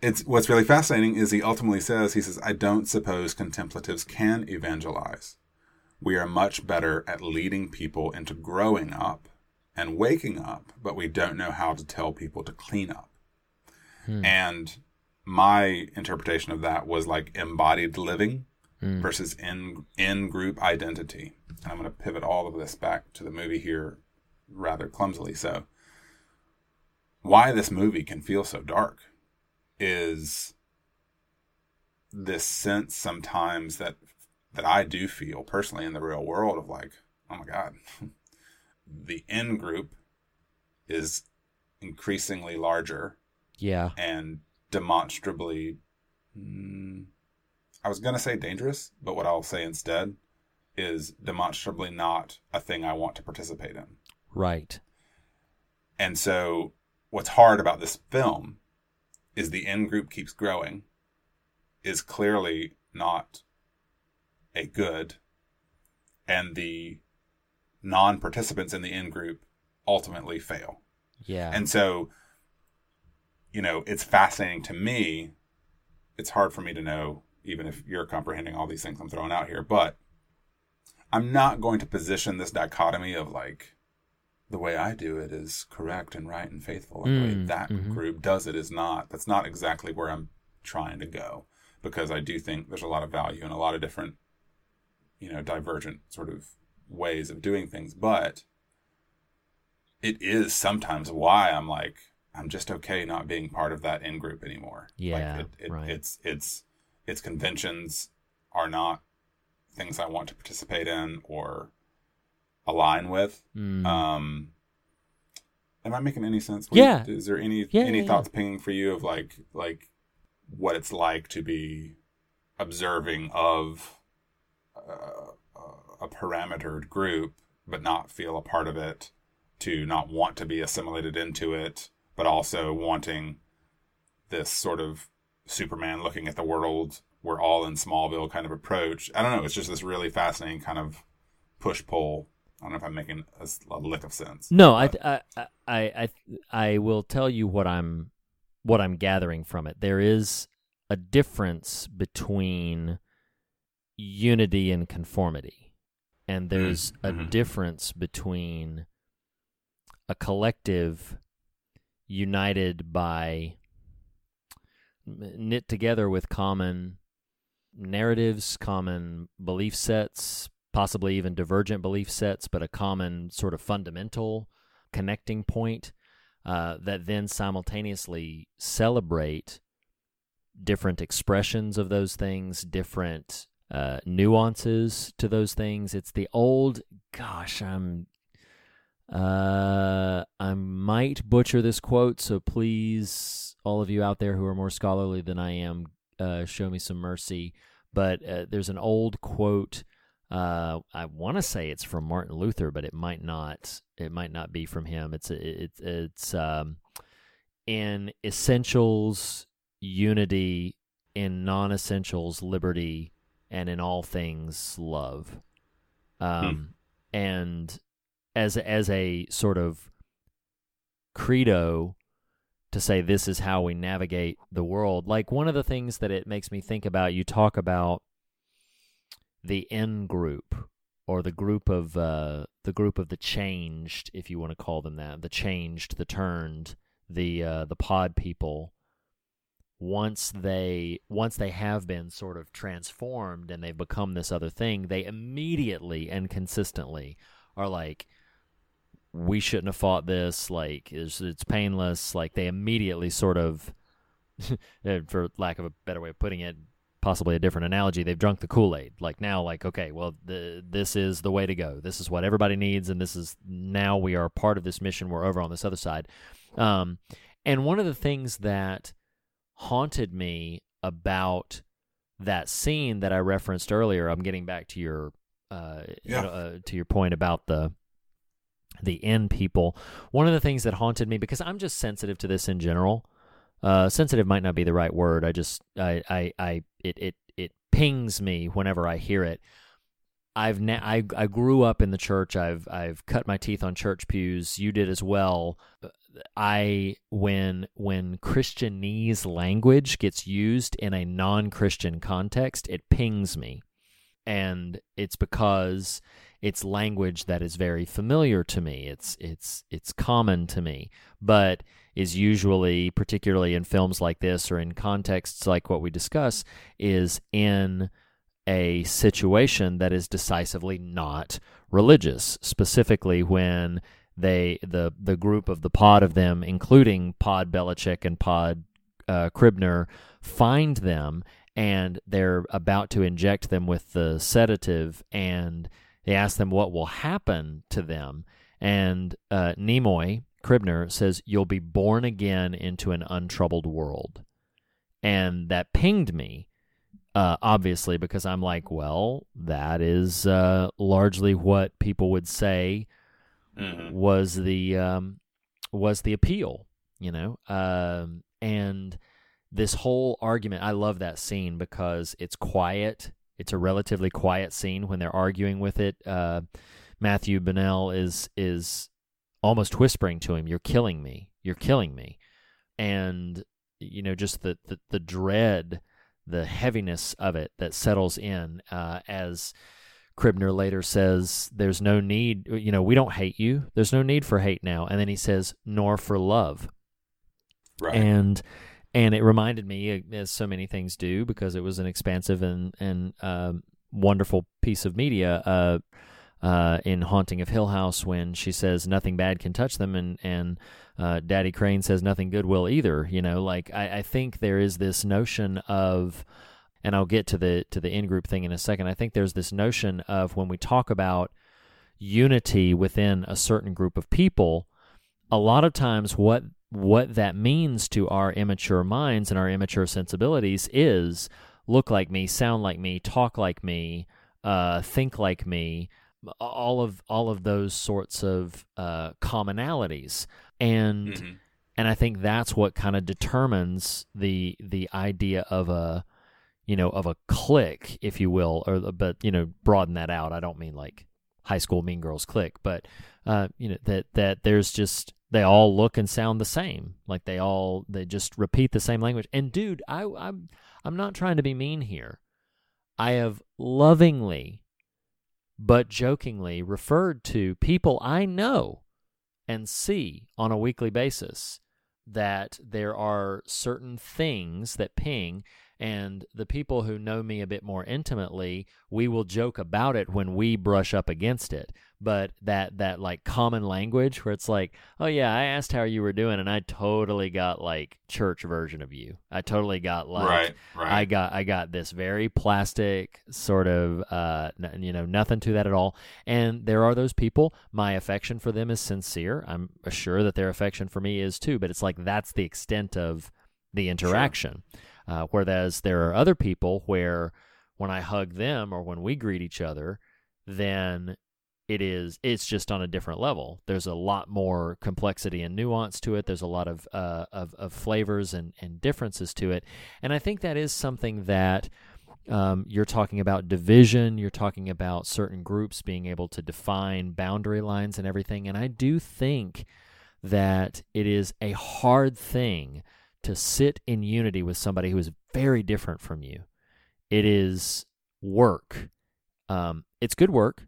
It's what's really fascinating is he ultimately says he says I don't suppose contemplatives can evangelize. We are much better at leading people into growing up and waking up, but we don't know how to tell people to clean up. Hmm. And my interpretation of that was like embodied living hmm. versus in in group identity. And I'm going to pivot all of this back to the movie here rather clumsily. So, why this movie can feel so dark is this sense sometimes that that I do feel personally in the real world of like, oh my god, the in group is increasingly larger Yeah. and demonstrably mm, I was going to say dangerous, but what I'll say instead is demonstrably not a thing I want to participate in. Right. And so what's hard about this film is the in group keeps growing is clearly not a good and the non-participants in the in group ultimately fail. Yeah. And so, you know, it's fascinating to me. It's hard for me to know, even if you're comprehending all these things I'm throwing out here, but I'm not going to position this dichotomy of like the way I do it is correct and right and faithful. And the way Mm, that mhm. group does it is not. That's not exactly where I'm trying to go because I do think there's a lot of value in a lot of different, you know, divergent sort of ways of doing things. But it is sometimes why I'm like, I'm just okay not being part of that in group anymore. Yeah, like it, it, right. It's it's its conventions are not things I want to participate in or align with. Mm. Um, am I making any sense? Yeah. Is there any Yeah, any yeah, yeah. thoughts pinging for you of like like what it's like to be observing of uh, a parametered group, but not feel a part of it, to not want to be assimilated into it, but also wanting this sort of Superman looking at the world, we're all in Smallville kind of approach. I don't know. It's just this really fascinating kind of push pull. I don't know if I'm making a lick of sense. No, I, I, I, I, I will tell you what I'm, what I'm gathering from it. There is a difference between unity and conformity, and there's a mhm. difference between a collective united by knit together with common narratives, common belief sets, possibly even divergent belief sets, but a common sort of fundamental connecting point uh, that then simultaneously celebrate different expressions of those things, different uh, nuances to those things. It's the old, gosh, I'm. Uh, I might butcher this quote, so please, all of you out there who are more scholarly than I am, uh, show me some mercy. But uh, there's an old quote. Uh, I want to say it's from Martin Luther, but it might not. It might not be from him. It's it's it's um, in essentials unity, in non-essentials liberty, and in all things love. Um, and as as a sort of credo to say this is how we navigate the world. Like one of the things that it makes me think about, you talk about the in group or the group of uh, the group of the changed, if you want to call them that, the changed, the turned, the uh, the pod people. Once they once they have been sort of transformed and they've become this other thing, they immediately and consistently are like, we shouldn't have fought this. Like, it's, it's painless. Like, they immediately sort of, for lack of a better way of putting it, possibly a different analogy, they've drunk the Kool Aid. Like, now, like, okay, well, the, this is the way to go. This is what everybody needs. And this is now we are part of this mission. We're over on this other side. Um, and one of the things that haunted me about that scene that I referenced earlier, I'm getting back to your, uh, you know, uh, to your point about the, the end people. One of the things that haunted me because I'm just sensitive to this in general. Uh, sensitive might not be the right word. I just I I, I it it it pings me whenever I hear it. I've na- I I grew up in the church. I've I've cut my teeth on church pews. You did as well. I when when Christianese language gets used in a non-Christian context, it pings me. And it's because it's language that is very familiar to me. It's it's it's common to me, but is usually particularly in films like this or in contexts like what we discuss is in a situation that is decisively not religious, specifically when they the the group of the pod of them, including Pod Bellicec and Pod uh, Kibner, find them and they're about to inject them with the sedative, and they ask them what will happen to them, and uh, Nimoy Kibner says, "You'll be born again into an untroubled world," and that pinged me. Uh, obviously, because I'm like, well, that is uh, largely what people would say Mhm. was the um, was the appeal, you know, um, and this whole argument. I love that scene because it's quiet. It's a relatively quiet scene when they're arguing with it. Uh, Matthew Bennell is is almost whispering to him, "You're killing me. You're killing me," and you know, just the the, the dread, the heaviness of it that settles in uh, as. Kibner later says, There's no need, you know, we don't hate you. There's no need for hate now. And then he says, Nor for love. Right. And and it reminded me, uh, as so many things do, because it was an expansive and and um, wonderful piece of media. Uh, uh, in Haunting of Hill House, when she says nothing bad can touch them, and and uh, Daddy Crane says nothing good will either. You know, like I, I think there is this notion of, and I'll get to the to the in group thing in a second. I think there's this notion of when we talk about unity within a certain group of people, a lot of times what what that means to our immature minds and our immature sensibilities is look like me, sound like me, talk like me, uh, think like me, all of all of those sorts of uh, commonalities, and Mhm. and I think that's what kind of determines the the idea of a you know of a clique, if you will, or but you know broaden that out. I don't mean like high school Mean Girls clique, but uh, you know that that there's just they all look and sound the same, like they all they just repeat the same language. And dude, I I'm I'm not trying to be mean here. I have lovingly but jokingly referred to people I know and see on a weekly basis that there are certain things that ping and the people who know me a bit more intimately we will joke about it when we brush up against it. But that that like common language where it's like oh yeah i asked how you were doing and i totally got like church version of you. I totally got like Right, right. i got i got this very plastic sort of uh n- you know nothing to that at all. And there are those people my affection for them is sincere. I'm sure that their affection for me is too but it's like that's the extent of the interaction uh, whereas there are other people where when I hug them or when we greet each other, then it is it's just on a different level. There's a lot more complexity and nuance to it. There's a lot of uh, of, of flavors and, and differences to it, and I think that is something that um, you're talking about division. You're talking about certain groups being able to define boundary lines and everything. And I do think that it is a hard thing to sit in unity with somebody who is very different from you. It is work. Um, it's good work.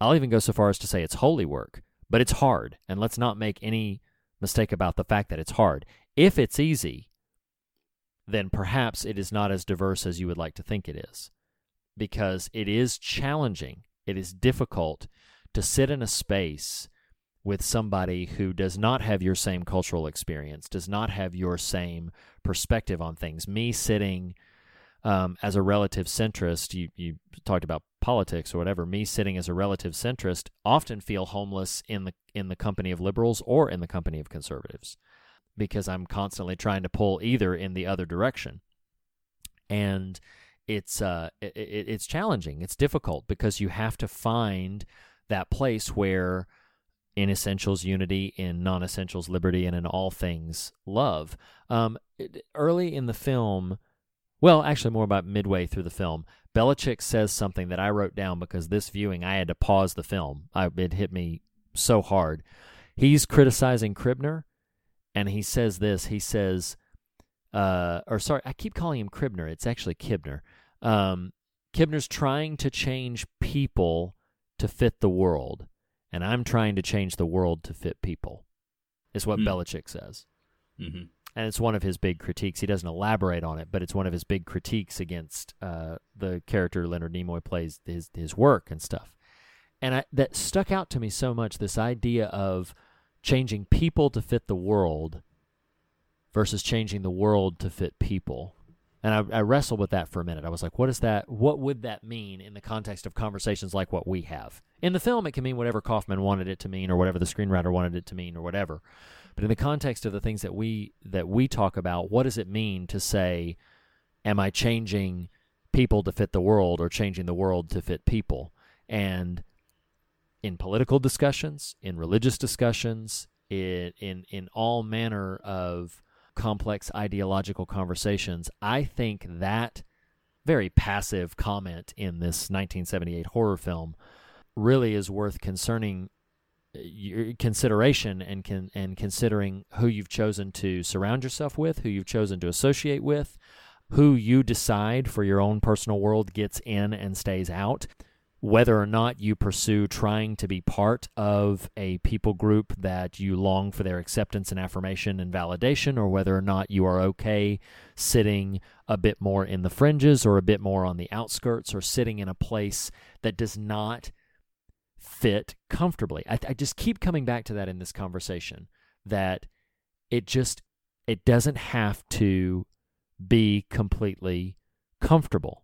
I'll even go so far as to say it's holy work, but it's hard. And let's not make any mistake about the fact that it's hard. If it's easy, then perhaps it is not as diverse as you would like to think it is, because it is challenging. It is difficult to sit in a space with somebody who does not have your same cultural experience, does not have your same perspective on things. Me sitting um, as a relative centrist, you, you talked about politics or whatever. Me sitting as a relative centrist often feel homeless in the in the company of liberals or in the company of conservatives because I'm constantly trying to pull either in the other direction, and it's uh it, it, it's challenging. It's difficult because you have to find that place where in essentials unity, in non essentials liberty, and in all things love. Um, early in the film, well, actually, more about midway through the film, Bellicec says something that I wrote down because this viewing I had to pause the film. I, it hit me so hard. He's criticizing Kribner, and he says this. He says, uh, or sorry, I keep calling him Kribner. It's actually Kibner. Um, Kibner's trying to change people to fit the world and I'm trying to change the world to fit people, is what Hmm. Bellicec says. Mhm. And it's one of his big critiques. He doesn't elaborate on it, but it's one of his big critiques against uh, the character Leonard Nimoy plays, his his work and stuff. And I, that stuck out to me so much. This idea of changing people to fit the world versus changing the world to fit people. And I, I wrestled with that for a minute. I was like, what is that? What would that mean in the context of conversations like what we have? In the film, it can mean whatever Kaufman wanted it to mean, or whatever the screenwriter wanted it to mean, or whatever. But in the context of the things that we that we talk about, what does it mean to say, "Am I changing people to fit the world, or changing the world to fit people?" And in political discussions, in religious discussions, in in, in all manner of complex ideological conversations, I think that very passive comment in this 1978 horror film really is worth concerning uh, your consideration and can and considering who you've chosen to surround yourself with, who you've chosen to associate with, who you decide for your own personal world gets in and stays out whether or not you pursue trying to be part of a people group that you long for their acceptance and affirmation and validation, or whether or not you are okay sitting a bit more in the fringes or a bit more on the outskirts or sitting in a place that does not fit comfortably. I, I just keep coming back to that in this conversation that it just it doesn't have to be completely comfortable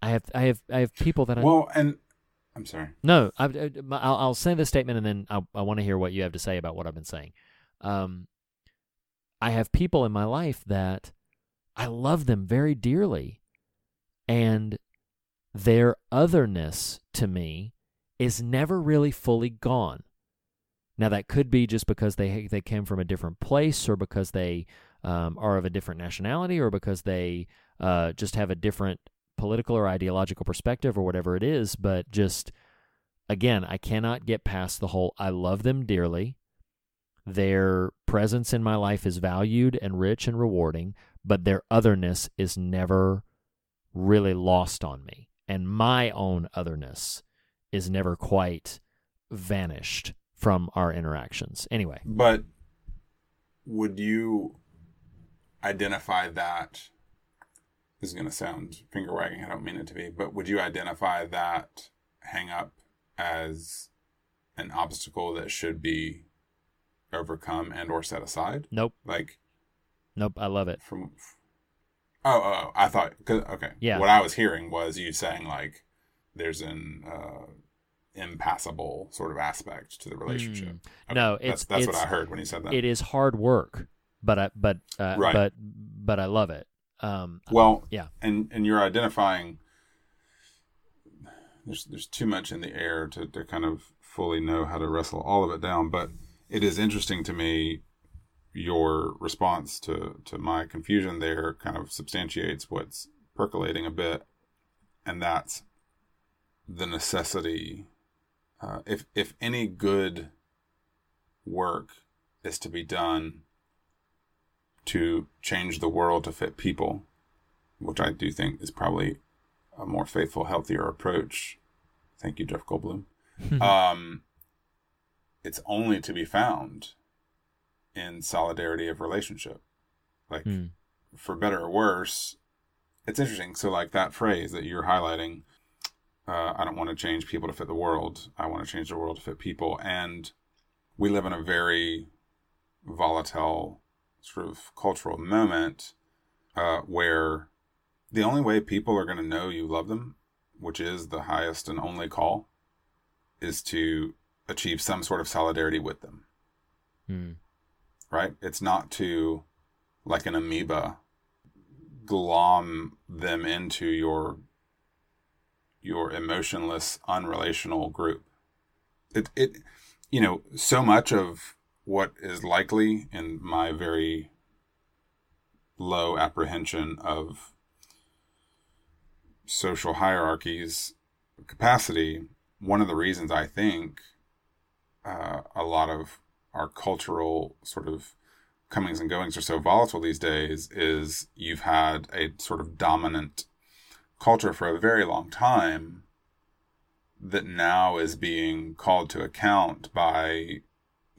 I have I have I have people that I well, and I'm sorry. No, I, will I'll say this statement and then I'll, I want to hear what you have to say about what I've been saying. Um, I have people in my life that I love them very dearly, and their otherness to me is never really fully gone. Now that could be just because they they came from a different place, or because they um, are of a different nationality, or because they uh, just have a different political or ideological perspective or whatever it is, but just again, I cannot get past the whole I love them dearly. Their presence in my life is valued and rich and rewarding, but their otherness is never really lost on me. And my own otherness is never quite vanished from our interactions. Anyway. But would you identify that this is going to sound finger wagging. I don't mean it to be, but would you identify that hang up as an obstacle that should be overcome and or set aside? Nope. Like, nope. I love it. From oh, oh, oh I thought cause, okay. Yeah. What I was hearing was you saying like there's an uh, impassable sort of aspect to the relationship. Mm. Okay. No, it's that's, that's it's, what I heard when you said that. It is hard work, but I but uh, right. but but I love it. Um, well, yeah, and and you're identifying. There's there's too much in the air to to kind of fully know how to wrestle all of it down, but it is interesting to me. Your response to to my confusion there kind of substantiates what's percolating a bit, and that's the necessity. Uh, if if any good work is to be done to change the world to fit people, which I do think is probably a more faithful, healthier approach. Thank you, Jeff Goldblum. um, it's only to be found in solidarity of relationship. Like, mm. for better or worse, it's interesting. So, like that phrase that you're highlighting, uh, I don't want to change people to fit the world. I want to change the world to fit people. And we live in a very volatile sort of cultural moment uh, where the only way people are going to know you love them, which is the highest and only call, is to achieve some sort of solidarity with them. Hmm. Right? It's not to, like an amoeba, glom them into your your emotionless, unrelational group. It it you know, so much of what is likely in my very low apprehension of social hierarchies capacity one of the reasons i think uh, a lot of our cultural sort of comings and goings are so volatile these days is you've had a sort of dominant culture for a very long time that now is being called to account by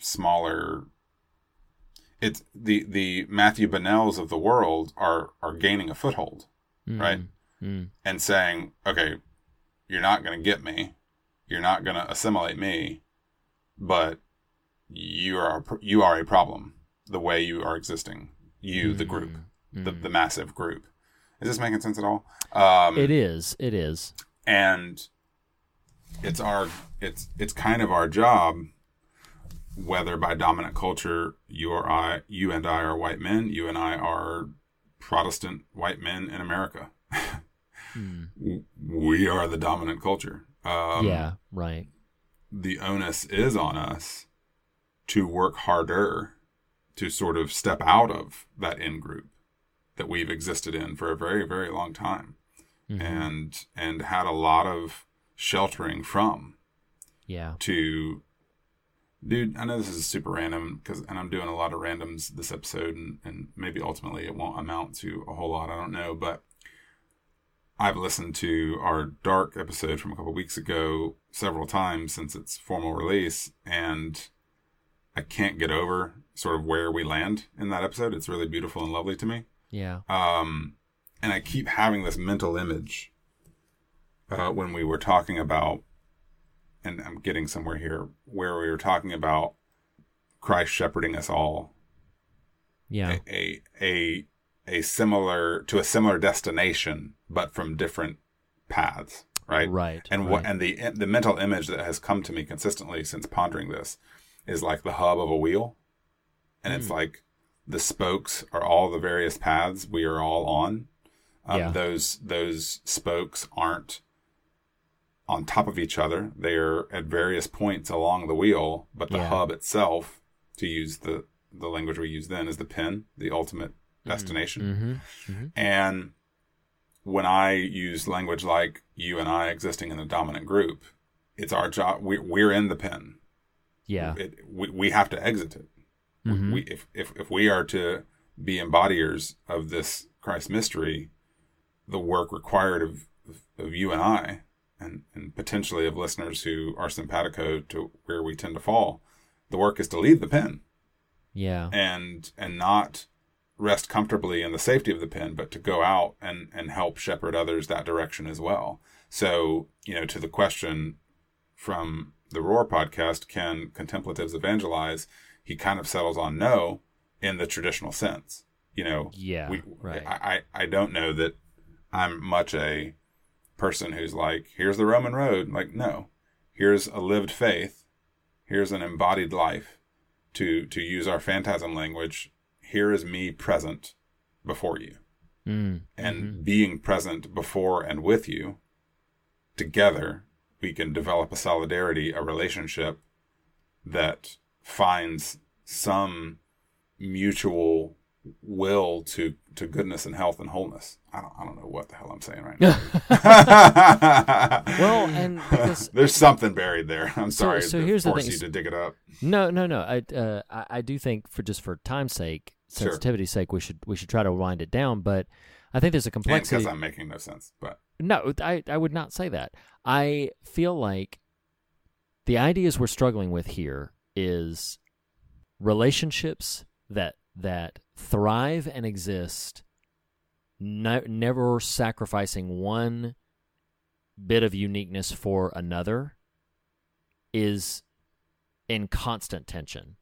smaller it's the the Matthew Bennells of the world are are gaining a foothold, mm. right? Mm. And saying, okay, you're not going to get me, you're not going to assimilate me, but you are you are a problem the way you are existing, you mm. the group, the mm. the massive group. Is this making sense at all? Um, it is. It is. and it's our it's it's kind of our job whether by dominant culture you or I you and I are white men you and I are Protestant white men in America W- we are the dominant culture um, yeah. Right. the onus is on us to work harder to sort of step out of that in group that we've existed in for a very very long time Mhm. and and had a lot of sheltering from Yeah. to dude i know this is super random because and i'm doing a lot of randoms this episode and, and maybe ultimately it won't amount to a whole lot i don't know but i've listened to our dark episode from a couple weeks ago several times since its formal release and i can't get over sort of where we land in that episode it's really beautiful and lovely to me Yeah. um, and I keep having this mental image uh, when we were talking about, and I'm getting somewhere here, where we were talking about Christ shepherding us all Yeah. a a a similar to a similar destination, but from different paths, right? Right, And what right. and the the mental image that has come to me consistently since pondering this is like the hub of a wheel, and Hmm. it's like the spokes are all the various paths we are all on. Um, Yeah. Those those spokes aren't on top of each other; they are at various points along the wheel. But the Yeah. hub itself, to use the the language we use then, is the pin, the ultimate destination. Mm-hmm. Mm-hmm. And when I use language like you and I existing in the dominant group, it's our job. We, we're in the pin. Yeah. It, we, we have to exit it. Mhm. We, if, if, if we are to be embodiers of this Christ mystery, the work required of, of you and I, and, and potentially of listeners who are simpatico to where we tend to fall, the work is to leave the pen Yeah. and and not rest comfortably in the safety of the pen, but to go out and and help shepherd others that direction as well. So you know, to the question from the Roar podcast, can contemplatives evangelize? He kind of settles on no in the traditional sense. You know, Yeah, we, right. I, I I don't know that I'm much a person who's like, here's the Roman road. Like, no, here's a lived faith. Here's an embodied life. To to use our phantasm language, here is me present before you, Mm. and being present before and with you. Together, we can develop a solidarity, a relationship that finds some mutual will to to goodness and health and wholeness. I don't I don't know what the hell I'm saying right now. Well, and because- there's something buried there. I'm So- sorry so here's the force thing. you to dig it up. No, no, no. I, uh, I, I do think for just for time's sake, Sure. sensitivity's sake, we should we should try to wind it down. But I think there's a complexity. because I'm making no sense, but No, I, I would not say that. I feel like the ideas we're struggling with here is relationships that that thrive and exist, no, never sacrificing one bit of uniqueness for another, is in constant tension.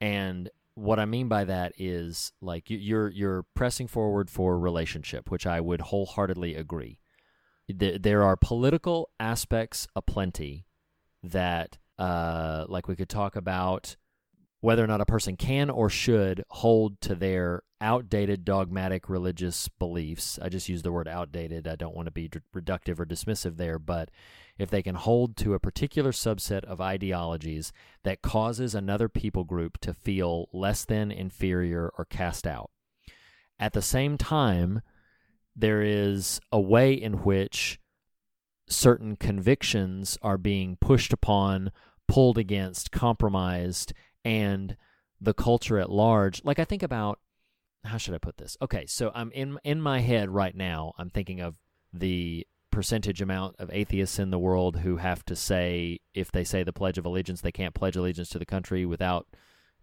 And what I mean by that is like you- you're you're pressing forward for relationship, which I would wholeheartedly agree. There are political aspects aplenty that, uh, like we could talk about whether or not a person can or should hold to their outdated dogmatic religious beliefs. I just use the word outdated. I don't want to be d- reductive or dismissive there, but if they can hold to a particular subset of ideologies that causes another people group to feel less than, inferior, or cast out. At the same time, there is a way in which certain convictions are being pushed upon, pulled against, compromised, and the culture at large. Like I think about how should I put this? Okay, so I'm in in my head right now. I'm thinking of the percentage amount of atheists in the world who have to say if they say the pledge of allegiance they can't pledge allegiance to the country without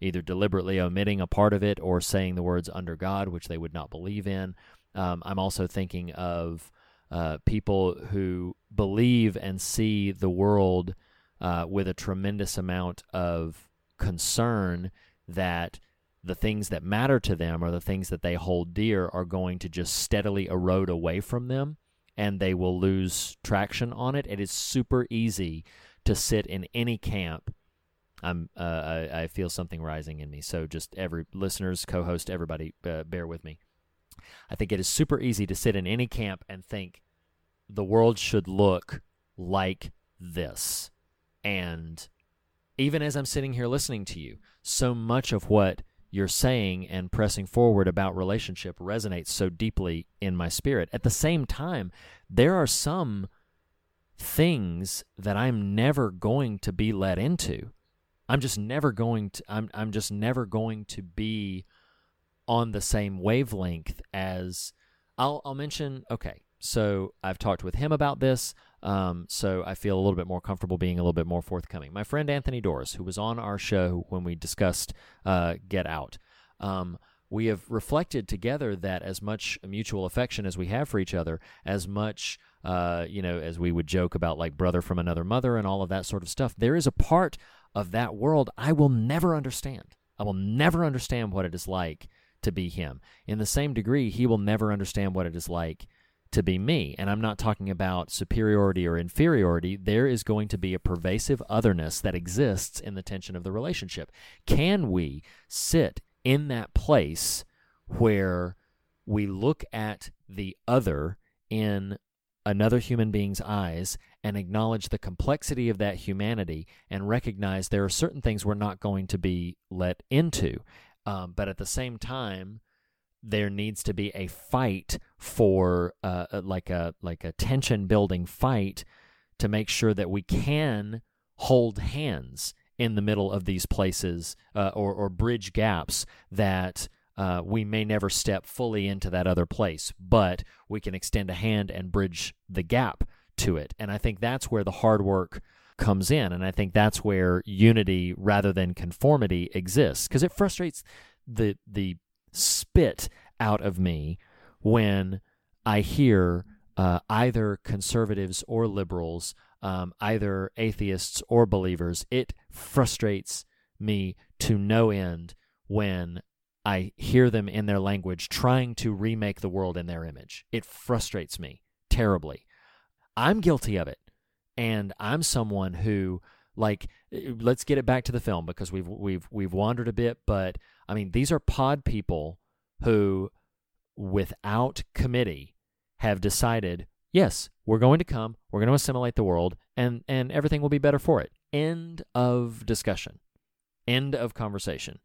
either deliberately omitting a part of it or saying the words under God, which they would not believe in. Um, I'm also thinking of uh, people who believe and see the world uh, with a tremendous amount of concern that the things that matter to them or the things that they hold dear are going to just steadily erode away from them and they will lose traction on it. It is super easy to sit in any camp. I'm uh, I, I feel something rising in me. So just every listeners, co-host, everybody, uh, bear with me. I think it is super easy to sit in any camp and think the world should look like this. And even as I'm sitting here listening to you, so much of what you're saying and pressing forward about relationship resonates so deeply in my spirit. At the same time, there are some things that I'm never going to be let into. I'm just never going to I'm I'm just never going to be on the same wavelength as I'll I'll mention okay. So I've talked with him about this. Um, so I feel a little bit more comfortable being a little bit more forthcoming. My friend Anthony Doris, who was on our show when we discussed uh, Get Out, um, we have reflected together that as much mutual affection as we have for each other, as much uh, you know, as we would joke about like brother from another mother and all of that sort of stuff, there is a part of that world I will never understand. I will never understand what it is like to be him. In the same degree, he will never understand what it is like to be me. And I'm not talking about superiority or inferiority. There is going to be a pervasive otherness that exists in the tension of the relationship. Can we sit in that place where we look at the other in another human being's eyes and acknowledge the complexity of that humanity and recognize there are certain things we're not going to be let into. Um, but at the same time, there needs to be a fight for uh, like a like a tension building fight to make sure that we can hold hands in the middle of these places uh, or or bridge gaps that uh, we may never step fully into that other place, but we can extend a hand and bridge the gap to it. And I think that's where the hard work comes in. And I think that's where unity rather than conformity exists because it frustrates the the spit out of me when I hear uh, either conservatives or liberals, um, either atheists or believers. It frustrates me to no end when I hear them in their language trying to remake the world in their image. It frustrates me terribly. I'm guilty of it. And I'm someone who like let's get it back to the film because we've we've we've wandered a bit, but I mean these are pod people who without committee have decided, yes, we're going to come, we're going to assimilate the world and and everything will be better for it. End of discussion. End of conversation.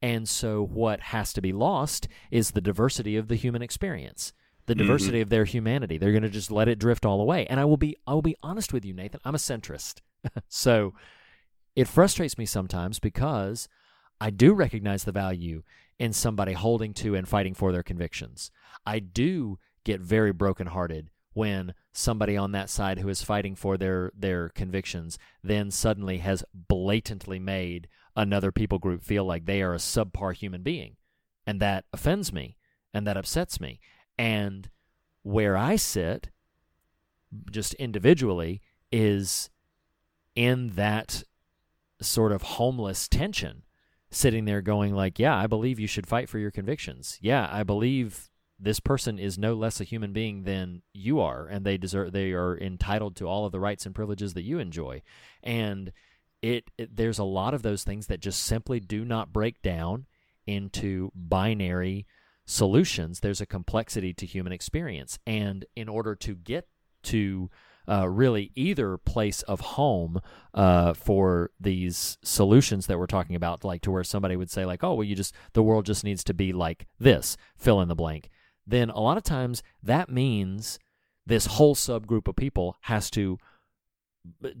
And so what has to be lost is the diversity of the human experience the diversity mm-hmm. of their humanity. They're going to just let it drift all away. And I will be I will be honest with you, Nathan. I'm a centrist. so it frustrates me sometimes because I do recognize the value in somebody holding to and fighting for their convictions. I do get very brokenhearted when somebody on that side who is fighting for their their convictions then suddenly has blatantly made another people group feel like they are a subpar human being. And that offends me and that upsets me. And where I sit, just individually, is in that sort of homeless tension, sitting there going like, "Yeah, I believe you should fight for your convictions. Yeah, I believe this person is no less a human being than you are, and they deserve they are entitled to all of the rights and privileges that you enjoy." And it, it there's a lot of those things that just simply do not break down into binary solutions, there's a complexity to human experience. And in order to get to uh, really either place of home uh, for these solutions that we're talking about, like to where somebody would say, like, oh, well, you just, the world just needs to be like this, fill in the blank. Then a lot of times that means this whole subgroup of people has to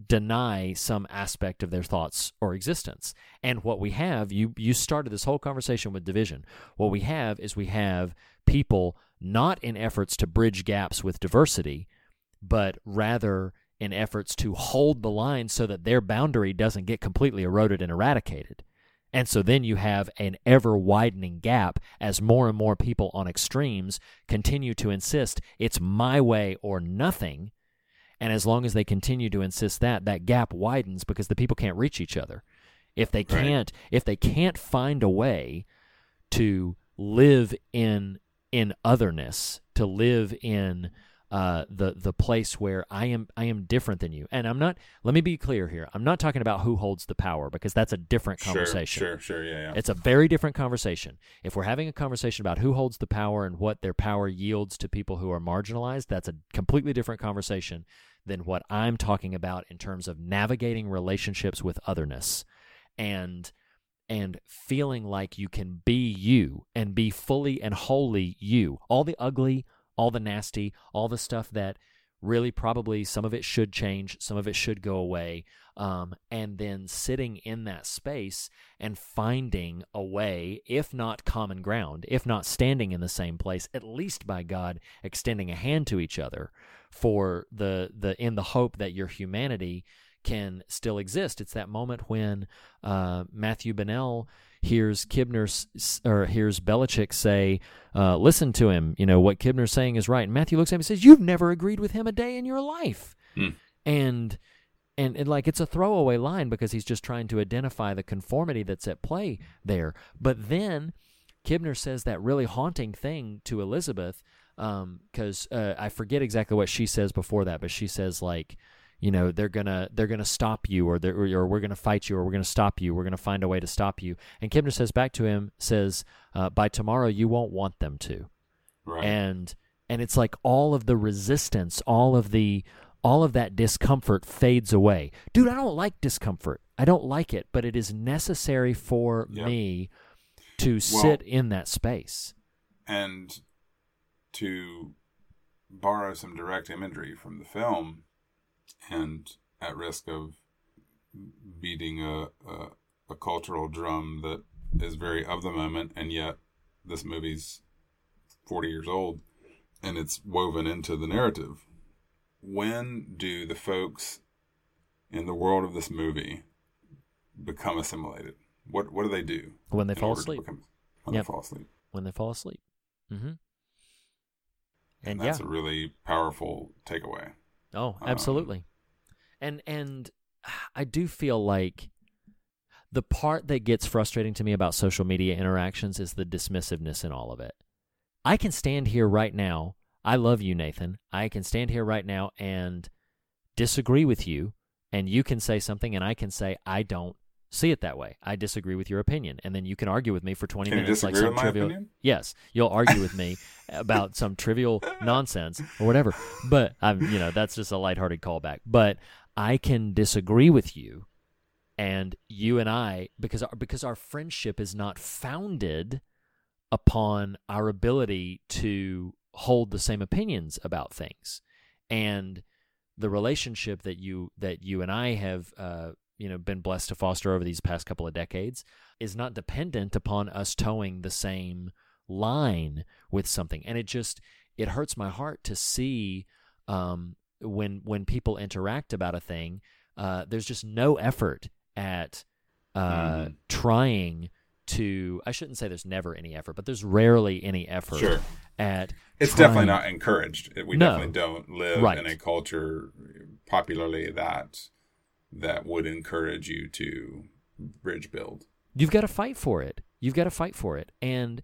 deny some aspect of their thoughts or existence. And what we have, you you started this whole conversation with division. What we have is we have people not in efforts to bridge gaps with diversity, but rather in efforts to hold the line so that their boundary doesn't get completely eroded and eradicated. And so then you have an ever widening gap as more and more people on extremes continue to insist it's my way or nothing and as long as they continue to insist that, that gap widens because the people can't reach each other. If they can't, right. if they can't find a way to live in in otherness, to live in uh, the the place where I am I am different than you. And I'm not. Let me be clear here. I'm not talking about who holds the power because that's a different conversation. Sure, sure, sure, yeah, yeah. It's a very different conversation. If we're having a conversation about who holds the power and what their power yields to people who are marginalized, that's a completely different conversation than what I'm talking about in terms of navigating relationships with otherness and and feeling like you can be you and be fully and wholly you. All the ugly, all the nasty, all the stuff that really probably some of it should change, some of it should go away. Um, and then sitting in that space and finding a way, if not common ground, if not standing in the same place, at least by God extending a hand to each other for the the in the hope that your humanity can still exist. It's that moment when uh, Matthew Bennell hears Kibner or hears Bellicec say, uh, "Listen to him. You know what Kibner's saying is right." And Matthew looks at him and says, "You've never agreed with him a day in your life." Hmm. And and, and like it's a throwaway line because he's just trying to identify the conformity that's at play there. But then Kibner says that really haunting thing to Elizabeth because uh, I forget exactly what she says before that, but she says like, you know, they're gonna they're gonna stop you, or they're, or we're gonna fight you, or we're gonna stop you, we're gonna find a way to stop you. And Kibner says back to him, says, uh, by tomorrow you won't want them to, right. and and it's like all of the resistance, all of the all of that discomfort fades away. Dude, I don't like discomfort. I don't like it, but it is necessary for Yep. me to Well- sit in that space. and to borrow some direct imagery from the film, and at risk of beating a, a, a cultural drum that is very of the moment, and yet this movie's 40 years old and it's woven into the narrative. When do the folks in the world of this movie become assimilated? What what do they do? When they fall asleep. become- when Yep. they fall asleep. When they fall asleep. Mm-hmm. And, And that's yeah. a really powerful takeaway. Oh, Um, absolutely. and and I do feel like the part that gets frustrating to me about social media interactions is the dismissiveness in all of it. I can stand here right now. I love you, Nathan. I can stand here right now and disagree with you, and you can say something, and I can say I don't see it that way. I disagree with your opinion, and then you can argue with me for twenty Can minutes like some trivial. opinion? Yes, you'll argue with me about some trivial nonsense or whatever. But I'm, you know, that's just a lighthearted callback. But I can disagree with you, and you and I, because our, because our friendship is not founded upon our ability to hold the same opinions about things, and the relationship that you that you and I have, uh, you know, been blessed to foster over these past couple of decades is not dependent upon us toeing the same line with something and it just it hurts my heart to see um, when when people interact about a thing uh, there's just no effort at uh, Mhm. trying to i shouldn't say there's never any effort but there's rarely any effort Sure. at It's trying- definitely not encouraged. We No. definitely don't live Right. in a culture popularly that that would encourage you to bridge build. You've got to fight for it. You've got to fight for it. And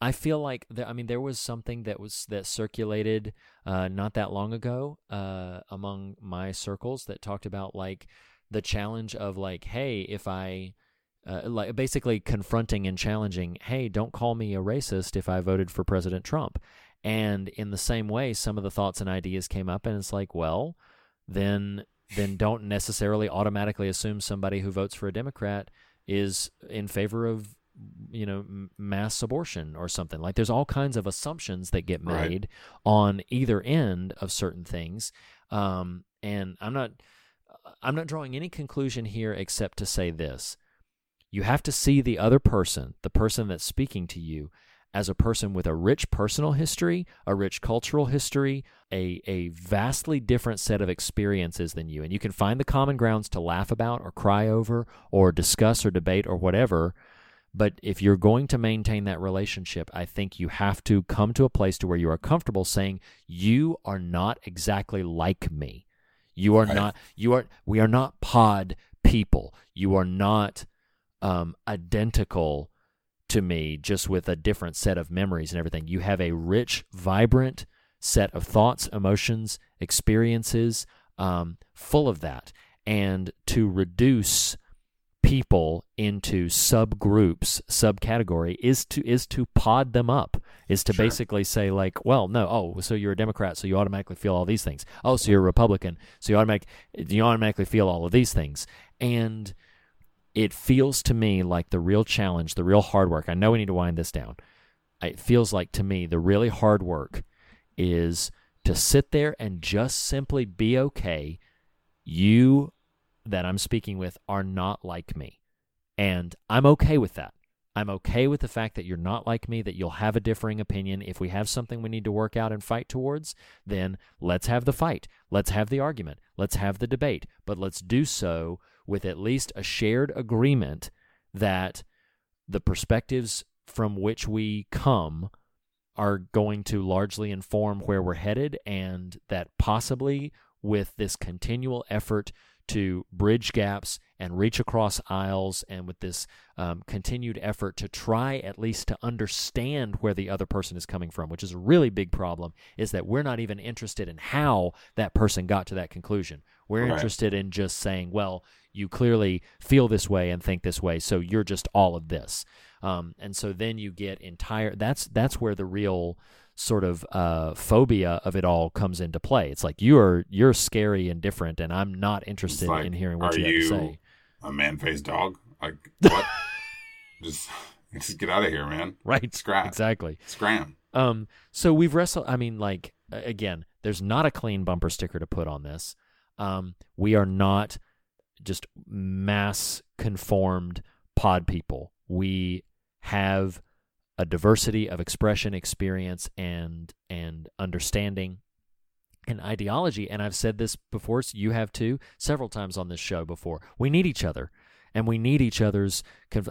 I feel like I mean there was something that was that circulated uh, not that long ago uh, among my circles that talked about like the challenge of like hey if I uh, like basically confronting and challenging hey don't call me a racist if I voted for President Trump and in the same way some of the thoughts and ideas came up and it's like well then then don't necessarily automatically assume somebody who votes for a Democrat is in favor of you know m- mass abortion or something. Like there's all kinds of assumptions that get Right. made on either end of certain things. Um, and i'm not i'm not drawing any conclusion here except to say this. You have to see the other person the person that's speaking to you as a person with a rich personal history, a rich cultural history, a, a vastly different set of experiences than you. And you can find the common grounds to laugh about or cry over or discuss or debate or whatever. But if you're going to maintain that relationship, I think you have to come to a place to where you are comfortable saying, You are not exactly like me. You are not, you are, we are not pod people. You are not um, identical to me just with a different set of memories and everything. You have a rich, vibrant set of thoughts, emotions, experiences, um, full of that. And to reduce people into subgroups, subcategory is to is to pod them up. Is to Sure. basically say like, well, no, oh, so you're a Democrat, so you automatically feel all these things. Oh, so you're a Republican, so you automatic you automatically feel all of these things. And it feels to me like the real challenge, the real hard work. I know we need to wind this down. It feels like to me the really hard work is to sit there and just simply be okay. You that I'm speaking with are not like me. And I'm okay with that. I'm okay with the fact that you're not like me, that you'll have a differing opinion. If we have something we need to work out and fight towards, then let's have the fight. Let's have the argument. Let's have the debate. But let's do so with at least a shared agreement that the perspectives from which we come are going to largely inform where we're headed, and that possibly with this continual effort to bridge gaps and reach across aisles, and with this um, continued effort to try at least to understand where the other person is coming from, which is a really big problem, is that we're not even interested in how that person got to that conclusion. We're Right. interested in just saying, well, you clearly feel this way and think this way, so you're just all of this. Um, and so then you get entire. That's that's where the real sort of uh, phobia of it all comes into play. It's like you are you're scary and different, and I'm not interested like, in hearing what are you have to you say. A man-faced dog? Like what? just, just get out of here, man. Right? Scrap. Exactly. Scram. Um, so we've wrestled. I mean, like again, there's not a clean bumper sticker to put on this. Um, we are not just mass conformed pod people. We have a diversity of expression, experience, and and understanding and ideology. And I've said this before. So you have too, several times on this show before. We need each other, and we need each other's.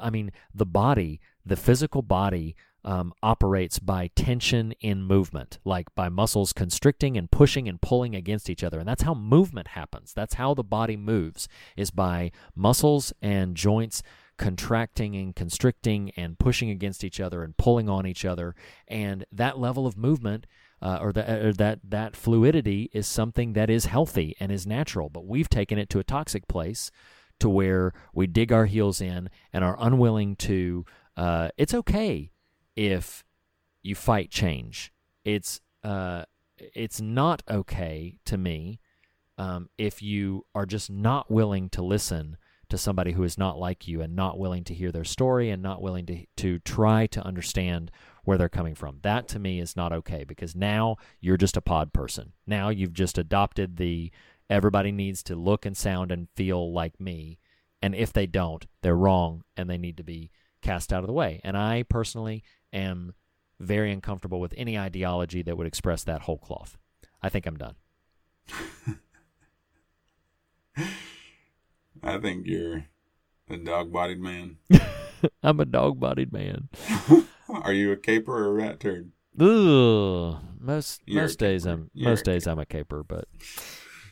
I mean, the body, the physical body, um, operates by tension in movement, like by muscles constricting and pushing and pulling against each other. And that's how movement happens. That's how the body moves, is by muscles and joints contracting and constricting and pushing against each other and pulling on each other. And that level of movement uh, or, the, or that that fluidity is something that is healthy and is natural. But we've taken it to a toxic place to where we dig our heels in and are unwilling to. Uh, it's okay if you fight change. It's uh, it's not okay to me um, if you are just not willing to listen to somebody who is not like you and not willing to hear their story and not willing to to try to understand where they're coming from. That to me is not okay because now you're just a pod person. Now you've just adopted the everybody needs to look and sound and feel like me. And if they don't, they're wrong and they need to be cast out of the way. And I personally am very uncomfortable with any ideology that would express that whole cloth. I think I'm done. I think you're a dog-bodied man. I'm a dog bodied man. Are you a caper or a rat turd? Ugh. Most You're most days. I'm You're most days I'm a caper, but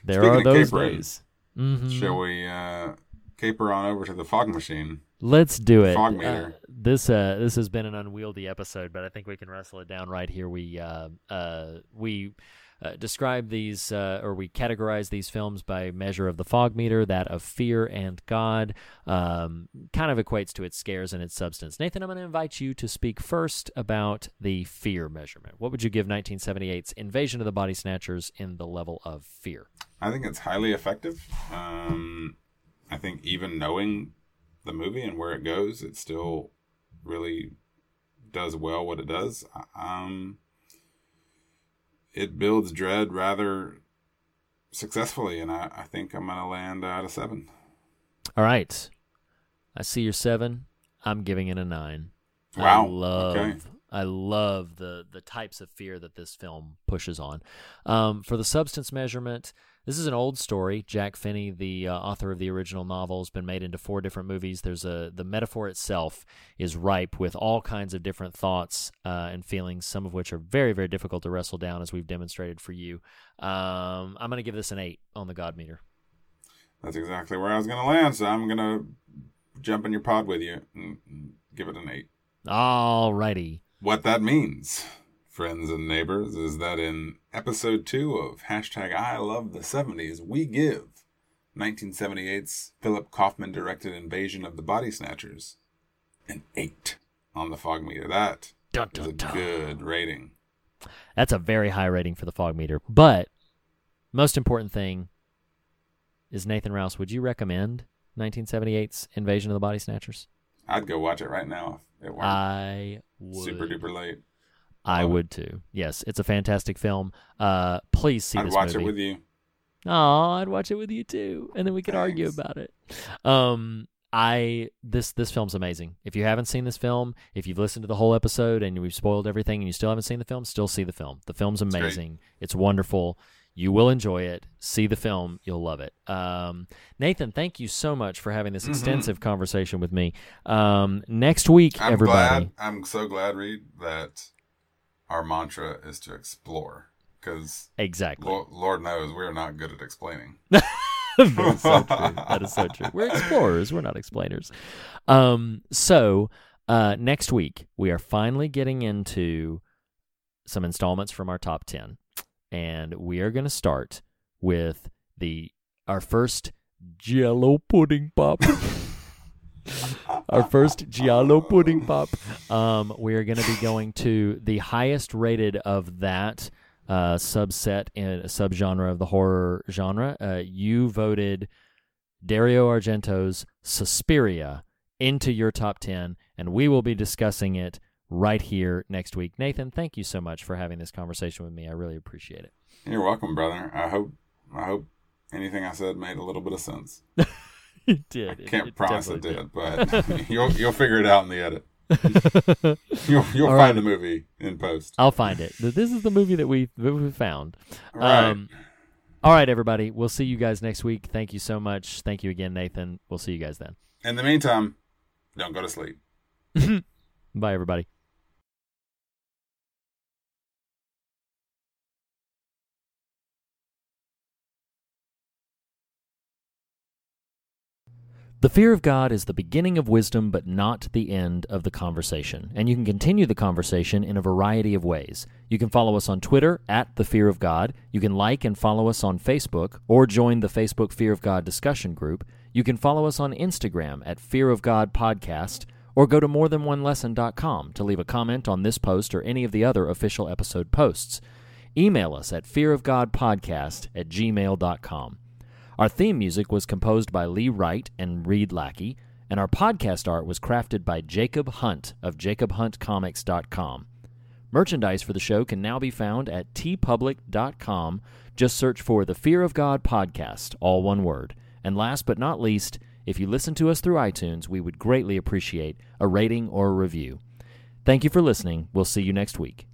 there Speaking are those capering, days. hmm Shall we uh, caper on over to the fog machine? Let's do it. Fog Uh, meter. this uh this has been an unwieldy episode, but I think we can wrestle it down right here. We uh uh we uh, describe these uh, or we categorize these films by measure of the fog meter, that of fear and God. Um, kind of equates to its scares and its substance. Nathan, I'm going to invite you to speak first about the fear measurement. What would you give 1978's Invasion of the Body Snatchers in the level of fear? I think it's highly effective. Um, I think even knowing the movie and where it goes, it still really does well what it does. Um, it builds dread rather successfully, and I, I think I'm going to land out of seven. All right. I see your seven. I'm giving it a nine. Wow. I love Okay. I love the the types of fear that this film pushes on. Um, for the substance measurement, this is an old story. Jack Finney, the uh, author of the original novel, has been made into four different movies. There's a the metaphor itself is ripe with all kinds of different thoughts uh, and feelings, some of which are very very difficult to wrestle down, as we've demonstrated for you. Um, I'm going to give this an eight on the God meter. That's exactly where I was going to land, so I'm going to jump in your pod with you and give it an eight. Alrighty. What that means, friends and neighbors, is that in episode two of hashtag I Love the 70s, we give 1978's Philip Kaufman directed Invasion of the Body Snatchers an 8 on the fog meter. That Dun, is a dun, dun. good rating. That's a very high rating for the fog meter. But most important thing is Nathan Rouse, would you recommend 1978's Invasion of the Body Snatchers? I'd go watch it right now if it weren't I would. super duper late. I would too. Yes, it's a fantastic film. Uh, please see I'd this watch movie. it with you. Oh, I'd watch it with you too, and then we could argue about it. Um, I this this film's amazing. If you haven't seen this film, if you've listened to the whole episode and we've spoiled everything, and you still haven't seen the film, still see the film. The film's amazing. It's wonderful. You will enjoy it. See the film. You'll love it. Um, Nathan, thank you so much for having this Mhm. extensive conversation with me. Um, next week, I'm everybody. glad. I'm so glad, Reed, that our mantra is to explore. Because Exactly. Lord, Lord knows we're not good at explaining. that is so true. That is so true. We're explorers. We're not explainers. Um, so uh, next week we are finally getting into some installments from our top ten, and we are going to start with the our first Jello pudding pop. our first Giallo pudding pop. Um, we are going to be going to the highest rated of that uh, subset and subgenre of the horror genre. Uh, you voted Dario Argento's Suspiria into your top 10, and we will be discussing it right here next week. Nathan, thank you so much for having this conversation with me. I really appreciate it. You're welcome, brother. I hope. I hope anything I said made a little bit of sense. It did. It- Can't it promise it definitely did, but you'll you'll figure it out in the edit. You'll you'll All find right. the movie in post. I'll find it. This is the movie that we that we found. All right. Um, all right, everybody. We'll see you guys next week. Thank you so much. Thank you again, Nathan. We'll see you guys then. in the meantime, don't go to sleep. Bye, everybody. The fear of God is the beginning of wisdom, but not the end of the conversation. And you can continue the conversation in a variety of ways. You can follow us on Twitter at The Fear of God. You can like and follow us on Facebook or join the Facebook Fear of God discussion group. You can follow us on Instagram at Fear of God Podcast or go to morethanonelesson.com to leave a comment on this post or any of the other official episode posts. Email us at fearofgodpodcast at gmail.com. Our theme music was composed by Lee Wright and Reed Lackey, and our podcast art was crafted by Jacob Hunt of jacobhuntcomics.com. Merchandise for the show can now be found at teepublic.com. Just search for the Fear of God podcast, all one word. And last but not least, if you listen to us through iTunes, we would greatly appreciate a rating or a review. Thank you for listening. We'll see you next week.